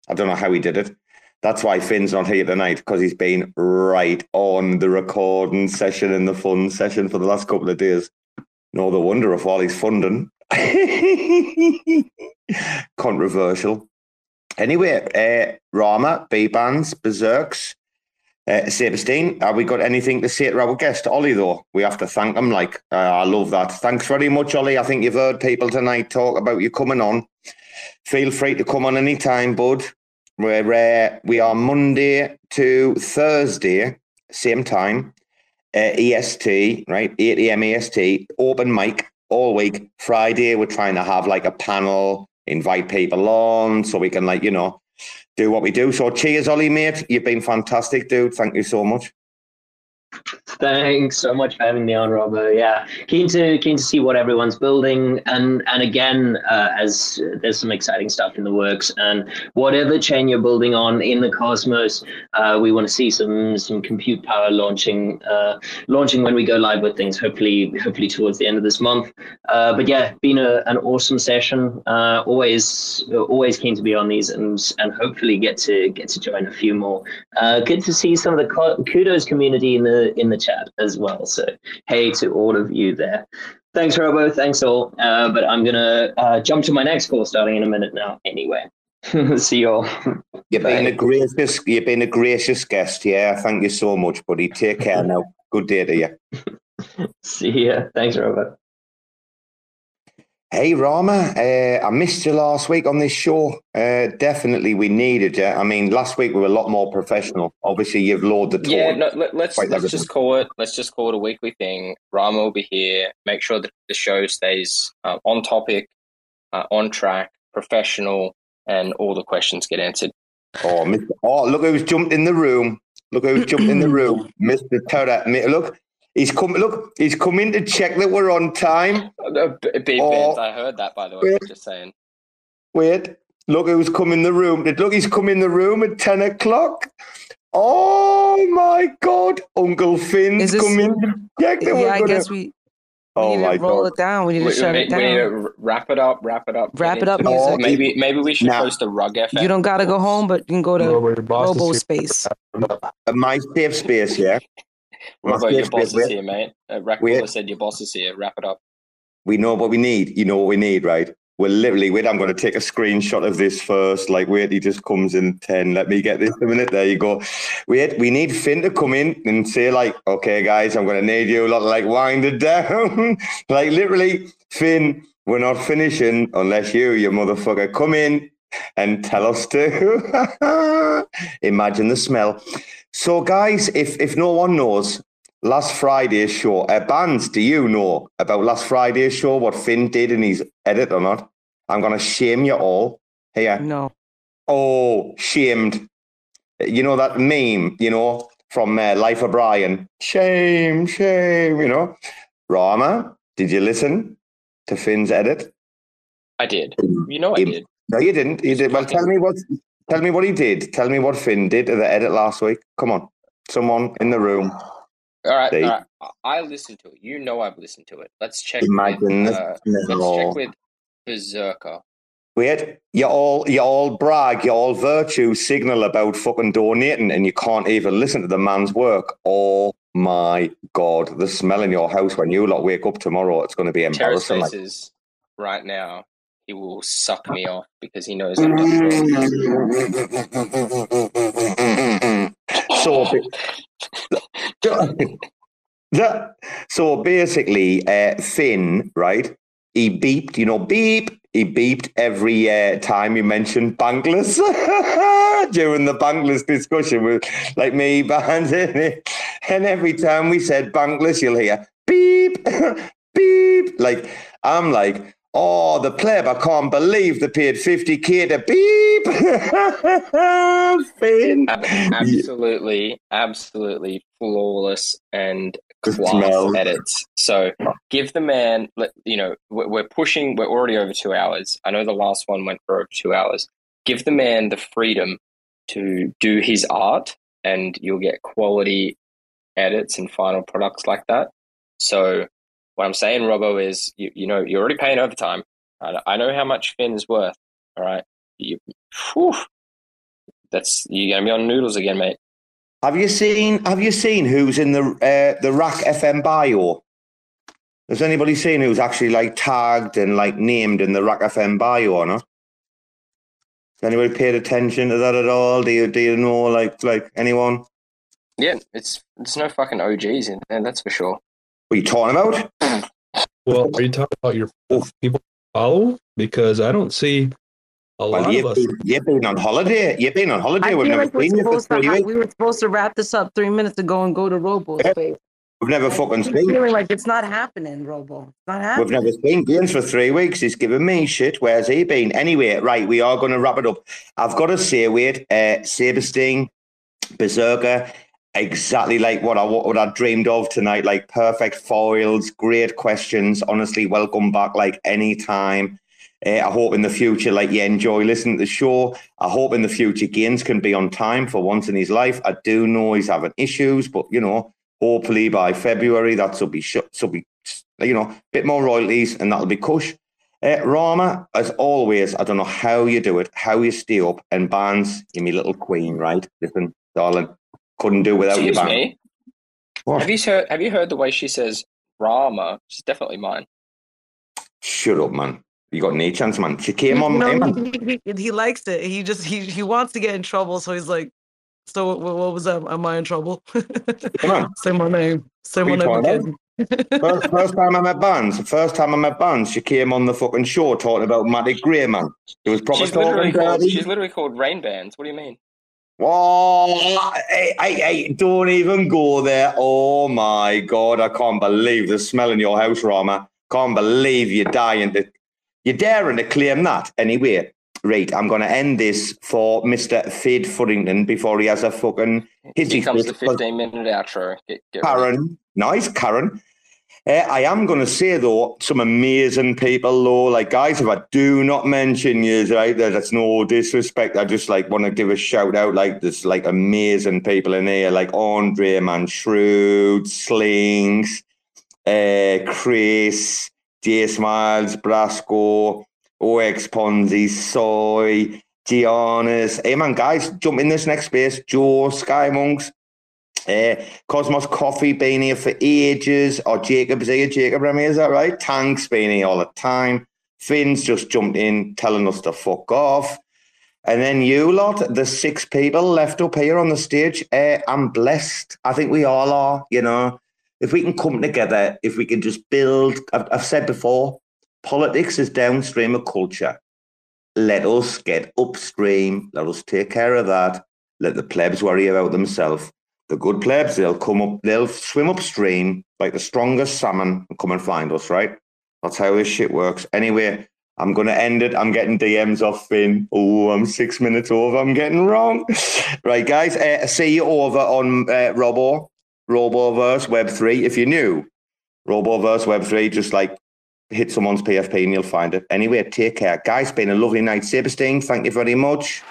I don't know how he did it. That's why Finn's not here tonight because he's been right on the recording session and the fun session for the last couple of days. No the wonder of all he's funding. [LAUGHS] Controversial. Anyway, uh, Rarma, B bands, Berserks, uh, Sabrestein, have we got anything to say to our guest, Ollie, though? We have to thank him. Like, uh, I love that. Thanks very much, Ollie. I think you've heard people tonight talk about you coming on. Feel free to come on anytime, bud. We're, uh, we are Monday to Thursday, same time, uh, EST, right? 8 a.m. EST, open mic all week. Friday, we're trying to have like a panel, invite people on so we can, like, you know, do what we do. So cheers, Ollie, mate. You've been fantastic, dude. Thank you so much. Thanks so much for having me on, Robert. Yeah, keen to keen to see what everyone's building, and and again, uh, as there's some exciting stuff in the works, and whatever chain you're building on in the cosmos, uh, we want to see some some compute power launching uh, launching when we go live with things. Hopefully, hopefully towards the end of this month. Uh, but yeah, been a, an awesome session. Uh, always always keen to be on these, and and hopefully get to get to join a few more. Uh, good to see some of the Cudos community in the in the chat as well. So hey to all of you there. Thanks, Robo. Thanks all. Uh, but I'm gonna uh, jump to my next call starting in a minute now. Anyway, [LAUGHS] see you all. You've been a gracious, you've been a gracious guest. Yeah, thank you so much, buddy. Take care now. Good day to you. [LAUGHS] see ya. Thanks, Robo. Hey Rarma, uh, I missed you last week on this show. Uh, definitely, we needed you. I mean, last week we were a lot more professional. Obviously, you've lowered the tone. Yeah, no, let, let's let's everything. just call it let's just call it a weekly thing. Rarma will be here. Make sure that the show stays uh, on topic, uh, on track, professional, and all the questions get answered. Oh, Mr. oh, look who's jumped in the room. Look who's jumped in the [CLEARS THROAT] room, Mister Turret. Look, he's come. Look, he's coming to check that we're on time. [LAUGHS] B- B- Oh. Benz, I heard that by the way. Yeah. Just saying. Wait, look who's come in the room. Did look, he's come in the room at ten o'clock. Oh my God, Uncle Finn's Is this- come in check that Yeah, we're I gonna. guess we Oh need to roll god. it down. We need to We, shut we- it we need down. to wrap it up. Wrap it up. Wrap it up, into music. Maybe maybe we should Nah. post a rug FM. You don't gotta go home, but you can go to Robo, your boss is Robo here. Space. My safe space, yeah. Robo, your boss is here, mate. Uh, Rack said your boss is here. Wrap it up. we know what we need. You know what we need, right? We're literally, wait, I'm going to take a screenshot of this first. Like, wait, he just comes in 10. Let me get this a minute. There you go. Wait, we need Finn to come in and say, like, okay, guys, I'm going to need you a lot like, wind it down. [LAUGHS] like, literally, Finn, we're not finishing unless you, you motherfucker, come in and tell us to. [LAUGHS] Imagine the smell. So, guys, if if no one knows, last Friday's show, uh, bands, do you know about last Friday's show? What Finn did in his edit or not? I'm gonna shame you all here. No. Oh, shamed. You know that meme, you know, from uh, Life of Brian. Shame, shame. You know, Rarma. Did you listen to Finn's edit? I did. You know I did. No, you didn't. You did. Well, tell me what. Tell me what he did. Tell me what Finn did at the edit last week. Come on, someone in the room. All right, all right. I- listened to it. You know I've listened to it. Let's check. Imagine with, uh, let's check with Berserker. Wait, you all you all brag, you all virtue signal about fucking donating, and you can't even listen to the man's work. Oh my god, the smell in your house when you lot wake up tomorrow, it's going to be Terrace embarrassing. like- right now. He will suck me off because he knows I've done it. so, ba- so basically, uh, Finn, right? He beeped, you know, beep. He beeped every uh, time you mentioned Bangless [LAUGHS] during the Bangless discussion with like me, [LAUGHS] bands, and every time we said Bangless, you'll hear beep, [LAUGHS] beep. Like I'm like, oh, the pleb, I can't believe the paid 50k to beep. [LAUGHS] Absolutely, absolutely flawless and class edits. So give the man, you know, we're pushing, we're already over two hours. I know the last one went for over two hours. Give the man the freedom to do his art, and you'll get quality edits and final products like that. So what I'm saying, Robbo, is you, you know, you're already paying overtime. I, I know how much Finn is worth. All right. You, whew, that's you're gonna be on noodles again, mate. Have you seen? Have you seen who's in the uh, the RAC FM bio? Has anybody seen who's actually like tagged and like named in the RAC FM bio or not? Has anybody paid attention to that at all? Do you do you know like like anyone? Yeah, it's it's no fucking OGs in there, that's for sure. What are you talking about? Well, are you talking about your people follow? Because I don't see a Well, lot of you've us. been, you've been on holiday. You've been on holiday. I We've never like we're seen you for to three weeks. we were supposed to wrap this up three minutes ago and go to Robo space. We've never I fucking keep seen. feeling like it's not happening, Robo. It's not happening. We've never seen Gaines for three weeks. He's giving me shit. Where's he been? Anyway, right, we are going to wrap it up. I've got to say, wait, uh, Sabrestein, Berserker, exactly like what I what I dreamed of tonight. Like perfect foils, great questions. Honestly, welcome back. Like anytime. Uh, I hope in the future, like you enjoy listening to the show. I hope in the future, Gaines can be on time for once in his life. I do know he's having issues, but you know, hopefully by February that will be shut. So be you know, a bit more royalties, and that'll be cush. Uh, Rarma, as always, I don't know how you do it, how you stay up, and bands, you're my little queen, right? Listen, darling, couldn't do without you, Excuse band. me. What? Have you heard have you heard the way she says Rarma? She's definitely mine. Shut up, man. You got no chance, man. She came on. know, hey, [LAUGHS] he, he, he likes it. He just he, he wants to get in trouble, so he's like, "So what, what was that? Am I in trouble? Come on. [LAUGHS] Say my name. Say my name again." First, first time I met Bands, first time I met Bands, she came on the fucking show talking about Matic Gray, man. It was proper She's literally called dirty. she's literally called Rain Bands. What do you mean? Whoa, hey, hey, hey, don't even go there. Oh my God, I can't believe the smell in your house, Rarma. Can't believe you're dying to, you're daring to claim that. Anyway, right, I'm going to end this for Mr. Fid Fuddington before he has a fucking hissy Here comes the 15 minute outro. Get, get ready. Karen, nice, Karen. Uh, I am going to say though, some amazing people though, like guys, if I do not mention you, right, that's no disrespect. I just like want to give a shout out, like there's like amazing people in here, like Andre, man, Shrewd, Slings, uh, Chris, J Smiles, Brasco, OX Ponzi, Soy, Giannis. Hey man, guys, jump in this next space. Joe, Sky Monks, uh, Cosmos Coffee been here for ages. Or Jacob's here. Jacob Remy, is that right? Tank's been here all the time. Finn's just jumped in telling us to fuck off. And then you lot, the six people left up here on the stage, uh, I'm blessed. I think we all are, you know. If we can come together, if we can just build, I've, I've said before, politics is downstream of culture. Let us get upstream. Let us take care of that. Let the plebs worry about themselves. The good plebs, they'll come up, they'll swim upstream like the strongest salmon and come and find us, right? That's how this shit works. Anyway, I'm going to end it. I'm getting DMs off Finn. Oh, I'm six minutes over. I'm getting wrong. [LAUGHS] right, guys. Uh, see you over on uh, Robo, Roboverse Web3. If you're new, Roboverse Web3, just like hit someone's PFP and you'll find it. Anyway, take care. Guys, been a lovely night. Sabrestein, thank you very much.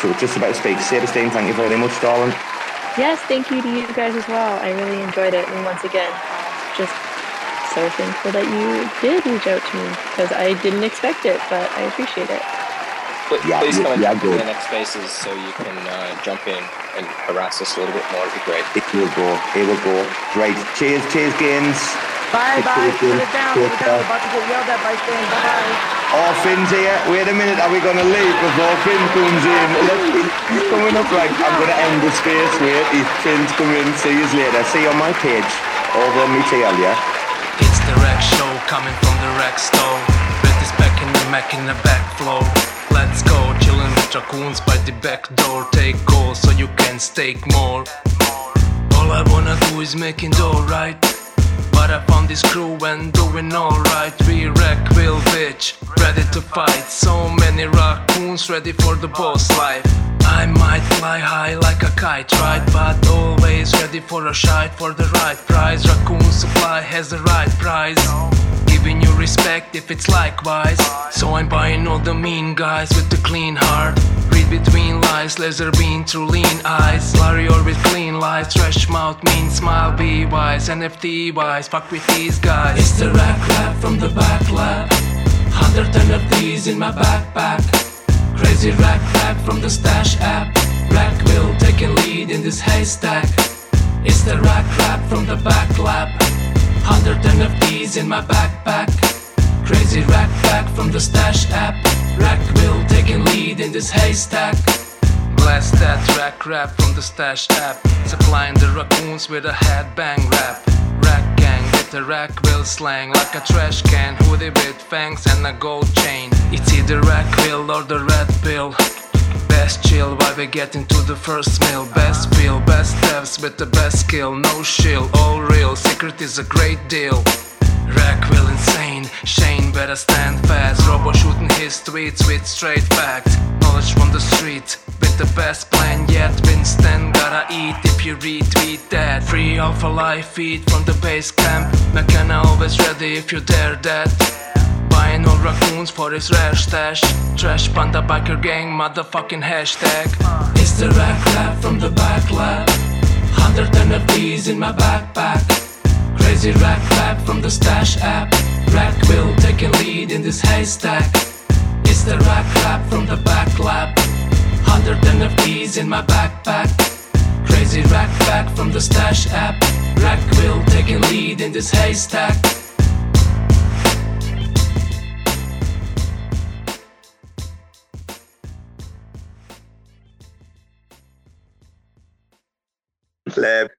So just about to speak. Sabrestein, thank you very much, darling. Yes, thank you to you guys as well. I really enjoyed it. And once again, just so thankful that you did reach out to me because I didn't expect it, but I appreciate it. But Yeah, please yeah, come and yeah, jump in the next spaces so you can uh, jump in and harass us a little bit more. It'd be great. It will go. It will go. Right. Cheers, cheers, Gaines. Bye Take bye. care, Put it down. Put it down. care. About to get yelled at by Finn. Bye bye. Oh, Finn's here. Wait a minute. Are we going to leave before Finn comes in? [LAUGHS] Let's, he's coming up right. I'm going to end the space. Wait. He's, Finn's coming. See you later. See you on my page. Over on me tail, yeah? It's the Rec Show coming from the Rec Store. With this back in the Mac in the back flow. Let's go, chilling with raccoons by the back door. Take calls so you can stake more. All I wanna do is making dough, right? But I found this crew and doing alright. We wreck, will bitch, ready to fight. So many raccoons ready for the boss life. I might fly high like a kite, right? But always ready for a shite for the right price. Raccoon supply has the right price. Giving you respect if it's likewise. So I'm buying all the mean guys with the clean heart. Read between lies, laser beam through lean eyes. Warrior with clean lies, trash mouth, mean smile, be wise. NFT wise, fuck with these guys. It's the rack rap from the back lab. Hundred ten of these in my backpack. Crazy rack rap from the stash app. Rack will taking lead in this haystack. It's the rack rap from the back lab. Hundred these in my backpack. Crazy rack back from the stash app. Rack will taking lead in this haystack. Blast that rack rap from the stash app. Supplying the raccoons with a headbang rap. Rack gang with the rack will slang like a trash can. Hoodie with fangs and a gold chain. It's either rack will or the red pill. Best chill while we get into the first meal. Best feel, best devs with the best skill. No shill, all real. Secret is a great deal. Rack will insane, Shane better stand fast. Robo shooting his tweets with straight facts. Knowledge from the street with the best plan yet. Winston gotta eat if you retweet that. Free alpha life feed from the base camp. McKenna always ready if you dare that. Buying all raccoons for his rare stash. Trash panda biker gang, motherfucking hashtag. Uh. It's the rack rap from the back lab. Hundred of these in my backpack. Crazy rack rap from the stash app. Rack will taking lead in this haystack. It's the rack rap from the back lab. Hundred of these in my backpack. Crazy rack back from the stash app. Rack will taking lead in this haystack. Pleb.